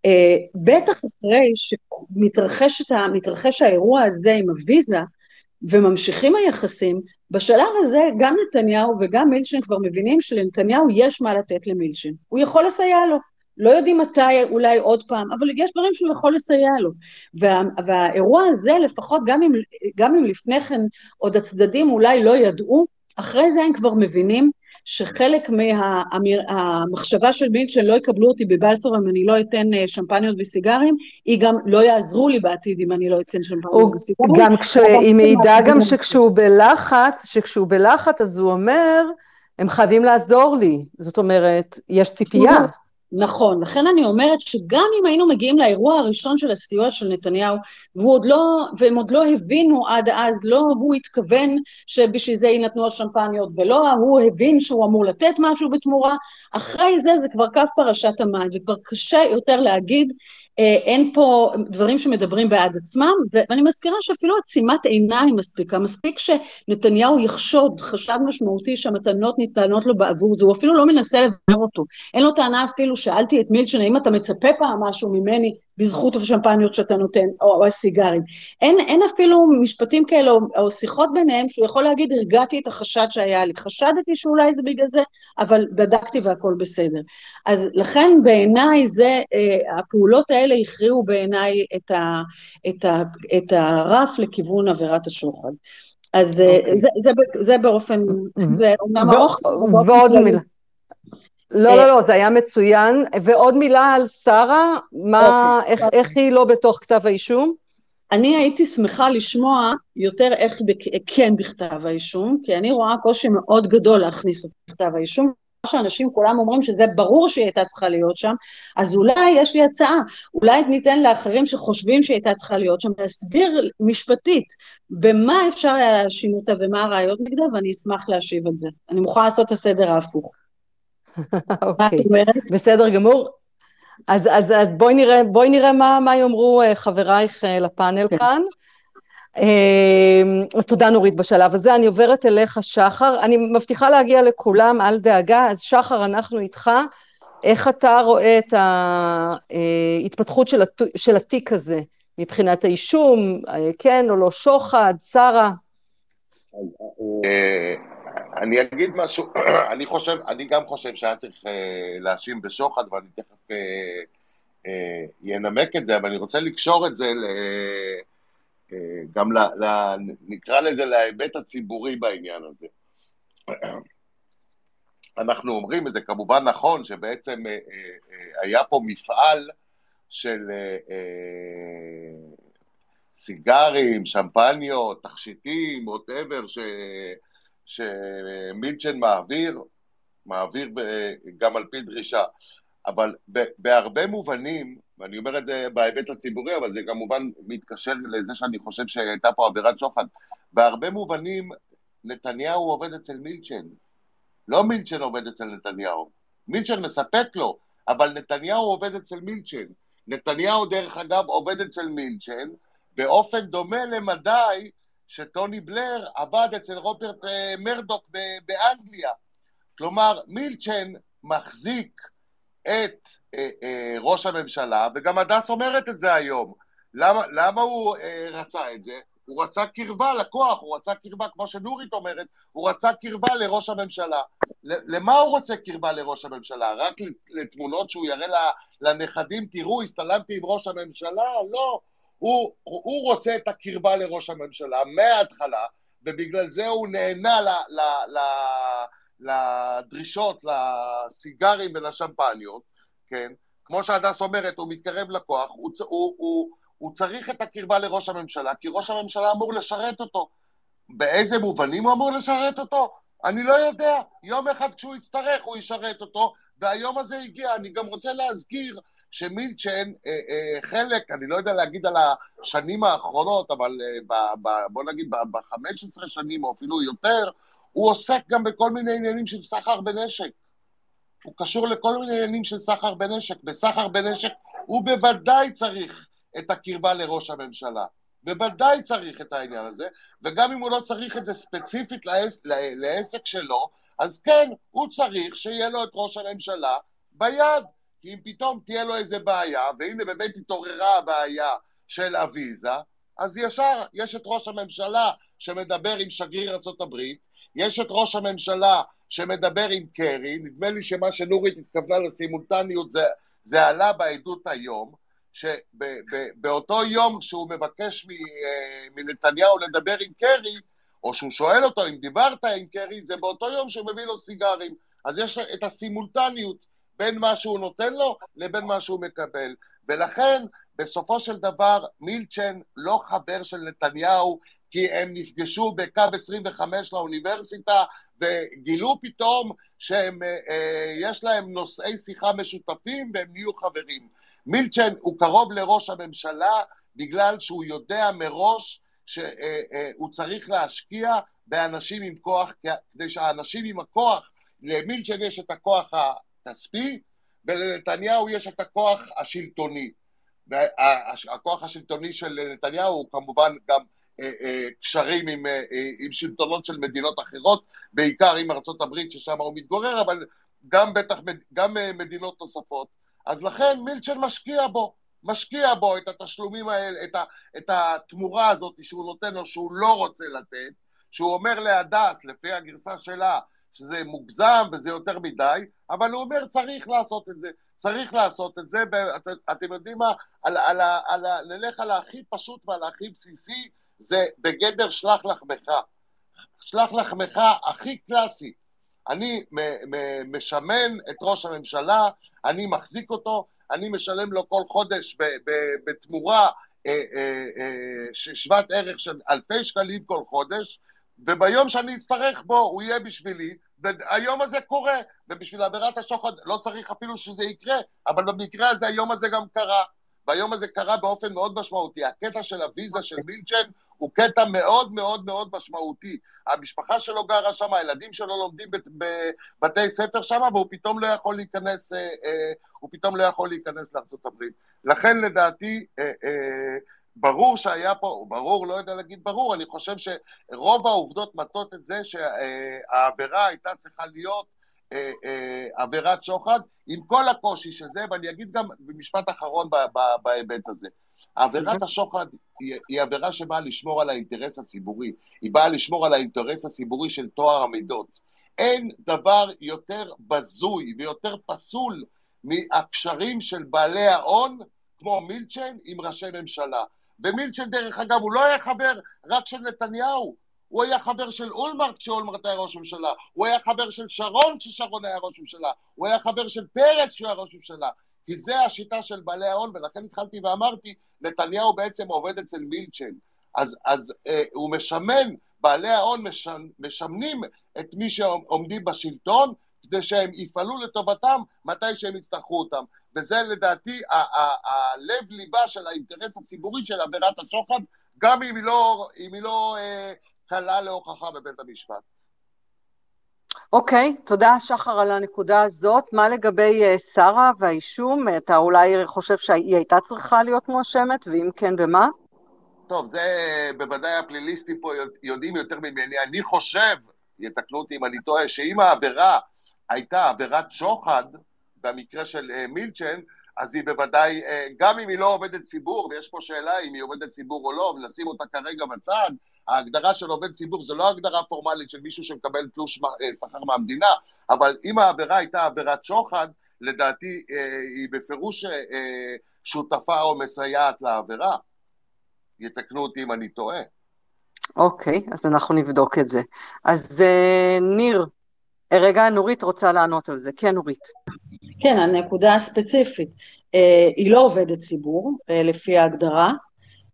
אה, בטח אחרי שמתרחש האירוע הזה עם הוויזה, וממשיכים היחסים, בשלב הזה גם נתניהו וגם מילשן כבר מבינים שלנתניהו יש מה לתת למילשן, הוא יכול לסייע לו. לא יודעים מתי, אולי עוד פעם, אבל יש דברים שהוא יכול לסייע לו. וה, והאירוע הזה, לפחות גם אם, גם אם לפני כן עוד הצדדים אולי לא ידעו, אחרי זה הם כבר מבינים שחלק מהמחשבה של מילצ'ן לא יקבלו אותי בבלפור אם אני לא אתן אה, שמפניות וסיגרים, היא גם לא יעזרו לי בעתיד אם אני לא אתן שמפניות וסיגרים. גם כשהיא מעידה גם שכשהוא בלחץ, שכשהוא בלחץ אז הוא אומר, הם חייבים לעזור לי, זאת אומרת, יש ציפייה. נכון, לכן אני אומרת שגם אם היינו מגיעים לאירוע הראשון של הסיוע של נתניהו, עוד לא, והם עוד לא הבינו עד אז, לא הוא התכוון שבשביל זה יינתנו השמפניות, ולא הוא הבין שהוא אמור לתת משהו בתמורה, אחרי זה זה כבר קו פרשת המים, וכבר קשה יותר להגיד אין פה דברים שמדברים בעד עצמם, ואני מזכירה שאפילו עצימת עיניים מספיקה, מספיק שנתניהו יחשוד חשד משמעותי שהמתנות ניתנות לו בעבור זה, הוא אפילו לא מנסה לדבר אותו, אין לו טענה אפילו, שאלתי את מילצ'ן, האם אתה מצפה פעם משהו ממני בזכות השמפניות שאתה נותן, או, או הסיגרים. אין, אין אפילו משפטים כאלה, או, או שיחות ביניהם, שהוא יכול להגיד, הרגעתי את החשד שהיה לי. חשדתי שאולי זה בגלל זה, אבל בדקתי והכל בסדר. אז לכן בעיניי זה, אה, הפעולות האלה הכריעו בעיניי את, ה, את, ה, את הרף לכיוון עבירת השוחד. אז okay. אה, אוקיי. זה, זה, זה באופן, זה אומנם ארוך, ועוד מילה. לא, לא, לא, זה היה מצוין. ועוד מילה על שרה, מה, איך, איך היא לא בתוך כתב האישום? אני הייתי שמחה לשמוע יותר איך כן בכתב האישום, כי אני רואה קושי מאוד גדול להכניס את כתב האישום. שאנשים כולם אומרים שזה ברור שהיא הייתה צריכה להיות שם, אז אולי יש לי הצעה, אולי ניתן לאחרים שחושבים שהיא הייתה צריכה להיות שם, להסביר משפטית במה אפשר היה להאשים אותה ומה הראיות נגדה, ואני אשמח להשיב את זה. אני מוכנה לעשות את הסדר ההפוך. אוקיי, בסדר גמור. אז, אז, אז בואי נראה, בואי נראה מה, מה יאמרו אה, חברייך אה, לפאנל כן. כאן. אמ, אז תודה נורית בשלב הזה. אני עוברת אליך, שחר. אני מבטיחה להגיע לכולם, אל דאגה. אז שחר, אנחנו איתך. איך אתה רואה את ההתפתחות של, הת... של התיק הזה מבחינת האישום, כן או לא שוחד, שרה? אה, אני אגיד משהו, אני חושב, אני גם חושב שהיה צריך אה, להאשים בשוחד, ואני תכף ינמק אה, את זה, אבל אני רוצה לקשור את זה ל... גם, ל, ל, נקרא לזה, להיבט הציבורי בעניין הזה. אנחנו אומרים, וזה כמובן נכון, שבעצם אה, אה, אה, היה פה מפעל של סיגרים, שמפניות, תכשיטים, ווטאבר, שמילצ'ן מעביר, מעביר גם על פי דרישה. אבל בהרבה מובנים, ואני אומר את זה בהיבט הציבורי, אבל זה כמובן מתקשר לזה שאני חושב שהייתה פה עבירת שוחד. בהרבה מובנים נתניהו עובד אצל מילצ'ן. לא מילצ'ן עובד אצל נתניהו. מילצ'ן מספק לו, אבל נתניהו עובד אצל מילצ'ן. נתניהו, דרך אגב, עובד אצל מילצ'ן באופן דומה למדי שטוני בלר עבד אצל רוברט אה, מרדוק באנגליה. כלומר, מילצ'ן מחזיק את אה, אה, ראש הממשלה, וגם הדס אומרת את זה היום. למה, למה הוא אה, רצה את זה? הוא רצה קרבה לכוח, הוא רצה קרבה, כמו שנורית אומרת, הוא רצה קרבה לראש הממשלה. למה הוא רוצה קרבה לראש הממשלה? רק לתמונות שהוא יראה לנכדים, תראו, הסתלמתי עם ראש הממשלה? לא. הוא, הוא רוצה את הקרבה לראש הממשלה מההתחלה, ובגלל זה הוא נהנה ל, ל, ל, לדרישות, לסיגרים ולשמפניות, כן? כמו שהדס אומרת, הוא מתקרב לכוח, הוא, הוא, הוא, הוא צריך את הקרבה לראש הממשלה, כי ראש הממשלה אמור לשרת אותו. באיזה מובנים הוא אמור לשרת אותו? אני לא יודע. יום אחד כשהוא יצטרך הוא ישרת אותו, והיום הזה הגיע. אני גם רוצה להזכיר שמילצ'ן, אה, אה, חלק, אני לא יודע להגיד על השנים האחרונות, אבל אה, ב, ב, בוא נגיד ב-15 שנים או אפילו יותר, הוא עוסק גם בכל מיני עניינים של סחר בנשק. הוא קשור לכל מיני עניינים של סחר בנשק. בסחר בנשק הוא בוודאי צריך את הקרבה לראש הממשלה. בוודאי צריך את העניין הזה, וגם אם הוא לא צריך את זה ספציפית לעס, לעסק שלו, אז כן, הוא צריך שיהיה לו את ראש הממשלה ביד. כי אם פתאום תהיה לו איזה בעיה, והנה באמת התעוררה הבעיה של אביזה, אז ישר יש את ראש הממשלה שמדבר עם שגריר ארה"ב, יש את ראש הממשלה שמדבר עם קרי, נדמה לי שמה שנורית התכוונה לסימולטניות זה, זה עלה בעדות היום, שבאותו יום שהוא מבקש אה, מנתניהו לדבר עם קרי, או שהוא שואל אותו אם דיברת עם קרי, זה באותו יום שהוא מביא לו סיגרים. אז יש את הסימולטניות בין מה שהוא נותן לו לבין מה שהוא מקבל. ולכן, בסופו של דבר, מילצ'ן לא חבר של נתניהו, כי הם נפגשו בקו 25 לאוניברסיטה וגילו פתאום שיש אה, להם נושאי שיחה משותפים והם נהיו חברים. מילצ'ן הוא קרוב לראש הממשלה בגלל שהוא יודע מראש שהוא אה, אה, צריך להשקיע באנשים עם כוח, כדי שהאנשים עם הכוח, למילצ'ן יש את הכוח הכספי ולנתניהו יש את הכוח השלטוני. הכוח השלטוני של נתניהו הוא כמובן גם אה, אה, קשרים עם, אה, עם שלטונות של מדינות אחרות, בעיקר עם הברית ששם הוא מתגורר, אבל גם בטח, גם מדינות נוספות. אז לכן מילצ'ן משקיע בו, משקיע בו את התשלומים האלה, את, ה, את התמורה הזאת שהוא נותן לו שהוא לא רוצה לתת, שהוא אומר להדס, לפי הגרסה שלה, שזה מוגזם וזה יותר מדי, אבל הוא אומר צריך לעשות את זה, צריך לעשות את זה, ואתם יודעים מה, על, על, על, על, נלך על הכי פשוט ועל הכי בסיסי, זה בגדר שלח לחמך. שלח לחמך הכי קלאסי. אני משמן את ראש הממשלה, אני מחזיק אותו, אני משלם לו כל חודש בתמורה אה, אה, אה, שוות ערך של אלפי שקלים כל חודש, וביום שאני אצטרך בו הוא יהיה בשבילי, והיום הזה קורה, ובשביל עבירת השוחד לא צריך אפילו שזה יקרה, אבל במקרה הזה היום הזה גם קרה. והיום הזה קרה באופן מאוד משמעותי. הקטע של הוויזה של מילצ'ן הוא קטע מאוד מאוד מאוד משמעותי. המשפחה שלו גרה שם, הילדים שלו לומדים בבתי ספר שם, והוא פתאום לא יכול להיכנס, אה, אה, הוא פתאום לא יכול להיכנס לארה"ב. לכן לדעתי, אה, אה, ברור שהיה פה, ברור, לא יודע להגיד ברור, אני חושב שרוב העובדות מטות את זה שהעבירה הייתה צריכה להיות אה, אה, עבירת שוחד, עם כל הקושי שזה, ואני אגיד גם במשפט אחרון בהיבט הזה. עבירת השוחד היא, היא עבירה שבאה לשמור על האינטרס הציבורי, היא באה לשמור על האינטרס הציבורי של טוהר המידות. אין דבר יותר בזוי ויותר פסול מהקשרים של בעלי ההון, כמו מילצ'ן, עם ראשי ממשלה. ומילצ'ן, דרך אגב, הוא לא היה חבר רק של נתניהו, הוא היה חבר של אולמרט כשאולמרט היה ראש ממשלה, הוא היה חבר של שרון כששרון היה ראש ממשלה, הוא היה חבר של פרס כשהוא היה ראש ממשלה, כי זה השיטה של בעלי ההון, ולכן התחלתי ואמרתי, נתניהו בעצם עובד אצל מילצ'ן, אז, אז אה, הוא משמן, בעלי ההון משמ, משמנים את מי שעומדים בשלטון, כדי שהם יפעלו לטובתם מתי שהם יצטרכו אותם. וזה לדעתי הלב ליבה של האינטרס הציבורי של עבירת השוחד, גם אם היא לא, אם היא לא אה, קלה להוכחה בבית המשפט. אוקיי, okay, תודה שחר על הנקודה הזאת. מה לגבי uh, שרה והאישום? אתה אולי חושב שהיא הייתה צריכה להיות מואשמת, ואם כן, במה? טוב, זה בוודאי הפליליסטים פה יודעים יותר ממני. אני חושב, יתקנו אותי אם אני טועה, שאם העבירה הייתה עבירת שוחד, במקרה של uh, מילצ'ן, אז היא בוודאי, uh, גם אם היא לא עובדת ציבור, ויש פה שאלה אם היא עובדת ציבור או לא, ונשים אותה כרגע בצד, ההגדרה של עובד ציבור זה לא הגדרה פורמלית של מישהו שמקבל תלוש אה, שכר מהמדינה, אבל אם העבירה הייתה עבירת שוחד, לדעתי אה, היא בפירוש אה, שותפה או מסייעת לעבירה. יתקנו אותי אם אני טועה. אוקיי, אז אנחנו נבדוק את זה. אז ניר, רגע, נורית רוצה לענות על זה. כן, נורית. כן, הנקודה הספציפית. היא לא עובדת ציבור, לפי ההגדרה,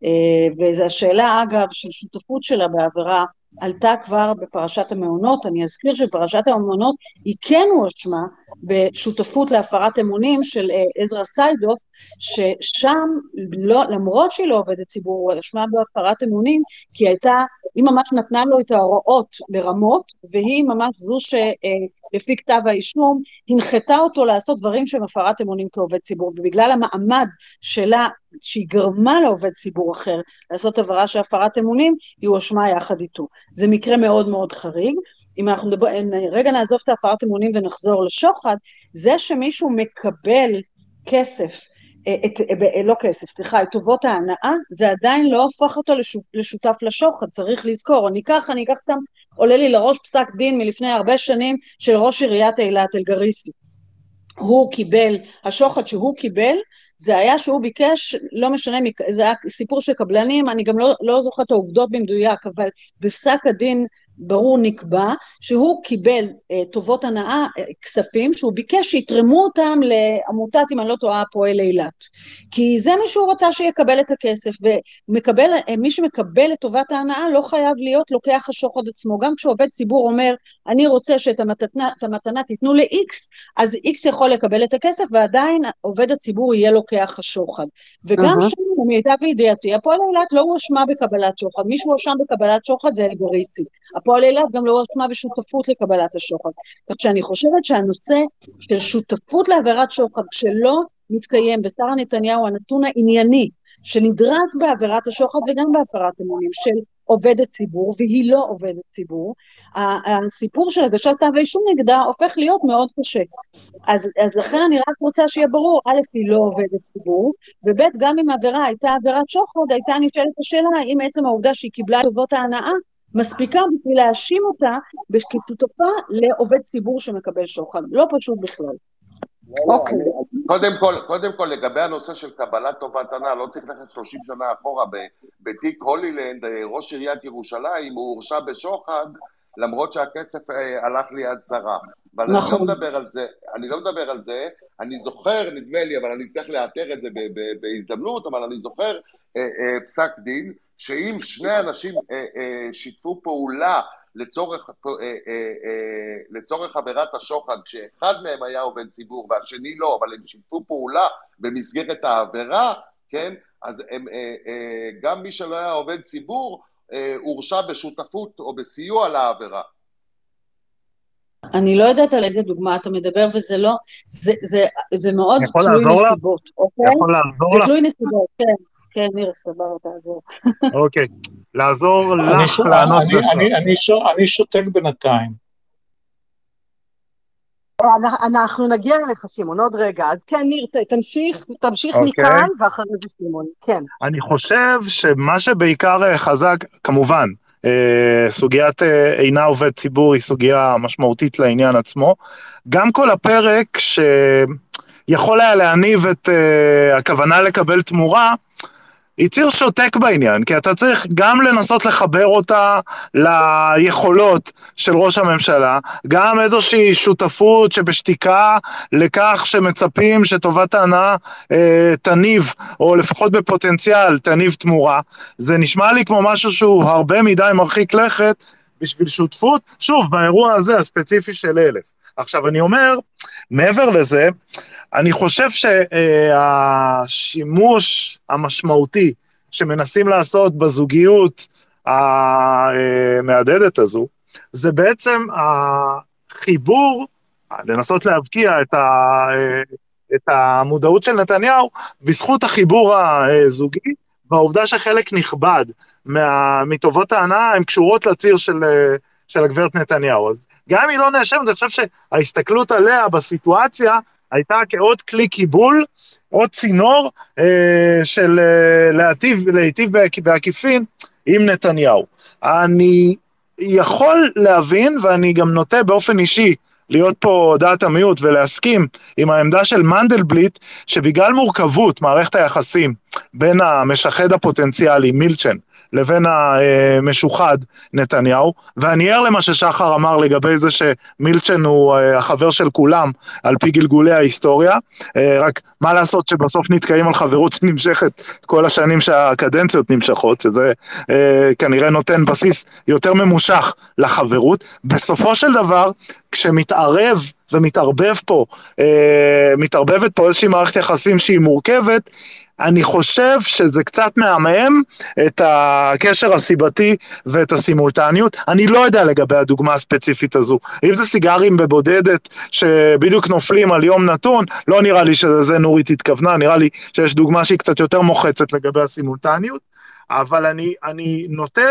אה, וזו השאלה אגב של שותפות שלה בעבירה עלתה כבר בפרשת המעונות, אני אזכיר שבפרשת המעונות היא כן הואשמה בשותפות להפרת אמונים של אה, עזרא סיידוף, ששם לא, למרות שהיא לא עובדת ציבור, היא הואשמה בהפרת אמונים, כי הייתה, היא ממש נתנה לו את ההוראות לרמות, והיא ממש זו שלפי אה, כתב האישום הנחתה אותו לעשות דברים שהם הפרת אמונים כעובד ציבור, ובגלל המעמד שלה, שהיא גרמה לעובד ציבור אחר לעשות עבירה של הפרת אמונים, היא הואשמה יחד איתו. זה מקרה מאוד מאוד חריג. אם אנחנו מדבר, רגע נעזוב את הפרת אמונים ונחזור לשוחד, זה שמישהו מקבל כסף, אה, את, אה, לא כסף, סליחה, את טובות ההנאה, זה עדיין לא הופך אותו לשותף לשוחד, צריך לזכור. אני אקח, אני אקח סתם, עולה לי לראש פסק דין מלפני הרבה שנים של ראש עיריית אילת אלגריסי. הוא קיבל, השוחד שהוא קיבל, זה היה שהוא ביקש, לא משנה, זה היה סיפור של קבלנים, אני גם לא, לא זוכרת את העובדות במדויק, אבל בפסק הדין ברור נקבע שהוא קיבל אה, טובות הנאה, אה, כספים, שהוא ביקש שיתרמו אותם לעמותת, אם אני לא טועה, פועל אילת. כי זה מי שהוא רצה שיקבל את הכסף, ומקבל, אה, מי שמקבל את טובת ההנאה לא חייב להיות לוקח השוחד עצמו. גם כשעובד ציבור אומר, אני רוצה שאת המתנה, המתנה תיתנו ל-X, אז X יכול לקבל את הכסף, ועדיין עובד הציבור יהיה לוקח השוחד. וגם uh-huh. שם, למיטב לידיעתי, הפועל אילת לא הואשמה בקבלת שוחד, מי שהואשם בקבלת שוחד זה אלגריסי. הפועל אילת גם לא הואשמה בשותפות לקבלת השוחד. כך שאני חושבת שהנושא של שותפות לעבירת שוחד, שלא מתקיים בשרה נתניהו הנתון הענייני שנדרש בעבירת השוחד וגם בהפרת אמונים של עובדת ציבור, והיא לא עובדת ציבור, הסיפור של הגשת כתב האישום נגדה הופך להיות מאוד קשה. אז, אז לכן אני רק רוצה שיהיה ברור, א', היא לא עובדת ציבור, וב', גם אם העבירה הייתה עבירת שוחד, הייתה נשאלת השאלה האם עצם העובדה שהיא קיבלה את טובות ההנאה מספיקה בשביל להאשים אותה כשותפה לעובד ציבור שמקבל שוחד. לא פשוט בכלל. אוקיי. קודם כל, קודם כל, לגבי הנושא של קבלת טובת הנאה, לא צריך ללכת 30 שנה אחורה, בתיק הולילנד, ראש עיריית ירושלים, הוא הורשע בשוחד, למרות שהכסף אה, הלך ליד שרה. אבל נכון. אני לא נכון. מדבר על זה, אני לא מדבר על זה, אני זוכר, נדמה לי, אבל אני צריך לאתר את זה בהזדמנות, אבל אני זוכר אה, אה, פסק דין, שאם שני אנשים אה, אה, שיתפו פעולה לצורך, אה, אה, אה, לצורך עבירת השוחד, כשאחד מהם היה עובד ציבור והשני לא, אבל הם שיתפו פעולה במסגרת העבירה, כן, אז הם, אה, אה, גם מי שלא היה עובד ציבור אה, הורשע בשותפות או בסיוע לעבירה. אני לא יודעת על איזה דוגמה אתה מדבר, וזה לא, זה, זה, זה מאוד תלוי נסיבות, אוקיי? יכול לעזור לך? זה תלוי נסיבות, כן. כן, ניר, סבבה, תעזור. אוקיי, לעזור לך לענות אני שותק בינתיים. אנחנו נגיע אליך, שמעון, עוד רגע. אז כן, ניר, תמשיך, תמשיך okay. אוקיי. מכאן, ואחרי זה שמעון, כן. אני חושב שמה שבעיקר אה, חזק, כמובן, אה, סוגיית אה, אינה עובד ציבור היא סוגיה משמעותית לעניין עצמו. גם כל הפרק שיכול היה להניב את הכוונה לקבל תמורה, יציר שותק בעניין, כי אתה צריך גם לנסות לחבר אותה ליכולות של ראש הממשלה, גם איזושהי שותפות שבשתיקה לכך שמצפים שטובת ההנאה אה, תניב, או לפחות בפוטנציאל תניב תמורה. זה נשמע לי כמו משהו שהוא הרבה מדי מרחיק לכת בשביל שותפות, שוב, באירוע הזה הספציפי של אלף. עכשיו אני אומר, מעבר לזה, אני חושב שהשימוש המשמעותי שמנסים לעשות בזוגיות המהדהדת הזו, זה בעצם החיבור, לנסות להבקיע את, ה, את המודעות של נתניהו בזכות החיבור הזוגי, והעובדה שחלק נכבד מטובות ההנאה הן קשורות לציר של, של הגברת נתניהו. אז גם אם היא לא נאשמת, אני חושב שההסתכלות עליה בסיטואציה הייתה כעוד כלי קיבול, עוד צינור אה, של אה, להיטיב, להיטיב בעקיפין עם נתניהו. אני יכול להבין, ואני גם נוטה באופן אישי להיות פה דעת המיעוט ולהסכים עם העמדה של מנדלבליט, שבגלל מורכבות מערכת היחסים בין המשחד הפוטנציאלי, מילצ'ן, לבין המשוחד נתניהו, ואני ער למה ששחר אמר לגבי זה שמילצ'ן הוא אה, החבר של כולם על פי גלגולי ההיסטוריה, אה, רק מה לעשות שבסוף נתקעים על חברות שנמשכת כל השנים שהקדנציות נמשכות, שזה אה, כנראה נותן בסיס יותר ממושך לחברות. בסופו של דבר, כשמתערב ומתערבב פה, מתערבבת פה איזושהי מערכת יחסים שהיא מורכבת, אני חושב שזה קצת מהמם את הקשר הסיבתי ואת הסימולטניות. אני לא יודע לגבי הדוגמה הספציפית הזו. אם זה סיגרים בבודדת שבדיוק נופלים על יום נתון, לא נראה לי שזה נורית התכוונה, נראה לי שיש דוגמה שהיא קצת יותר מוחצת לגבי הסימולטניות. אבל אני, אני נוטה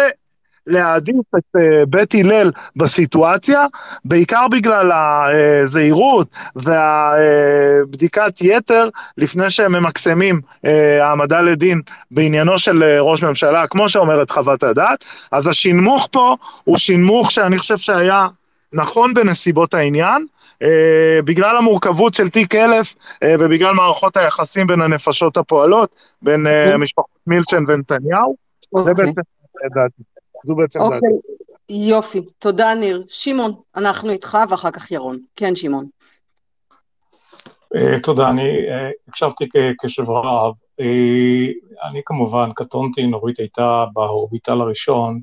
להעדיף את uh, בית הלל בסיטואציה, בעיקר בגלל הזהירות והבדיקת יתר לפני שהם ממקסמים uh, העמדה לדין בעניינו של uh, ראש ממשלה, כמו שאומרת חוות הדעת. אז השנמוך פה הוא שנמוך שאני חושב שהיה נכון בנסיבות העניין. Uh, בגלל המורכבות של תיק אלף uh, ובגלל מערכות היחסים בין הנפשות הפועלות, בין uh, משפחות מילצ'ן ונתניהו, okay. זה אוקיי. בעצם לדעתי. זו בעצם אוקיי, דעתי. יופי, תודה ניר. שמעון, אנחנו איתך ואחר כך ירון. כן, שמעון. Uh, תודה, אני uh, הקשבתי כקשב רב. Uh, אני כמובן קטונתי, נורית הייתה באורביטל הראשון,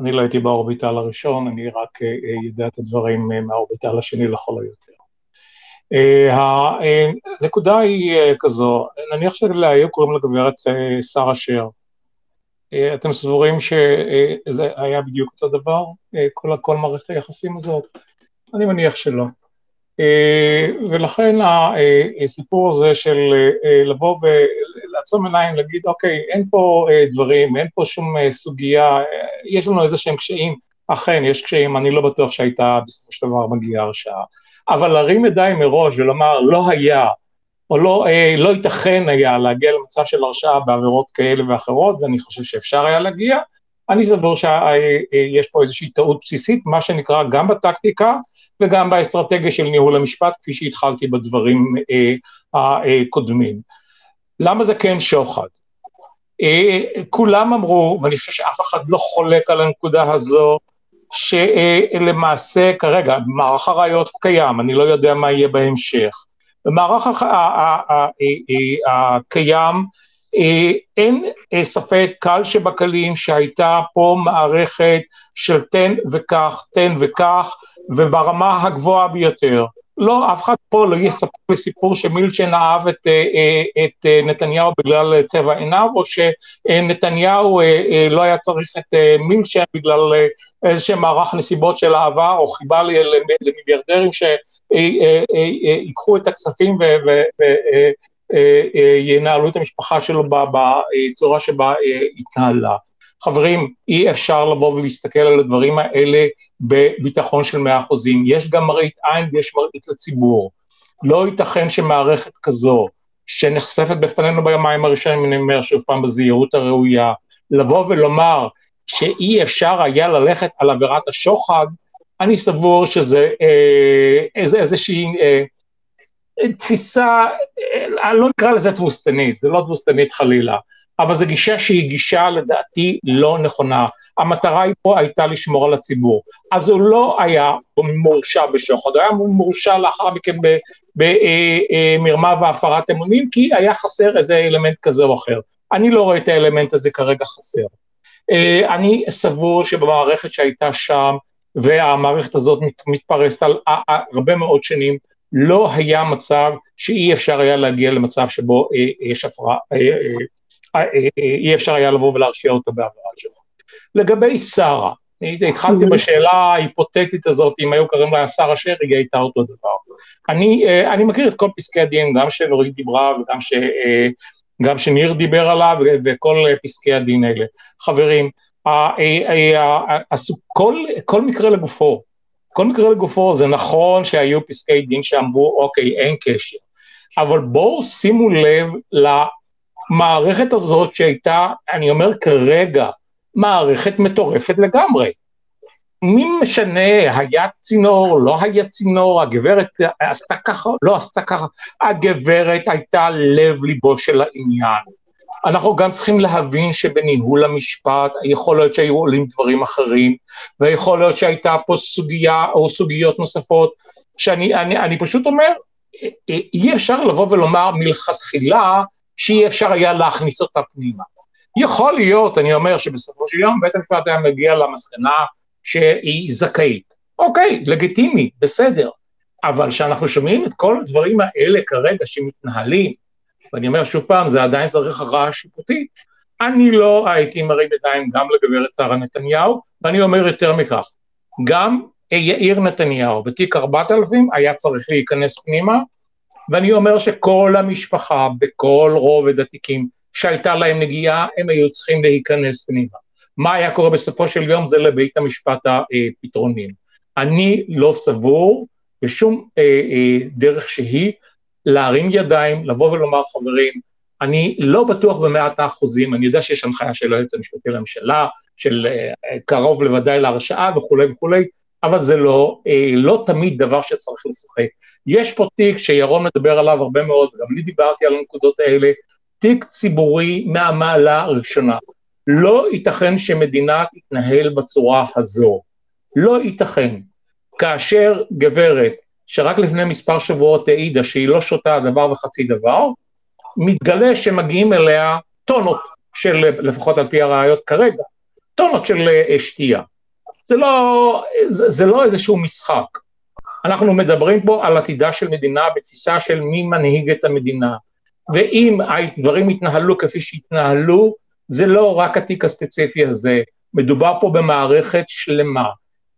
אני לא הייתי באורביטל הראשון, אני רק uh, יודע את הדברים uh, מהאורביטל השני לכל היותר. Uh, הנקודה היא uh, כזו, נניח שלהיום קוראים לגברת uh, שרה שר, אה, אתם סבורים שזה היה בדיוק אותו דבר, אה, כל, כל מערכת היחסים הזאת? אני מניח שלא. אה, ולכן הסיפור הזה של לבוא ולעצום עיניים, להגיד, אוקיי, אין פה דברים, אין פה שום סוגיה, יש לנו איזה שהם קשיים, אכן, יש קשיים, אני לא בטוח שהייתה בסופו של דבר מגיעה הרשעה. אבל להרים ידיים מראש ולומר, לא היה, או לא, אה, לא ייתכן היה להגיע למצב של הרשעה בעבירות כאלה ואחרות, ואני חושב שאפשר היה להגיע. אני סבור שיש אה, פה איזושהי טעות בסיסית, מה שנקרא גם בטקטיקה וגם באסטרטגיה של ניהול המשפט, כפי שהתחלתי בדברים אה, הקודמים. למה זה כן שוחד? אה, כולם אמרו, ואני חושב שאף אחד לא חולק על הנקודה הזו, שלמעשה כרגע מערך הראיות קיים, אני לא יודע מה יהיה בהמשך. במערך הקיים אין ספק קל שבקלים שהייתה פה מערכת של תן וכך, תן וכך, וברמה הגבוהה ביותר. לא, אף אחד פה לא יספר לי סיפור שמילצ'ן אהב את, אה, את אה, נתניהו בגלל צבע עיניו, או שנתניהו אה, לא היה צריך את מילצ'ן בגלל איזשהו מערך נסיבות של אהבה, או חיבה למיליארדרים שיקחו את הכספים וינהלו את המשפחה שלו בצורה שבה התנהלה. חברים, אי אפשר לבוא ולהסתכל על הדברים האלה בביטחון של מאה אחוזים. יש גם מראית עין ויש מראית לציבור. לא ייתכן שמערכת כזו, שנחשפת בפנינו ביומיים הראשונים, אני אומר שוב פעם בזהירות הראויה, לבוא ולומר שאי אפשר היה ללכת על עבירת השוחד, אני סבור שזה אה, איזה, איזושהי אה, תפיסה, אה, לא נקרא לזה תבוסתנית, זה לא תבוסתנית חלילה, אבל זו גישה שהיא גישה לדעתי לא נכונה. המטרה היא פה הייתה לשמור על הציבור. אז הוא לא היה מורשע בשוחד, הוא היה מורשע לאחר מכן במרמה אה, אה, והפרת אמונים, כי היה חסר איזה אלמנט כזה או אחר. אני לא רואה את האלמנט הזה כרגע חסר. אה, אני סבור שבמערכת שהייתה שם, והמערכת הזאת מתפרסת על הרבה מאוד שנים, לא היה מצב שאי אפשר היה להגיע למצב שבו יש הפרעה, אי אפשר היה לבוא ולהרשיע אותו בעבירה שלו. לגבי שרה, התחלתי בשאלה ההיפותטית הזאת, אם היו קוראים לה שרה שרי, היא הייתה אותו דבר. אני, אה, אני מכיר את כל פסקי הדין, גם שנורית דיברה וגם ש, אה, גם שניר דיבר עליו, וכל פסקי הדין האלה. חברים, כל, כל מקרה לגופו, כל מקרה לגופו, זה נכון שהיו פסקי דין שאמרו, אוקיי, אין קשר, אבל בואו שימו לב למערכת הזאת שהייתה, אני אומר כרגע, מערכת מטורפת לגמרי. מי משנה, היה צינור, לא היה צינור, הגברת עשתה ככה, לא עשתה ככה, הגברת הייתה לב ליבו של העניין. אנחנו גם צריכים להבין שבניהול המשפט יכול להיות שהיו עולים דברים אחרים, ויכול להיות שהייתה פה סוגיה או סוגיות נוספות, שאני אני, אני פשוט אומר, אי אפשר לבוא ולומר מלכתחילה שאי אפשר היה להכניס אותה פנימה. יכול להיות, אני אומר, שבסופו של יום בית המשפט היה מגיע למסקנה שהיא זכאית. אוקיי, לגיטימי, בסדר. אבל כשאנחנו שומעים את כל הדברים האלה כרגע שמתנהלים, ואני אומר שוב פעם, זה עדיין צריך הכרעה שיפוטית, אני לא הייתי מרים ידיים גם לגברת שרה נתניהו, ואני אומר יותר מכך, גם יאיר נתניהו בתיק 4000 היה צריך להיכנס פנימה, ואני אומר שכל המשפחה בכל רובד התיקים שהייתה להם נגיעה, הם היו צריכים להיכנס פנימה. מה היה קורה בסופו של יום זה לבית המשפט הפתרונים. אני לא סבור בשום אה, אה, דרך שהיא להרים ידיים, לבוא ולומר חברים, אני לא בטוח במאת האחוזים, אני יודע שיש הנחיה של היועץ המשפטי לממשלה, של אה, קרוב לוודאי להרשעה וכולי וכולי, אבל זה לא, אה, לא תמיד דבר שצריך לשחק. יש פה תיק שירון מדבר עליו הרבה מאוד, גם אני דיברתי על הנקודות האלה, תיק ציבורי מהמעלה הראשונה. לא ייתכן שמדינה תתנהל בצורה הזו. לא ייתכן. כאשר גברת, שרק לפני מספר שבועות העידה שהיא לא שותה דבר וחצי דבר, מתגלה שמגיעים אליה טונות של, לפחות על פי הראיות כרגע, טונות של אה, שתייה. זה לא, זה, זה לא איזשהו משחק. אנחנו מדברים פה על עתידה של מדינה בתפיסה של מי מנהיג את המדינה, ואם הדברים יתנהלו כפי שהתנהלו, זה לא רק התיק הספציפי הזה, מדובר פה במערכת שלמה.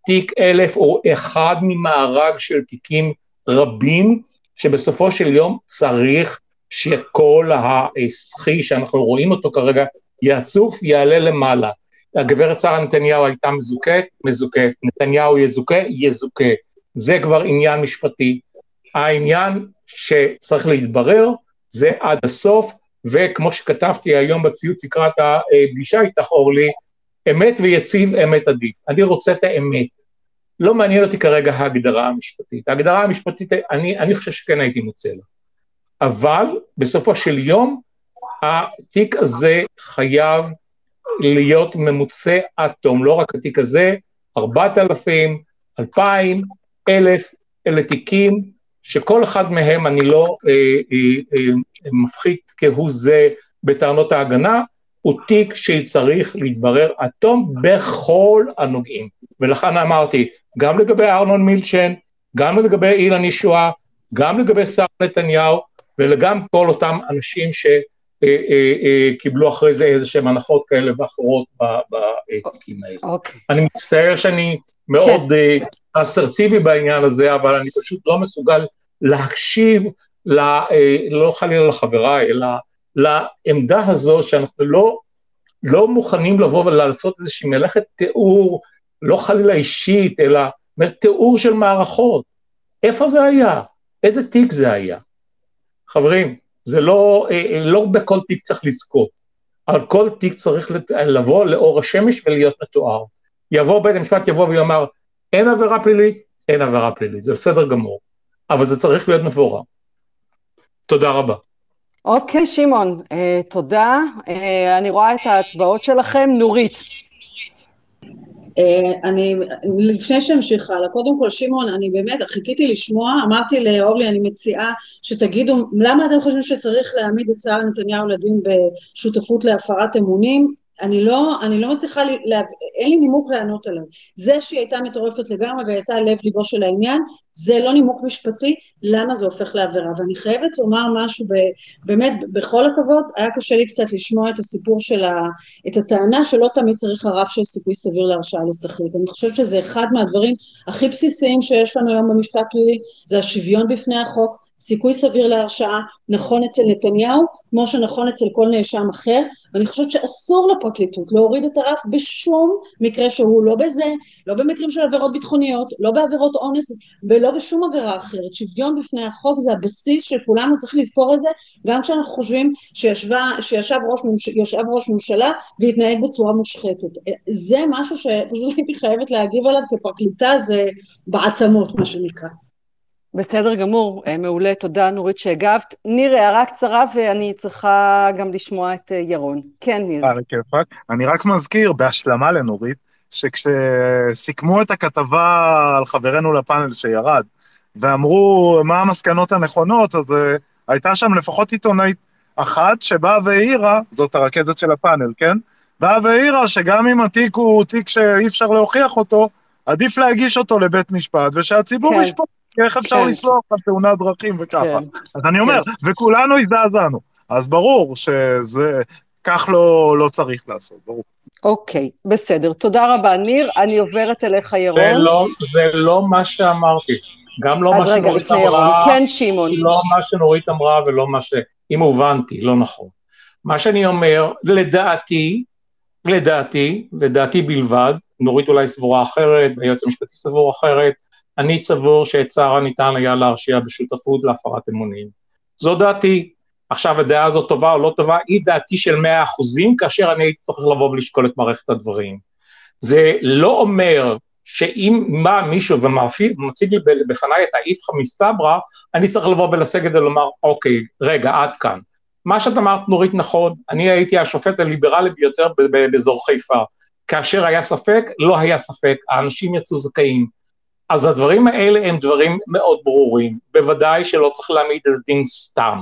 תיק אלף הוא אחד ממארג של תיקים רבים, שבסופו של יום צריך שכל הסחי שאנחנו רואים אותו כרגע יצוף, יעלה למעלה. הגברת שרה נתניהו הייתה מזוכית, מזוכית, נתניהו יזוכה, יזוכה. זה כבר עניין משפטי. העניין שצריך להתברר זה עד הסוף, וכמו שכתבתי היום בציוץ לקראת הפגישה איתך אורלי, אמת ויציב אמת עדיף. אני רוצה את האמת. לא מעניין אותי כרגע ההגדרה המשפטית. ההגדרה המשפטית, אני, אני חושב שכן הייתי מוצא לה. אבל בסופו של יום, התיק הזה חייב להיות ממוצה עד תום, לא רק התיק הזה, ארבעת אלפים, אלפיים, אלף, אלה תיקים שכל אחד מהם אני לא אה, אה, אה, מפחית כהוא זה בטענות ההגנה, הוא תיק שצריך להתברר עד תום בכל הנוגעים. ולכן אמרתי, גם לגבי ארנון מילצ'ן, גם לגבי אילן ישועה, גם לגבי שר נתניהו, וגם כל אותם אנשים שקיבלו אחרי זה איזה שהם הנחות כאלה ואחרות בתיקים האלה. Okay. אוקיי. אני מצטער שאני מאוד. כן. אסרטיבי בעניין הזה, אבל אני פשוט לא מסוגל להקשיב, לא חלילה לחבריי, אלא לעמדה הזו שאנחנו לא, לא מוכנים לבוא ולעשות איזושהי מלאכת תיאור, לא חלילה אישית, אלא תיאור של מערכות. איפה זה היה? איזה תיק זה היה? חברים, זה לא, לא בכל תיק צריך לזכות, אבל כל תיק צריך לבוא לאור השמש ולהיות מתואר. יבוא בית המשפט, יבוא ויאמר, אין עבירה פלילית, אין עבירה פלילית, זה בסדר גמור, אבל זה צריך להיות מבורר. תודה רבה. אוקיי, שמעון, אה, תודה. אה, אני רואה את ההצבעות שלכם. נורית. אה, אני, לפני שאמשיך הלאה, קודם כל שמעון, אני באמת חיכיתי לשמוע, אמרתי לאורלי, אני מציעה שתגידו, למה אתם חושבים שצריך להעמיד את שרה נתניהו לדין בשותפות להפרת אמונים? אני לא, אני לא מצליחה, לה, אין לי נימוק לענות עליו. זה שהיא הייתה מטורפת לגמרי והייתה לב ליבו של העניין, זה לא נימוק משפטי, למה זה הופך לעבירה. ואני חייבת לומר משהו, ב, באמת, בכל הכבוד, היה קשה לי קצת לשמוע את הסיפור של ה... את הטענה שלא תמיד צריך הרף של סיכוי סביר להרשעה לשכיר. אני חושבת שזה אחד מהדברים הכי בסיסיים שיש לנו היום במשפט פלילי, זה השוויון בפני החוק, סיכוי סביר להרשעה נכון אצל נתניהו, כמו שנכון אצל כל נאשם אחר, ואני חושבת שאסור לפרקליטות להוריד את הרף בשום מקרה שהוא, לא בזה, לא במקרים של עבירות ביטחוניות, לא בעבירות אונס ולא בשום עבירה אחרת. שוויון בפני החוק זה הבסיס של כולנו, צריך לזכור את זה, גם כשאנחנו חושבים שישבה, שישב ראש, ישב ראש ממשלה והתנהג בצורה מושחתת. זה משהו שפשוט הייתי חייבת להגיב עליו כפרקליטה, זה בעצמות, מה שנקרא. בסדר גמור, אה, מעולה, תודה נורית שהגבת. ניר, הערה קצרה ואני צריכה גם לשמוע את אה, ירון. כן, ניר. אה. אני רק מזכיר, בהשלמה לנורית, שכשסיכמו את הכתבה על חברנו לפאנל שירד, ואמרו מה המסקנות הנכונות, אז uh, הייתה שם לפחות עיתונאית אחת שבאה והעירה, זאת הרכזת של הפאנל, כן? באה והעירה שגם אם התיק הוא תיק שאי אפשר להוכיח אותו, עדיף להגיש אותו לבית משפט, ושהציבור כן. ישפוט. כי איך אפשר כן. לסלוח על תאונת דרכים וככה. כן. אז אני אומר, כן. וכולנו הזדעזענו. אז ברור שזה, כך לא, לא צריך לעשות, ברור. אוקיי, בסדר. תודה רבה, ניר. אני עוברת אליך, ירון. זה לא, זה לא מה שאמרתי. גם לא מה רגע, שנורית אמרה, כן, שמעון. לא מה שנורית אמרה ולא מה ש... אם הובנתי, לא נכון. מה שאני אומר, לדעתי, לדעתי, לדעתי בלבד, נורית אולי סבורה אחרת, והיועץ המשפטי סבור אחרת, אני סבור שאת שרה ניתן היה להרשיע בשותפות להפרת אמונים. זו דעתי. עכשיו הדעה הזאת טובה או לא טובה, היא דעתי של מאה אחוזים, כאשר אני הייתי צריך לבוא ולשקול את מערכת הדברים. זה לא אומר שאם בא מישהו ומציג בפניי את האיפכא מסתברא, אני צריך לבוא ולסגת ולומר, אוקיי, רגע, עד כאן. מה שאת אמרת נורית נכון, אני הייתי השופט הליברלי ביותר באזור חיפה. כאשר היה ספק, לא היה ספק, האנשים יצאו זכאים. אז הדברים האלה הם דברים מאוד ברורים, בוודאי שלא צריך להעמיד על דין סתם,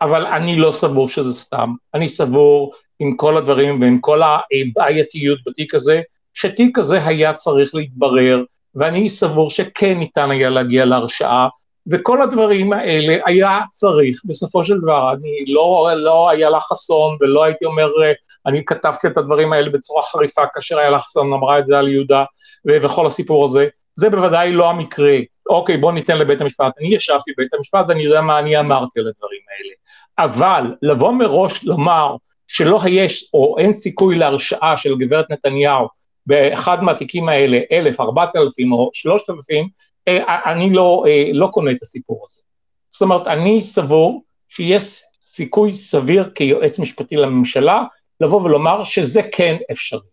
אבל אני לא סבור שזה סתם, אני סבור עם כל הדברים ועם כל הבעייתיות בתיק הזה, שתיק הזה היה צריך להתברר, ואני סבור שכן ניתן היה להגיע להרשעה, וכל הדברים האלה היה צריך. בסופו של דבר, אני לא, לא היה לה חסון ולא הייתי אומר, אני כתבתי את הדברים האלה בצורה חריפה כאשר היה לה חסון אמרה את זה על יהודה וכל הסיפור הזה, זה בוודאי לא המקרה. אוקיי, בוא ניתן לבית המשפט. אני ישבתי בבית המשפט ואני יודע מה אני אמרתי על הדברים האלה. אבל לבוא מראש לומר שלא יש או אין סיכוי להרשעה של גברת נתניהו באחד מהתיקים האלה, אלף, ארבעת אלפים או שלושת אלפים, אה, אני לא, אה, לא קונה את הסיפור הזה. זאת אומרת, אני סבור שיש סיכוי סביר כיועץ משפטי לממשלה לבוא ולומר שזה כן אפשרי.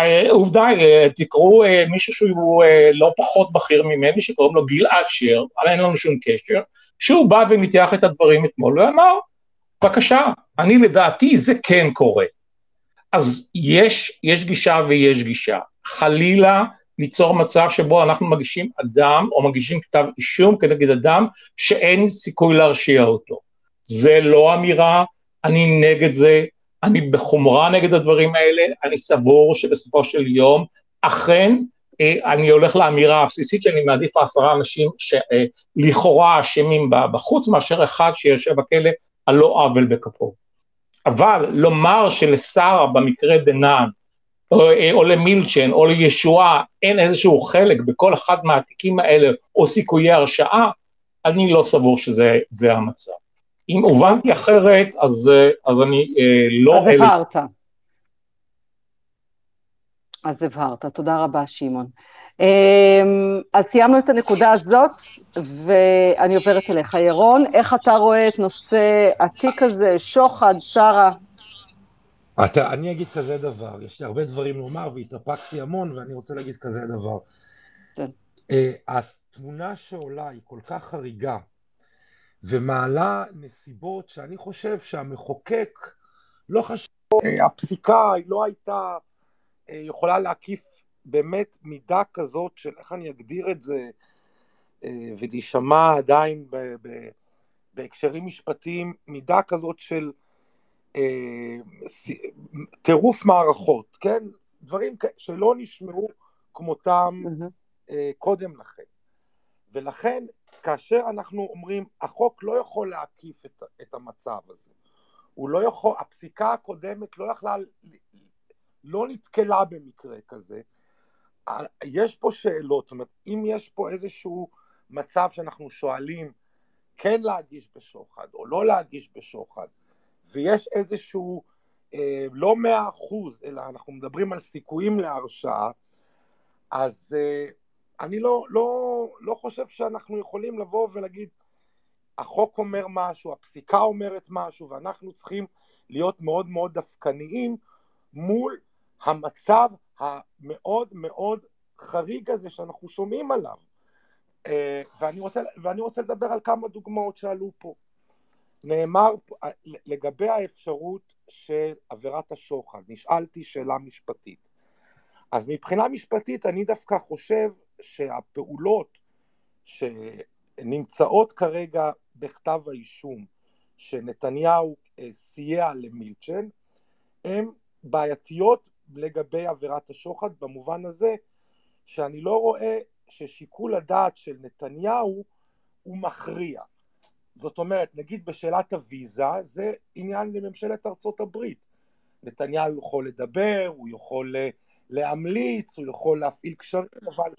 העובדה, אה, תקראו אה, מישהו שהוא אה, לא פחות בכיר ממני, שקוראים לו גיל אשר, אבל אין לנו שום קשר, שהוא בא וניתח את הדברים אתמול ואמר, בבקשה, אני לדעתי זה כן קורה. אז יש, יש גישה ויש גישה. חלילה ליצור מצב שבו אנחנו מגישים אדם או מגישים כתב אישום כנגד אדם שאין סיכוי להרשיע אותו. זה לא אמירה, אני נגד זה, אני בחומרה נגד הדברים האלה, אני סבור שבסופו של יום אכן אה, אני הולך לאמירה הבסיסית שאני מעדיף עשרה אנשים שלכאורה אשמים בחוץ מאשר אחד שיושב בכלא על לא עוול בכפו. אבל לומר שלשרה במקרה דנן או, אה, או למילצ'ן או לישועה אין איזשהו חלק בכל אחד מהתיקים האלה או סיכויי הרשעה, אני לא סבור שזה המצב. אם הובנתי אחרת, אז, אה, אז אני לא... אז הבהרת. אז הבהרת, תודה רבה שמעון. אמ, אז סיימנו את הנקודה הזאת, ואני עוברת אליך. ירון, איך אתה רואה את נושא התיק הזה, שוחד, שרה? אתה, אני אגיד כזה דבר, יש לי הרבה דברים לומר והתאפקתי המון ואני רוצה להגיד כזה דבר. כן. Uh, התמונה שעולה היא כל כך חריגה ומעלה נסיבות שאני חושב שהמחוקק לא חשב, uh, הפסיקה היא לא הייתה uh, יכולה להקיף באמת מידה כזאת של איך אני אגדיר את זה ולהישמע עדיין ב, ב, בהקשרים משפטיים, מידה כזאת של טירוף מערכות, כן? דברים שלא נשמעו כמותם mm-hmm. קודם לכן. ולכן, כאשר אנחנו אומרים, החוק לא יכול להקיף את, את המצב הזה. הוא לא יכול, הפסיקה הקודמת לא יכלה, לא נתקלה במקרה כזה. יש פה שאלות, זאת אומרת, אם יש פה איזשהו מצב שאנחנו שואלים כן להגיש בשוחד או לא להגיש בשוחד, ויש איזשהו, אה, לא מאה אחוז, אלא אנחנו מדברים על סיכויים להרשעה, אז אה, אני לא, לא, לא חושב שאנחנו יכולים לבוא ולהגיד, החוק אומר משהו, הפסיקה אומרת משהו, ואנחנו צריכים להיות מאוד מאוד דווקניים מול המצב המאוד מאוד חריג הזה שאנחנו שומעים עליו. אה, ואני רוצה, ואני רוצה לדבר על כמה דוגמאות שעלו פה. נאמר אה, לגבי האפשרות של עבירת השוחד, נשאלתי שאלה משפטית. אז מבחינה משפטית אני דווקא חושב שהפעולות שנמצאות כרגע בכתב האישום שנתניהו אה, סייע למילצ'ן הן בעייתיות לגבי עבירת השוחד במובן הזה שאני לא רואה ששיקול הדעת של נתניהו הוא מכריע. זאת אומרת, נגיד בשאלת הוויזה, זה עניין לממשלת ארצות הברית. נתניהו יכול לדבר, הוא יכול אה, להמליץ, הוא יכול להפעיל קשרים, אבל...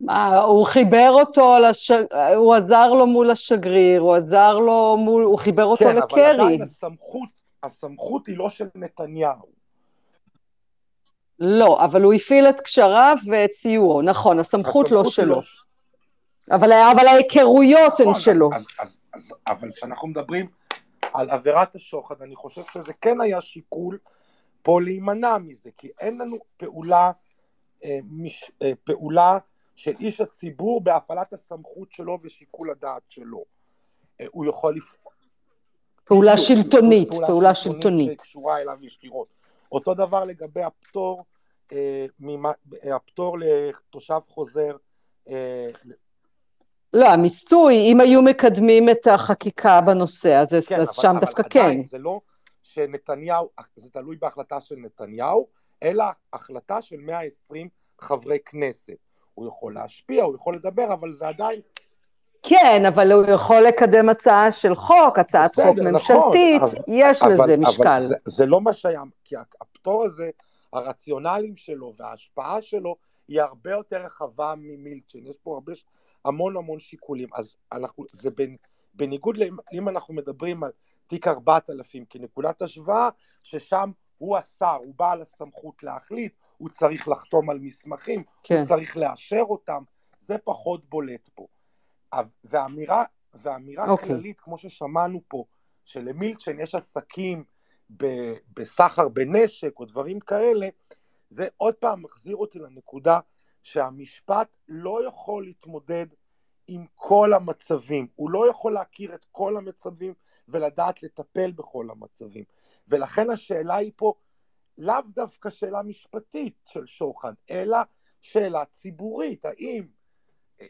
מה, הוא חיבר אותו, לש... הוא עזר לו מול השגריר, הוא עזר לו מול, הוא חיבר אותו כן, לקרי. כן, אבל עדיין הסמכות, הסמכות היא לא של נתניהו. לא, אבל הוא הפעיל את קשריו ואת סיועו, נכון, הסמכות, לא הסמכות לא שלו. לא... אבל, אבל ההיכרויות נכון, הן שלו. אז, אז, אז, אבל כשאנחנו מדברים על עבירת השוחד, אני חושב שזה כן היה שיקול פה להימנע מזה, כי אין לנו פעולה, אה, מש, אה, פעולה של איש הציבור בהפעלת הסמכות שלו ושיקול הדעת שלו. אה, הוא יכול לפעול. פעולה שלטונית, פעולה, פעולה שלטונית. שקשורה אליו ישירות. אותו דבר לגבי הפטור, אה, ממה, הפטור לתושב חוזר אה, לא, המיסוי, אם היו מקדמים את החקיקה בנושא, אז, כן, אז אבל, שם אבל דווקא כן. עדיין, זה לא שנתניהו, זה תלוי בהחלטה של נתניהו, אלא החלטה של 120 חברי כנסת. הוא יכול להשפיע, הוא יכול לדבר, אבל זה עדיין... כן, אבל הוא יכול לקדם הצעה של חוק, הצעת בסדר, חוק נכון, ממשלתית, נכון, יש אבל, לזה משקל. אבל זה, זה לא מה שהיה, כי הפטור הזה, הרציונלים שלו וההשפעה שלו היא הרבה יותר רחבה ממילצ'ן, יש פה הרבה המון המון שיקולים, אז אנחנו, זה בין, בניגוד לאם אנחנו מדברים על תיק 4000 כנקודת השוואה, ששם הוא השר, הוא בעל הסמכות להחליט, הוא צריך לחתום על מסמכים, כן. הוא צריך לאשר אותם, זה פחות בולט פה. והאמירה, והאמירה אוקיי. כללית, כמו ששמענו פה, שלמילצ'ן יש עסקים בסחר בנשק או דברים כאלה, זה עוד פעם מחזיר אותי לנקודה שהמשפט לא יכול להתמודד עם כל המצבים, הוא לא יכול להכיר את כל המצבים ולדעת לטפל בכל המצבים. ולכן השאלה היא פה לאו דווקא שאלה משפטית של שוחד, אלא שאלה ציבורית, האם,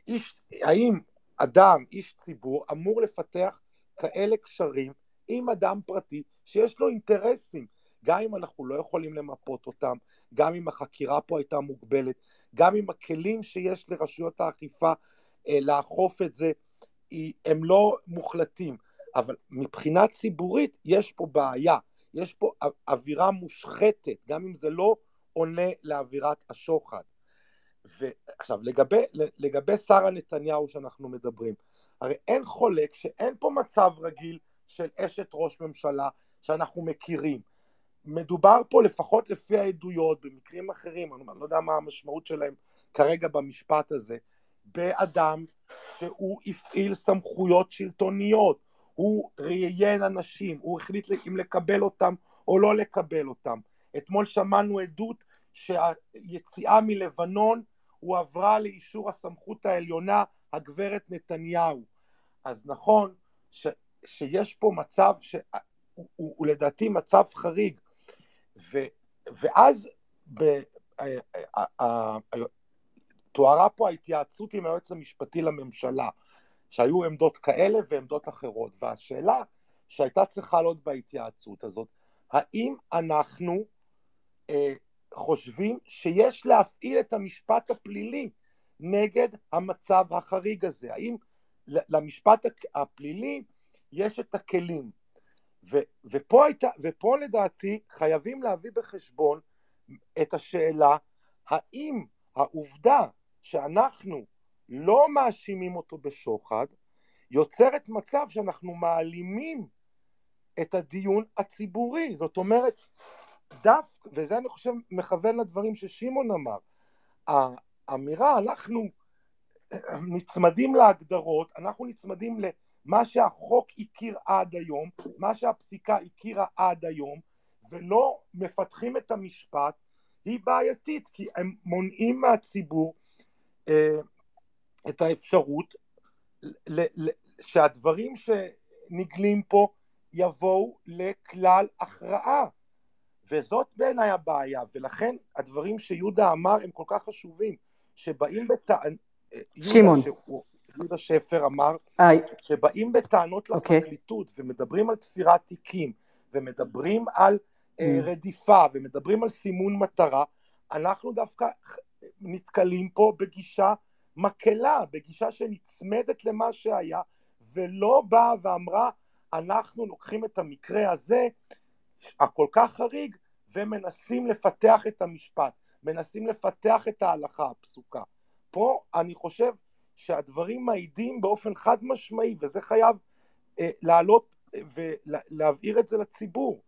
איש, האם אדם, איש ציבור, אמור לפתח כאלה קשרים עם אדם פרטי שיש לו אינטרסים, גם אם אנחנו לא יכולים למפות אותם, גם אם החקירה פה הייתה מוגבלת, גם אם הכלים שיש לרשויות האכיפה אה, לאכוף את זה, הם לא מוחלטים, אבל מבחינה ציבורית יש פה בעיה, יש פה אווירה מושחתת, גם אם זה לא עונה לאווירת השוחד. ועכשיו, לגבי, לגבי שרה נתניהו שאנחנו מדברים, הרי אין חולק שאין פה מצב רגיל של אשת ראש ממשלה שאנחנו מכירים. מדובר פה לפחות לפי העדויות, במקרים אחרים, אני לא יודע מה המשמעות שלהם כרגע במשפט הזה, באדם שהוא הפעיל סמכויות שלטוניות, הוא ראיין אנשים, הוא החליט אם לקבל אותם או לא לקבל אותם. אתמול שמענו עדות שהיציאה מלבנון הועברה לאישור הסמכות העליונה, הגברת נתניהו. אז נכון ש, שיש פה מצב שהוא הוא, הוא לדעתי מצב חריג, ו, ואז ב, אה, אה, אה, תוארה פה ההתייעצות עם היועץ המשפטי לממשלה, שהיו עמדות כאלה ועמדות אחרות, והשאלה שהייתה צריכה לעלות בהתייעצות הזאת, האם אנחנו אה, חושבים שיש להפעיל את המשפט הפלילי נגד המצב החריג הזה? האם למשפט הפלילי יש את הכלים? ו, ופה, היית, ופה לדעתי חייבים להביא בחשבון את השאלה האם העובדה שאנחנו לא מאשימים אותו בשוחד, יוצרת מצב שאנחנו מעלימים את הדיון הציבורי. זאת אומרת, דווקא, וזה אני חושב מכוון לדברים ששמעון אמר, האמירה, אנחנו נצמדים להגדרות, אנחנו נצמדים למה שהחוק הכיר עד היום, מה שהפסיקה הכירה עד היום, ולא מפתחים את המשפט, היא בעייתית, כי הם מונעים מהציבור אה, את האפשרות שהדברים שנגלים פה יבואו לכלל הכרעה. וזאת בעיניי הבעיה, ולכן הדברים שיהודה אמר הם כל כך חשובים, שבאים בטענות, שמעון. יהודה שפר אמר, היי. שבאים בטענות אוקיי. לפרקליטות ומדברים על תפירת תיקים, ומדברים על אה, Mm. רדיפה, ומדברים על סימון מטרה, אנחנו דווקא נתקלים פה בגישה מקלה, בגישה שנצמדת למה שהיה, ולא באה ואמרה, אנחנו לוקחים את המקרה הזה, הכל כך חריג, ומנסים לפתח את המשפט, מנסים לפתח את ההלכה הפסוקה. פה אני חושב שהדברים מעידים באופן חד משמעי, וזה חייב אה, לעלות אה, ולהבהיר את זה לציבור.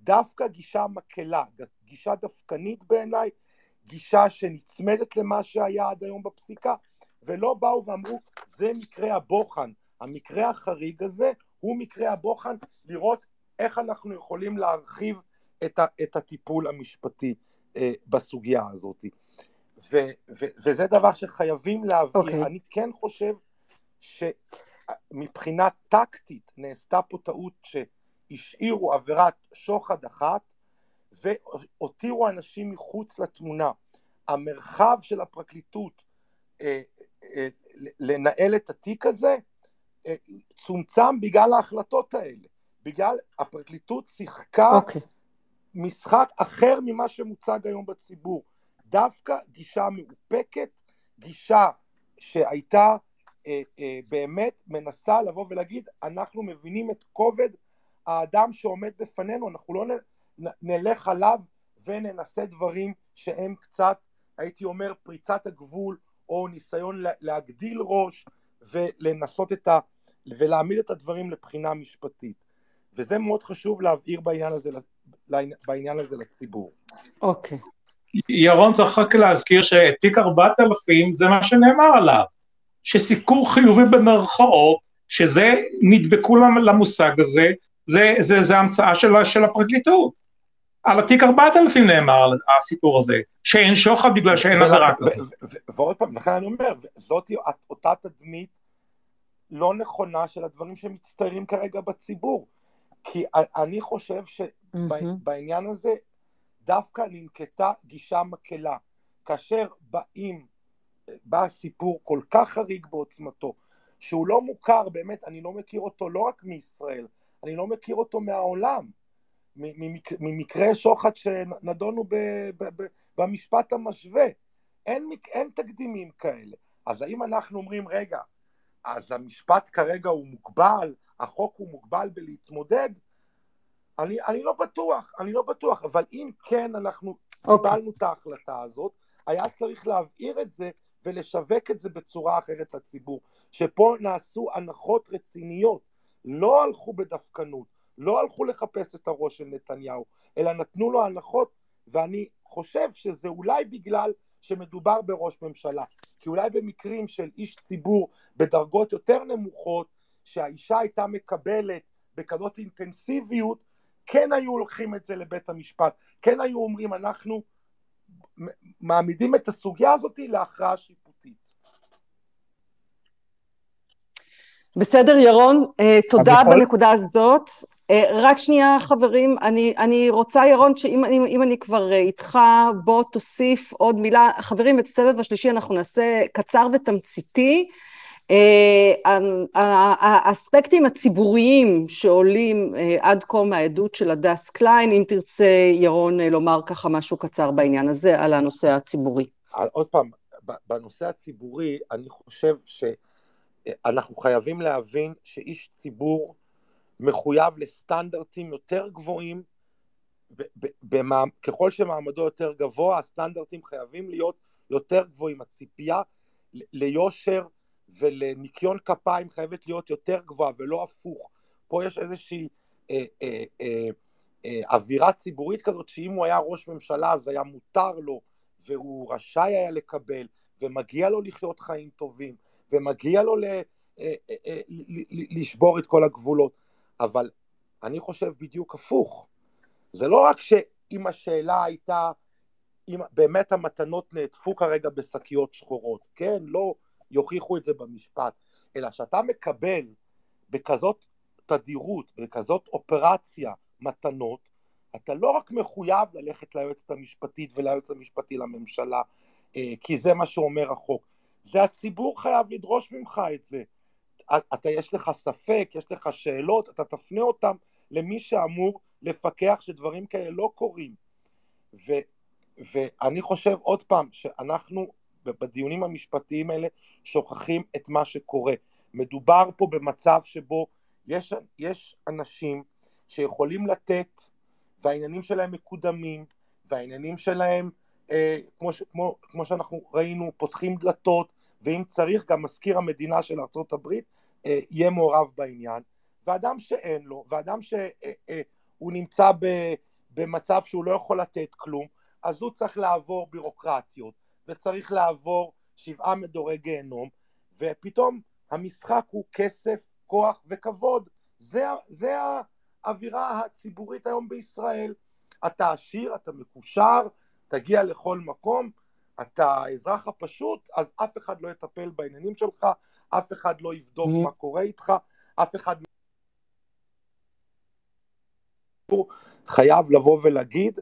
דווקא גישה מקלה, גישה דווקנית בעיניי, גישה שנצמדת למה שהיה עד היום בפסיקה, ולא באו ואמרו, זה מקרה הבוחן, המקרה החריג הזה הוא מקרה הבוחן, לראות איך אנחנו יכולים להרחיב את, ה, את הטיפול המשפטי אה, בסוגיה הזאת. ו, ו, וזה דבר שחייבים להבהיר. Okay. אוקיי. אני כן חושב שמבחינה טקטית נעשתה פה טעות שהשאירו עבירת שוחד אחת והותירו אנשים מחוץ לתמונה. המרחב של הפרקליטות אה, לנהל את התיק הזה אה, צומצם בגלל ההחלטות האלה, בגלל הפרקליטות שיחקה אוקיי. משחק אחר ממה שמוצג היום בציבור. דווקא גישה מאופקת, גישה שהייתה אה, אה, באמת מנסה לבוא ולהגיד, אנחנו מבינים את כובד האדם שעומד בפנינו, אנחנו לא נ, נלך עליו וננסה דברים שהם קצת, הייתי אומר, פריצת הגבול, או ניסיון לה, להגדיל ראש ולנסות את ה... ולהעמיד את הדברים לבחינה משפטית. וזה מאוד חשוב להבהיר בעניין הזה, בעניין הזה לציבור. אוקיי. ירון צריך רק להזכיר שתיק 4000 זה מה שנאמר עליו, שסיקור חיובי במרכאות, שזה נדבקו למושג הזה, זה, זה, זה המצאה של, של הפרקליטות. על התיק 4000 נאמר הסיפור הזה, שאין שוחד בגלל שאין עבירה כזאת. ועוד פעם, לכן אני אומר, זאת אותה תדמית לא נכונה של הדברים שמצטיירים כרגע בציבור. כי אני חושב שבעניין הזה דווקא ננקטה גישה מקלה. כאשר באים, בא סיפור כל כך חריג בעוצמתו, שהוא לא מוכר, באמת, אני לא מכיר אותו לא רק מישראל, אני לא מכיר אותו מהעולם, ממקרי שוחד שנדונו ב, ב, ב, במשפט המשווה. אין, אין תקדימים כאלה. אז האם אנחנו אומרים, רגע, אז המשפט כרגע הוא מוגבל, החוק הוא מוגבל בלהתמודד? אני, אני לא בטוח, אני לא בטוח, אבל אם כן אנחנו okay. אוקיי. קיבלנו את ההחלטה הזאת, היה צריך להבהיר את זה ולשווק את זה בצורה אחרת לציבור, שפה נעשו הנחות רציניות, לא הלכו בדווקנות, לא הלכו לחפש את הראש של נתניהו, אלא נתנו לו הנחות, ואני חושב שזה אולי בגלל שמדובר בראש ממשלה, כי אולי במקרים של איש ציבור בדרגות יותר נמוכות, שהאישה הייתה מקבלת בכזאת אינטנסיביות, כן היו לוקחים את זה לבית המשפט, כן היו אומרים אנחנו מעמידים את הסוגיה הזאת להכרעה שיפוטית. בסדר ירון, אה, תודה בנקודה הזאת. אה, רק שנייה חברים, אני, אני רוצה ירון שאם אם, אם אני כבר אה, איתך בוא תוסיף עוד מילה, חברים את הסבב השלישי אנחנו נעשה קצר ותמציתי, אה, האספקטים הציבוריים שעולים עד כה מהעדות של הדס קליין, אם תרצה ירון לומר ככה משהו קצר בעניין הזה על הנושא הציבורי. עוד פעם, בנושא הציבורי אני חושב שאנחנו חייבים להבין שאיש ציבור מחויב לסטנדרטים יותר גבוהים, ככל שמעמדו יותר גבוה, הסטנדרטים חייבים להיות יותר גבוהים. הציפייה ליושר ולניקיון כפיים חייבת להיות יותר גבוהה ולא הפוך. פה יש איזושהי אה, אה, אה, אה, אווירה ציבורית כזאת שאם הוא היה ראש ממשלה אז היה מותר לו והוא רשאי היה לקבל ומגיע לו לחיות חיים טובים ומגיע לו ל, אה, אה, אה, לשבור את כל הגבולות. אבל אני חושב בדיוק הפוך. זה לא רק שאם השאלה הייתה, אם באמת המתנות נעטפו כרגע בשקיות שחורות, כן, לא יוכיחו את זה במשפט, אלא שאתה מקבל בכזאת תדירות, בכזאת אופרציה מתנות, אתה לא רק מחויב ללכת ליועצת המשפטית וליועץ המשפטי לממשלה, אה, כי זה מה שאומר החוק, זה הציבור חייב לדרוש ממך את זה. אתה יש לך ספק, יש לך שאלות, אתה תפנה אותם למי שאמור לפקח שדברים כאלה לא קורים. ו, ואני חושב עוד פעם שאנחנו בדיונים המשפטיים האלה שוכחים את מה שקורה. מדובר פה במצב שבו יש, יש אנשים שיכולים לתת והעניינים שלהם מקודמים והעניינים שלהם אה, כמו, כמו, כמו שאנחנו ראינו פותחים דלתות ואם צריך גם מזכיר המדינה של ארה"ב אה, יהיה מעורב בעניין, ואדם שאין לו, ואדם שהוא אה, אה, נמצא במצב שהוא לא יכול לתת כלום, אז הוא צריך לעבור בירוקרטיות, וצריך לעבור שבעה מדורי גיהנום, ופתאום המשחק הוא כסף, כוח וכבוד. זה, זה האווירה הציבורית היום בישראל. אתה עשיר, אתה מקושר, תגיע לכל מקום, אתה האזרח הפשוט, אז אף אחד לא יטפל בעניינים שלך, אף אחד לא יבדוק mm-hmm. מה קורה איתך, אף אחד חייב לבוא ולהגיד,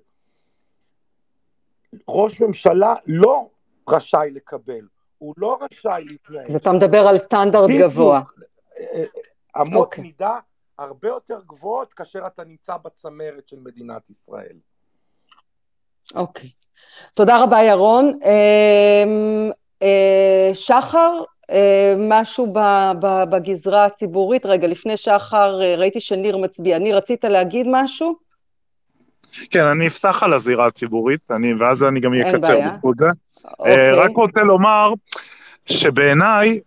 ראש ממשלה לא רשאי לקבל, הוא לא רשאי להתנהל. אז אתה מדבר על סטנדרט גבוה. אמות okay. אוקיי. מידה הרבה יותר גבוהות כאשר אתה נמצא בצמרת של מדינת ישראל. אוקיי. Okay. תודה רבה ירון. אמ, אה, שחר, אה, משהו בגזרה הציבורית. רגע, לפני שחר אה, ראיתי שניר מצביע. ניר, רצית להגיד משהו? כן, אני אפסח על הזירה הציבורית, אני, ואז אני גם אקצר בכל זה. אוקיי. רק רוצה לומר שבעיניי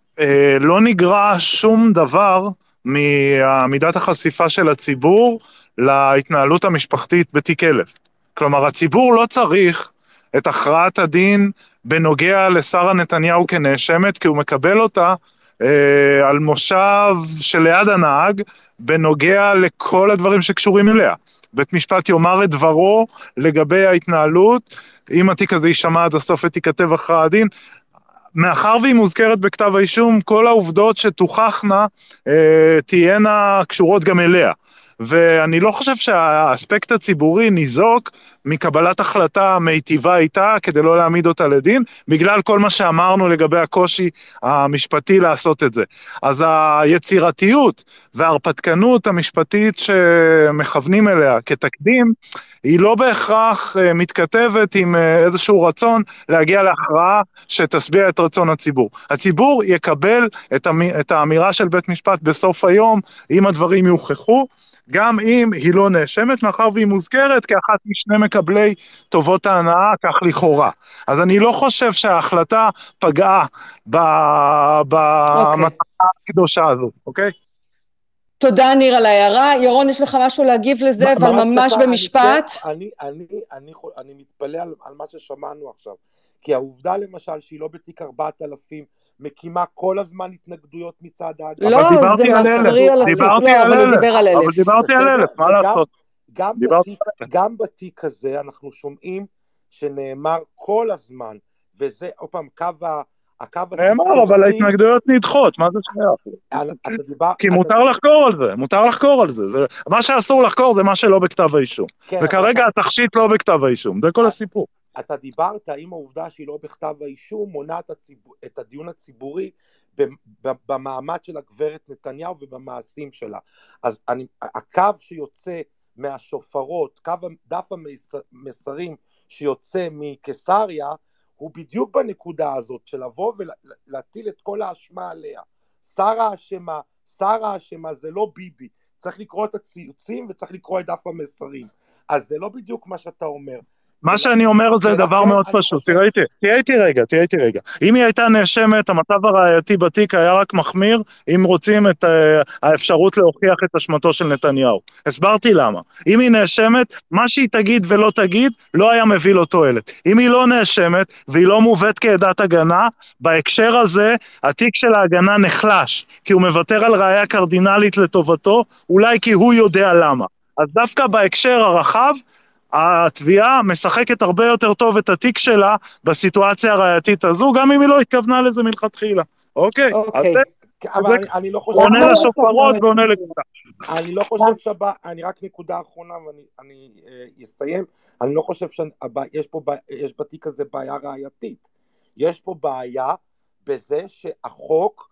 לא נגרע שום דבר ממידת החשיפה של הציבור להתנהלות המשפחתית בתיק אלף. כלומר, הציבור לא צריך את הכרעת הדין בנוגע לשרה נתניהו כנאשמת, כי הוא מקבל אותה אה, על מושב שליד הנהג, בנוגע לכל הדברים שקשורים אליה. בית משפט יאמר את דברו לגבי ההתנהלות, אם התיק הזה יישמע עד הסוף ותיכתב הכרעת דין, מאחר והיא מוזכרת בכתב האישום, כל העובדות שתוכחנה אה, תהיינה קשורות גם אליה. ואני לא חושב שהאספקט הציבורי ניזוק מקבלת החלטה מיטיבה איתה כדי לא להעמיד אותה לדין, בגלל כל מה שאמרנו לגבי הקושי המשפטי לעשות את זה. אז היצירתיות וההרפתקנות המשפטית שמכוונים אליה כתקדים, היא לא בהכרח אה, מתכתבת עם אה, איזשהו רצון להגיע להכרעה שתשביע את רצון הציבור. הציבור יקבל את האמירה של בית משפט בסוף היום, אם הדברים יוכחו, גם אם היא לא נאשמת, מאחר והיא מוזכרת כאחת משני מקבלי טובות ההנאה, כך לכאורה. אז אני לא חושב שההחלטה פגעה במטרה okay. הקדושה הזו, אוקיי? Okay? תודה ניר על ההערה. ירון, יש לך משהו להגיב לזה, אבל ממש במשפט? אני, אני, אני, אני מתפלא על, על מה ששמענו עכשיו, כי העובדה למשל שהיא לא בתיק 4000, מקימה כל הזמן התנגדויות מצד האגף. לא, זה מפריע לתיק, לא, אבל הוא דיבר על אלף. אבל דיברתי על אלף, מה לעשות? גם, בתיק, גם בתיק הזה אנחנו שומעים שנאמר כל הזמן, וזה, עוד פעם, קו ה... הקו נאמר, אבל ההתנגדויות נדחות, מה זה שייך? כי מותר לחקור על זה, מותר לחקור על זה. מה שאסור לחקור זה מה שלא בכתב האישום. כן, וכרגע התכשיט לא בכתב האישום, זה כל הסיפור. אתה דיברת האם העובדה שהיא לא בכתב האישום מונעת את הדיון הציבורי במעמד של הגברת נתניהו ובמעשים שלה. אז אני, הקו שיוצא מהשופרות, קו דף המסרים שיוצא מקיסריה, הוא בדיוק בנקודה הזאת של לבוא ולהטיל את כל האשמה עליה. שרה אשמה, שרה אשמה, זה לא ביבי. צריך לקרוא את הציוצים וצריך לקרוא את דף המסרים. אז זה לא בדיוק מה שאתה אומר. מה שאני אומר זה דבר מאוד פשוט, תראה איתי, תראה איתי רגע, תראה איתי רגע. אם היא הייתה נאשמת, המצב הראייתי בתיק היה רק מחמיר, אם רוצים את uh, האפשרות להוכיח את אשמתו של נתניהו. הסברתי למה. אם היא נאשמת, מה שהיא תגיד ולא תגיד, לא היה מביא לו תועלת. אם היא לא נאשמת, והיא לא מובאת כעדת הגנה, בהקשר הזה, התיק של ההגנה נחלש, כי הוא מוותר על ראייה קרדינלית לטובתו, אולי כי הוא יודע למה. אז דווקא בהקשר הרחב, התביעה משחקת הרבה יותר טוב את התיק שלה בסיטואציה הראייתית הזו, גם אם היא לא התכוונה לזה מלכתחילה, אוקיי? אוקיי. אבל אני, אני לא חושב... עונה לשופרות ועונה לכולם. אני לא חושב שבא, אני רק נקודה אחרונה ואני אה, אסיים, אני לא חושב שיש פה, יש בתיק הזה בעיה ראייתית. יש פה בעיה בזה שהחוק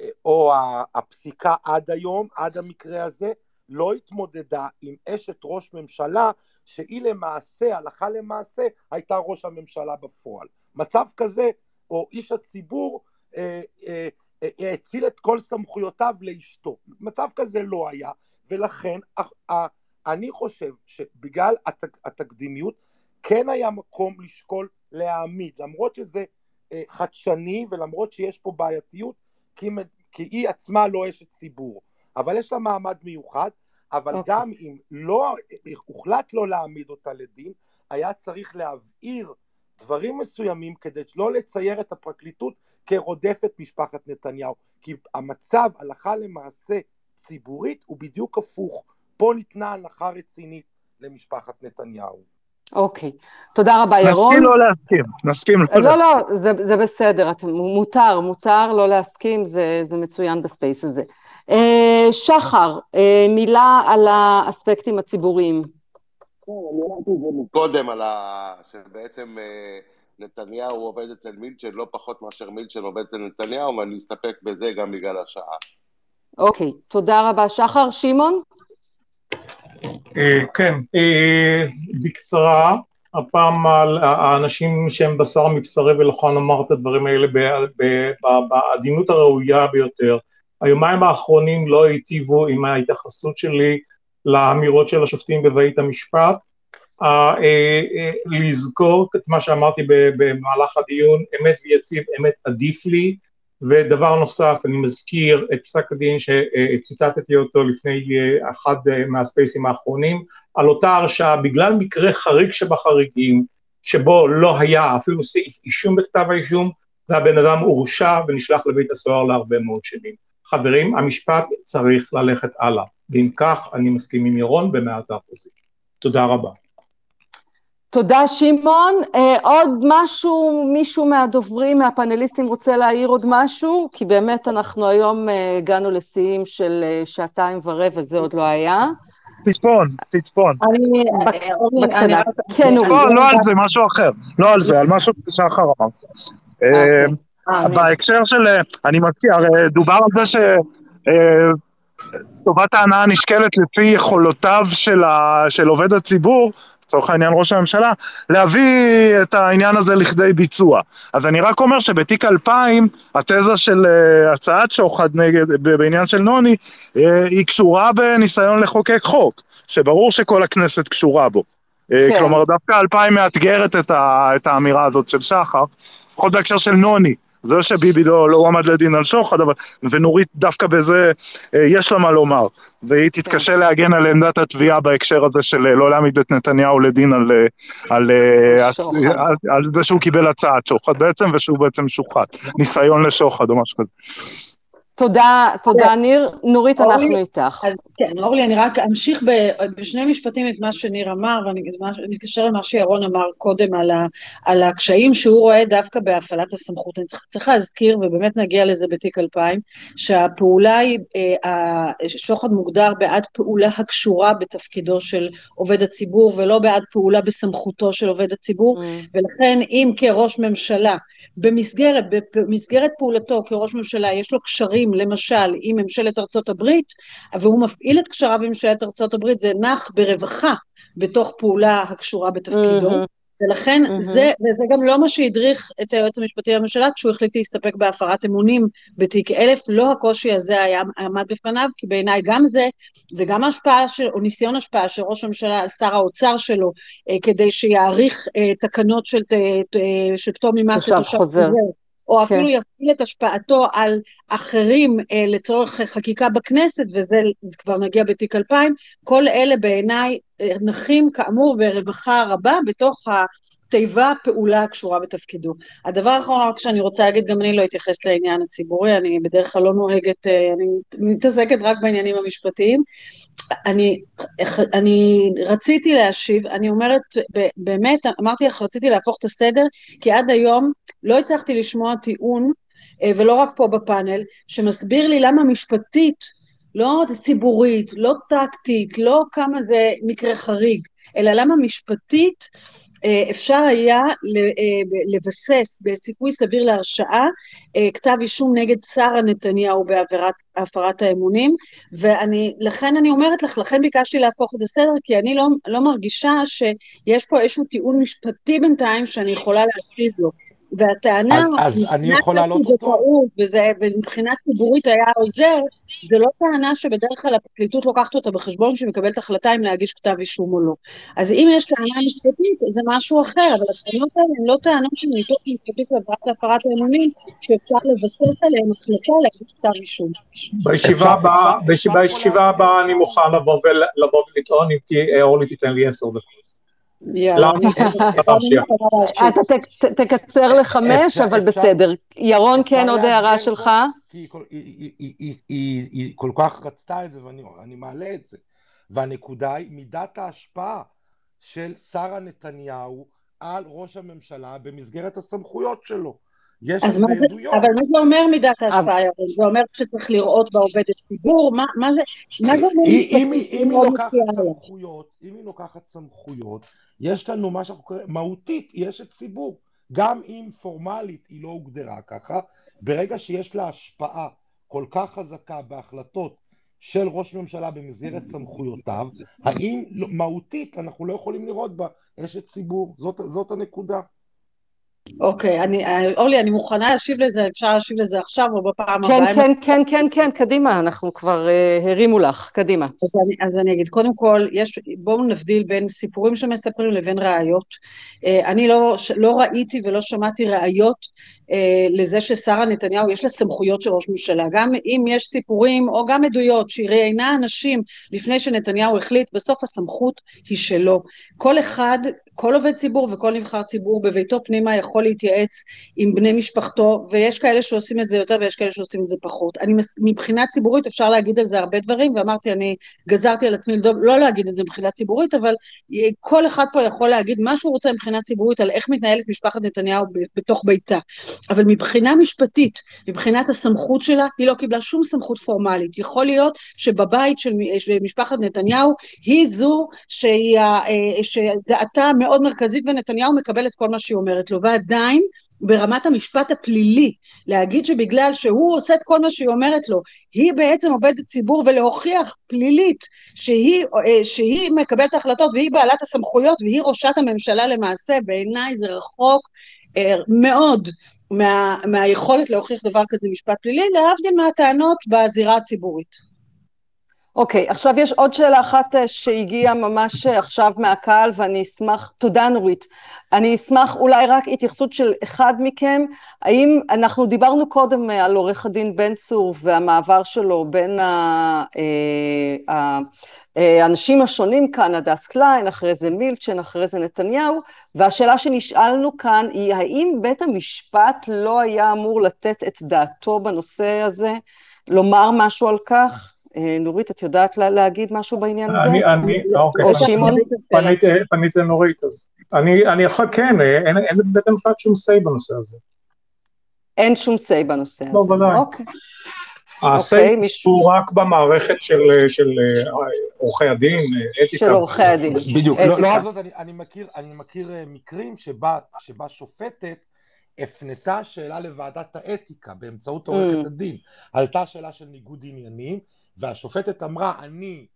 אה, או הפסיקה עד היום, עד המקרה הזה, לא התמודדה עם אשת ראש ממשלה שהיא למעשה, הלכה למעשה, הייתה ראש הממשלה בפועל. מצב כזה, או איש הציבור אה, אה, אה, האציל את כל סמכויותיו לאשתו. מצב כזה לא היה, ולכן אני חושב שבגלל התק, התקדימיות כן היה מקום לשקול להעמיד, למרות שזה אה, חדשני ולמרות שיש פה בעייתיות, כי, כי היא עצמה לא אשת ציבור. אבל יש לה מעמד מיוחד, אבל okay. אוקיי. גם אם לא, הוחלט לא להעמיד אותה לדין, היה צריך להבהיר דברים מסוימים כדי לא לצייר את הפרקליטות כרודפת משפחת נתניהו, כי המצב הלכה למעשה ציבורית הוא בדיוק הפוך, פה ניתנה הנחה רצינית למשפחת נתניהו. אוקיי, תודה רבה ירון. נסכים לא להסכים, נסכים לא, לא להסכים. לא, לא, זה, זה בסדר, את, מותר, מותר לא להסכים, זה, זה מצוין בספייס הזה. אה, שחר, אה, מילה על האספקטים הציבוריים. קודם על ה... שבעצם אה, נתניהו עובד אצל מילצ'ן לא פחות מאשר מילצ'ן עובד אצל נתניהו, ואני אסתפק בזה גם בגלל השעה. אוקיי, תודה רבה. שחר, שמעון? כן, בקצרה, הפעם על האנשים שהם בשר מבשרי ולכן אמר את הדברים האלה בעדינות הראויה ביותר. היומיים האחרונים לא היטיבו עם ההתייחסות שלי לאמירות של השופטים בבית המשפט. אה, אה, לזכור את מה שאמרתי במהלך הדיון, אמת ויציב, אמת עדיף לי, ודבר נוסף, אני מזכיר את פסק הדין שציטטתי אותו לפני אה, אחד מהספייסים האחרונים, על אותה הרשעה בגלל מקרה חריג שבחריגים, שבו לא היה אפילו סעיף אישום בכתב האישום, והבן אדם הורשע ונשלח לבית הסוהר להרבה מאוד שנים. חברים, המשפט צריך ללכת הלאה, ואם כך אני מסכים עם ירון במאת האחוזים. תודה רבה. תודה שמעון. אה, עוד משהו, מישהו מהדוברים, מהפאנליסטים רוצה להעיר עוד משהו? כי באמת אנחנו היום אה, הגענו לשיאים של אה, שעתיים ורבע, זה עוד לא היה. פצפון, פצפון. אני... בקטנה. כן, אורי. לא, לא על זה, משהו אחר. לא על זה, על משהו ששחר אמר. אה, אה, בהקשר של, אה, אני מזכיר, הרי דובר על זה שטובת ההנאה נשקלת לפי יכולותיו של, ה, של עובד הציבור, לצורך העניין ראש הממשלה, להביא את העניין הזה לכדי ביצוע. אז אני רק אומר שבתיק 2000, התזה של אה, הצעת שוחד נגד, בעניין של נוני, אה, היא קשורה בניסיון לחוקק חוק, שברור שכל הכנסת קשורה בו. אה, כן. כלומר, דווקא 2000 מאתגרת את, ה, את האמירה הזאת של שחר, לפחות בהקשר של נוני. זה לא שביבי לא, לא הועמד לדין על שוחד, אבל, ונורית דווקא בזה אה, יש לה מה לומר, והיא תתקשה להגן על עמדת התביעה בהקשר הזה של אה, לא להעמיד את נתניהו לדין על, אה, על, אה, שוחד. הצ- על, על זה שהוא קיבל הצעת שוחד בעצם, ושהוא בעצם שוחט, ניסיון לשוחד או משהו כזה. תודה, תודה ניר. נורית, אורלי, אנחנו איתך. אז כן, אורלי, אני רק אמשיך ב- בשני משפטים את מה שניר אמר, ואני מתקשר למה שירון אמר קודם על, ה, על הקשיים שהוא רואה דווקא בהפעלת הסמכות. אני צריך, צריך להזכיר, ובאמת נגיע לזה בתיק 2000, שהפעולה היא, אה, השוחד מוגדר בעד פעולה הקשורה בתפקידו של עובד הציבור, ולא בעד פעולה בסמכותו של עובד הציבור, ולכן אם כראש ממשלה, במסגרת, במסגרת פעולתו כראש ממשלה, יש לו קשרים, למשל, עם ממשלת ארצות הברית, והוא מפעיל את קשריו עם ממשלת ארצות הברית, זה נח ברווחה בתוך פעולה הקשורה בתפקידו. מהמם. ולכן מהמם. זה, וזה גם לא מה שהדריך את היועץ המשפטי לממשלה כשהוא החליט להסתפק בהפרת אמונים בתיק אלף, לא הקושי הזה היה עמד בפניו, כי בעיניי גם זה, וגם ההשפעה של, או ניסיון השפעה של ראש הממשלה על שר האוצר שלו, אה, כדי שיעריך אה, תקנות של, אה, אה, של פטור ממס תושב חוזר. או כן. אפילו יפעיל את השפעתו על אחרים אה, לצורך חקיקה בכנסת, וזה זה כבר נגיע בתיק 2000, כל אלה בעיניי אה, נחים כאמור ברווחה רבה בתוך התיבה פעולה הקשורה בתפקידו. הדבר האחרון רק שאני רוצה להגיד, גם אני לא אתייחס לעניין הציבורי, אני בדרך כלל לא נוהגת, אה, אני מתעסקת רק בעניינים המשפטיים. אני, אני רציתי להשיב, אני אומרת, באמת, אמרתי לך, רציתי להפוך את הסדר, כי עד היום לא הצלחתי לשמוע טיעון, אה, ולא רק פה בפאנל, שמסביר לי למה משפטית, לא ציבורית, לא טקטית, לא כמה זה מקרה חריג, אלא למה משפטית אפשר היה אה, לבסס בסיכוי סביר להרשעה אה, כתב אישום נגד שרה נתניהו בעבירת הפרת האמונים, ולכן אני אומרת לך, לכן ביקשתי להפוך את הסדר, כי אני לא, לא מרגישה שיש פה איזשהו טיעון משפטי בינתיים שאני יכולה להציב לו. והטענה, אז- אז אני יכול להעלות אותו? הציבוריות, וזה, ומבחינה ציבורית היה עוזר, זה לא טענה שבדרך כלל הפרקליטות לוקחת אותה בחשבון כשהיא מקבלת החלטה אם להגיש כתב אישום או לא. אז אם יש טענה משפטית, זה משהו אחר, אבל הטענות האלה הן לא טענות של ניתוח משפטית לעבירת הפרת האמונים, שאפשר לבסס עליהן החלטה להגיש כתב אישום. בישיבה הבאה, בישיבה הבאה אני מוכן לבוא ול- לבוא ולטעון אם תהיה- אורלי תיתן לי עשר דקות. יאללה, לא. מוכנה להשיב. אתה ת- ת- תקצר לחמש, אבל בסדר. ירון, כן, עוד הערה שלך? היא כל- כך רצתה את זה ואני אני מעלה את זה. והנקודה היא מידת ההשפעה של שרה נתניהו על ראש הממשלה במסגרת הסמכויות שלו. יש אז על מה זה זה, עדויות. אבל מה זה אומר מידת ההשפעה, ירון? זה אומר שצריך לראות בעובד את ציבור? מה מה זה, מה זה אומר אם אם היא לוקחת. סמכויות, אם היא לוקחת סמכויות, יש לנו מה שאנחנו קוראים, מהותית, היא אשת ציבור. גם אם פורמלית היא לא הוגדרה ככה, ברגע שיש לה השפעה כל כך חזקה בהחלטות של ראש ממשלה במסגרת סמכויותיו, האם לא- מהותית אנחנו לא יכולים לראות בה אשת ציבור? זאת, זאת הנקודה. אוקיי, אני, אורלי, אני מוכנה להשיב לזה, אפשר להשיב לזה עכשיו או בפעם כן, הבאה. כן, כן, כן, כן, קדימה, אנחנו כבר אה, הרימו לך, קדימה. אז אני, אז אני אגיד, קודם כל, יש, בואו נבדיל בין סיפורים שמספרים לבין ראיות. אה, אני לא, לא ראיתי ולא שמעתי ראיות אה, לזה ששרה נתניהו יש לה סמכויות של ראש ממשלה. גם אם יש סיפורים או גם עדויות שהיא ראיינה אנשים לפני שנתניהו החליט, בסוף הסמכות היא שלו. כל אחד, כל עובד ציבור וכל נבחר ציבור בביתו פנימה יכול להתייעץ עם בני משפחתו, ויש כאלה שעושים את זה יותר ויש כאלה שעושים את זה פחות. אני, מבחינה ציבורית אפשר להגיד על זה הרבה דברים, ואמרתי, אני גזרתי על עצמי לדוב, לא להגיד את זה מבחינה ציבורית, אבל אה, כל אחד פה יכול להגיד מה שהוא רוצה מבחינה ציבורית על איך מתנהלת משפחת נתניהו בתוך ביתה. אבל מבחינה משפטית, מבחינת הסמכות שלה, היא לא קיבלה שום סמכות פורמלית. יכול להיות שבבית של משפחת נתניהו, היא זו שהיא, אה, שדעתה מאוד מרכזית ונתניהו מקבל את כל מה שהיא אומרת לו, ועדיין ברמת המשפט הפלילי, להגיד שבגלל שהוא עושה את כל מה שהיא אומרת לו, היא בעצם עובדת ציבור ולהוכיח פלילית שהיא, אה, שהיא מקבלת החלטות והיא בעלת הסמכויות והיא ראשת הממשלה למעשה, בעיניי זה רחוק אה, מאוד מה, מהיכולת להוכיח דבר כזה משפט פלילי, להבדיל מהטענות בזירה הציבורית. אוקיי, okay, עכשיו יש עוד שאלה אחת אה, שהגיעה ממש אה, עכשיו מהקהל ואני אשמח, תודה נורית, אני אשמח אולי רק התייחסות של אחד מכם, האם אנחנו דיברנו קודם אה, על עורך הדין בן צור והמעבר שלו בין האנשים השונים כאן, הדס קליין, אחרי זה מילצ'ן, אחרי זה נתניהו, והשאלה שנשאלנו כאן היא האם בית המשפט לא היה אמור לתת את דעתו בנושא הזה, לומר משהו על כך? אה, נורית, את יודעת להגיד משהו בעניין הזה? אני, אני, אוקיי. או שמעון? פנית לנורית, אז אני יכול, כן, אין לבית המשפט שום say בנושא הזה. אין שום say בנושא הזה. לא, ודאי. אוקיי. ה-say הוא רק במערכת של אה, עורכי הדין, אתיקה. של עורכי הדין. בדיוק. לא, לא רק זאת, אני מכיר אה, מקרים שבה שופטת הפנתה שאלה לוועדת האתיקה באמצעות עורכת mm. הדין. עלתה שאלה של ניגוד עניינים, והשופטת אמרה, אני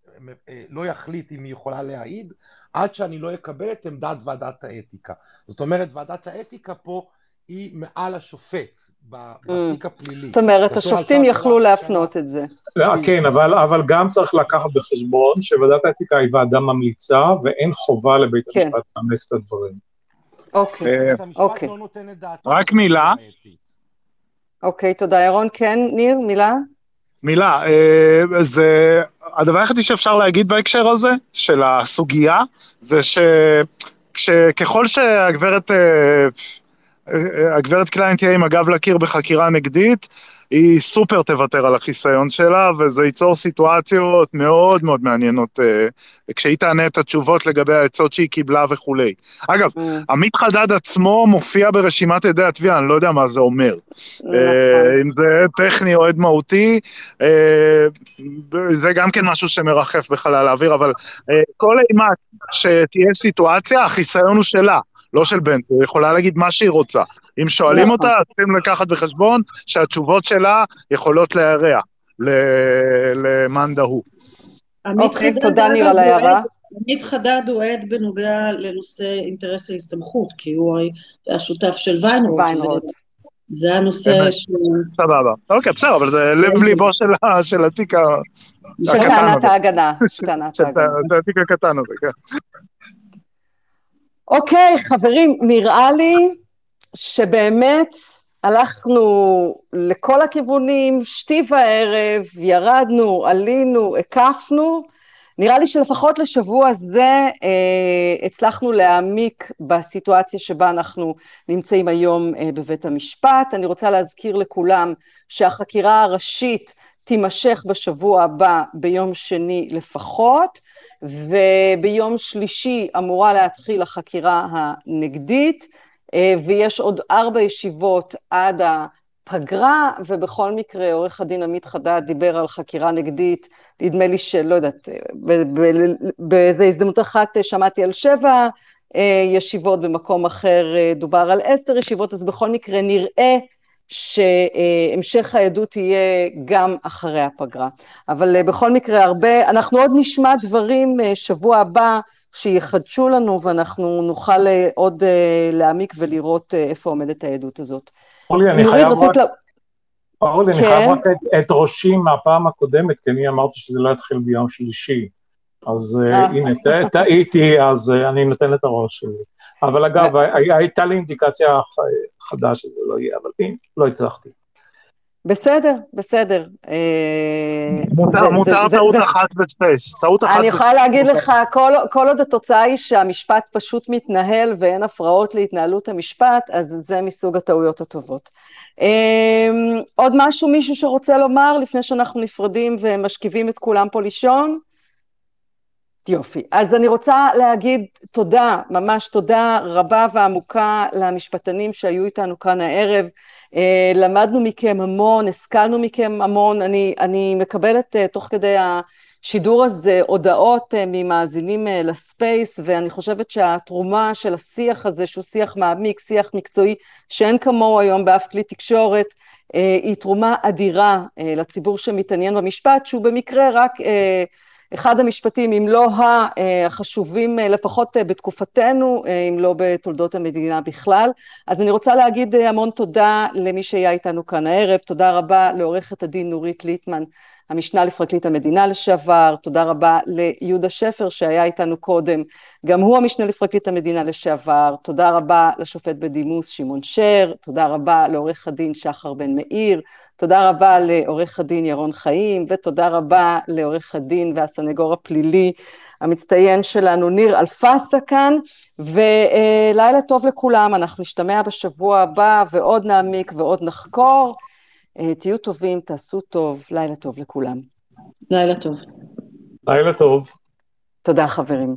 אה, לא אחליט אם היא יכולה להעיד, עד שאני לא אקבל את עמדת ועדת האתיקה. זאת אומרת, ועדת האתיקה פה היא מעל השופט, בתיק הפלילי. זאת אומרת, השופטים יכלו להפנות את זה. לא, כן, אבל גם צריך לקחת בחשבון שוועדת האתיקה היא ועדה ממליצה, ואין חובה לבית כן. המשפט לאמץ את הדברים. אוקיי, אה, אוקיי. לא רק מילה. אוקיי, תודה. ירון, כן, ניר, מילה? מילה, אה, זה הדבר היחידי שאפשר להגיד בהקשר הזה, של הסוגיה, זה שככל שהגברת אה, אה, הגברת קליין תהיה עם הגב לקיר בחקירה נגדית, היא סופר תוותר על החיסיון שלה, וזה ייצור סיטואציות מאוד מאוד מעניינות אה, כשהיא תענה את התשובות לגבי העצות שהיא קיבלה וכולי. אגב, mm. עמית חדד עצמו מופיע ברשימת עדי התביעה, אני לא יודע מה זה אומר. נכון. אה, אם זה טכני או עד מהותי, אה, זה גם כן משהו שמרחף בחלל האוויר, אבל אה, כל אימת שתהיה סיטואציה, החיסיון הוא שלה. לא של בן, היא יכולה להגיד מה שהיא רוצה. אם שואלים נכון. אותה, צריכים לקחת בחשבון שהתשובות שלה יכולות להרע למאן דהוא. אוקיי, תודה ניר על ההערה. עמית חדד הוא עד בנוגע לנושא אינטרס ההסתמכות, כי הוא השותף של ויינרוט. זה הנושא ש... סבבה. אוקיי, בסדר, אבל זה לב ליבו של התיק הקטן הזה. של טענת ההגנה. של טענת ההגנה. זה התיק הקטן הזה, כן. אוקיי, חברים, נראה לי שבאמת הלכנו לכל הכיוונים, שתי וערב, ירדנו, עלינו, הקפנו. נראה לי שלפחות לשבוע זה אה, הצלחנו להעמיק בסיטואציה שבה אנחנו נמצאים היום אה, בבית המשפט. אני רוצה להזכיר לכולם שהחקירה הראשית תימשך בשבוע הבא ביום שני לפחות, וביום שלישי אמורה להתחיל החקירה הנגדית, אה, ויש עוד ארבע ישיבות עד הפגרה, ובכל מקרה עורך הדין עמית חדד דיבר על חקירה נגדית, נדמה לי שלא יודעת, באיזו הזדמנות אחת שמעתי על שבע אה, ישיבות, במקום אחר אה, דובר על עשר ישיבות, אז בכל מקרה נראה שהמשך העדות יהיה גם אחרי הפגרה. אבל אה, בכל מקרה הרבה, אנחנו עוד נשמע דברים אה, שבוע הבא שיחדשו לנו ואנחנו נוכל אה, עוד להעמיק ולראות איפה עומדת העדות הזאת. אורלי, אני חייב רק... אורלי, אני חייב רק את ראשי מהפעם הקודמת, כי אני אמרתי שזה לא יתחיל ביום שלישי. אז הנה, טעיתי, אז אני נותן את הראש שלי. אבל אגב, הייתה לי אינדיקציה חדה שזה לא יהיה, אבל אם, לא הצלחתי. בסדר, בסדר. אה, מותר טעות אחת בספייס, טעות אחת אני יכולה להגיד לך, כל עוד התוצאה היא שהמשפט פשוט מתנהל ואין הפרעות להתנהלות המשפט, אז זה מסוג הטעויות הטובות. אה, עוד משהו, מישהו שרוצה לומר לפני שאנחנו נפרדים ומשכיבים את כולם פה לישון? יופי. אז אני רוצה להגיד תודה, ממש תודה רבה ועמוקה למשפטנים שהיו איתנו כאן הערב. אה, למדנו מכם המון, השכלנו מכם המון. אני, אני מקבלת אה, תוך כדי השידור הזה הודעות אה, ממאזינים לספייס, ואני חושבת שהתרומה של השיח הזה, שהוא שיח מעמיק, שיח מקצועי, שאין כמוהו היום באף כלי תקשורת, היא תרומה אדירה לציבור שמתעניין במשפט, שהוא במקרה רק... אחד המשפטים, אם לא החשובים לפחות בתקופתנו, אם לא בתולדות המדינה בכלל. אז אני רוצה להגיד המון תודה למי שהיה איתנו כאן הערב, תודה רבה לעורכת הדין נורית ליטמן, המשנה לפרקליט המדינה לשעבר, תודה רבה ליהודה שפר שהיה איתנו קודם, גם הוא המשנה לפרקליט המדינה לשעבר, תודה רבה לשופט בדימוס שמעון שר, תודה רבה לעורך הדין שחר בן מאיר, תודה רבה לעורך הדין ירון חיים, ותודה רבה לעורך הדין והסנגור הפלילי המצטיין שלנו ניר אלפסה כאן, ולילה טוב לכולם, אנחנו נשתמע בשבוע הבא ועוד נעמיק ועוד נחקור. אה, תהיו טובים, תעשו טוב, לילה טוב לכולם. לילה טוב. לילה טוב. תודה חברים.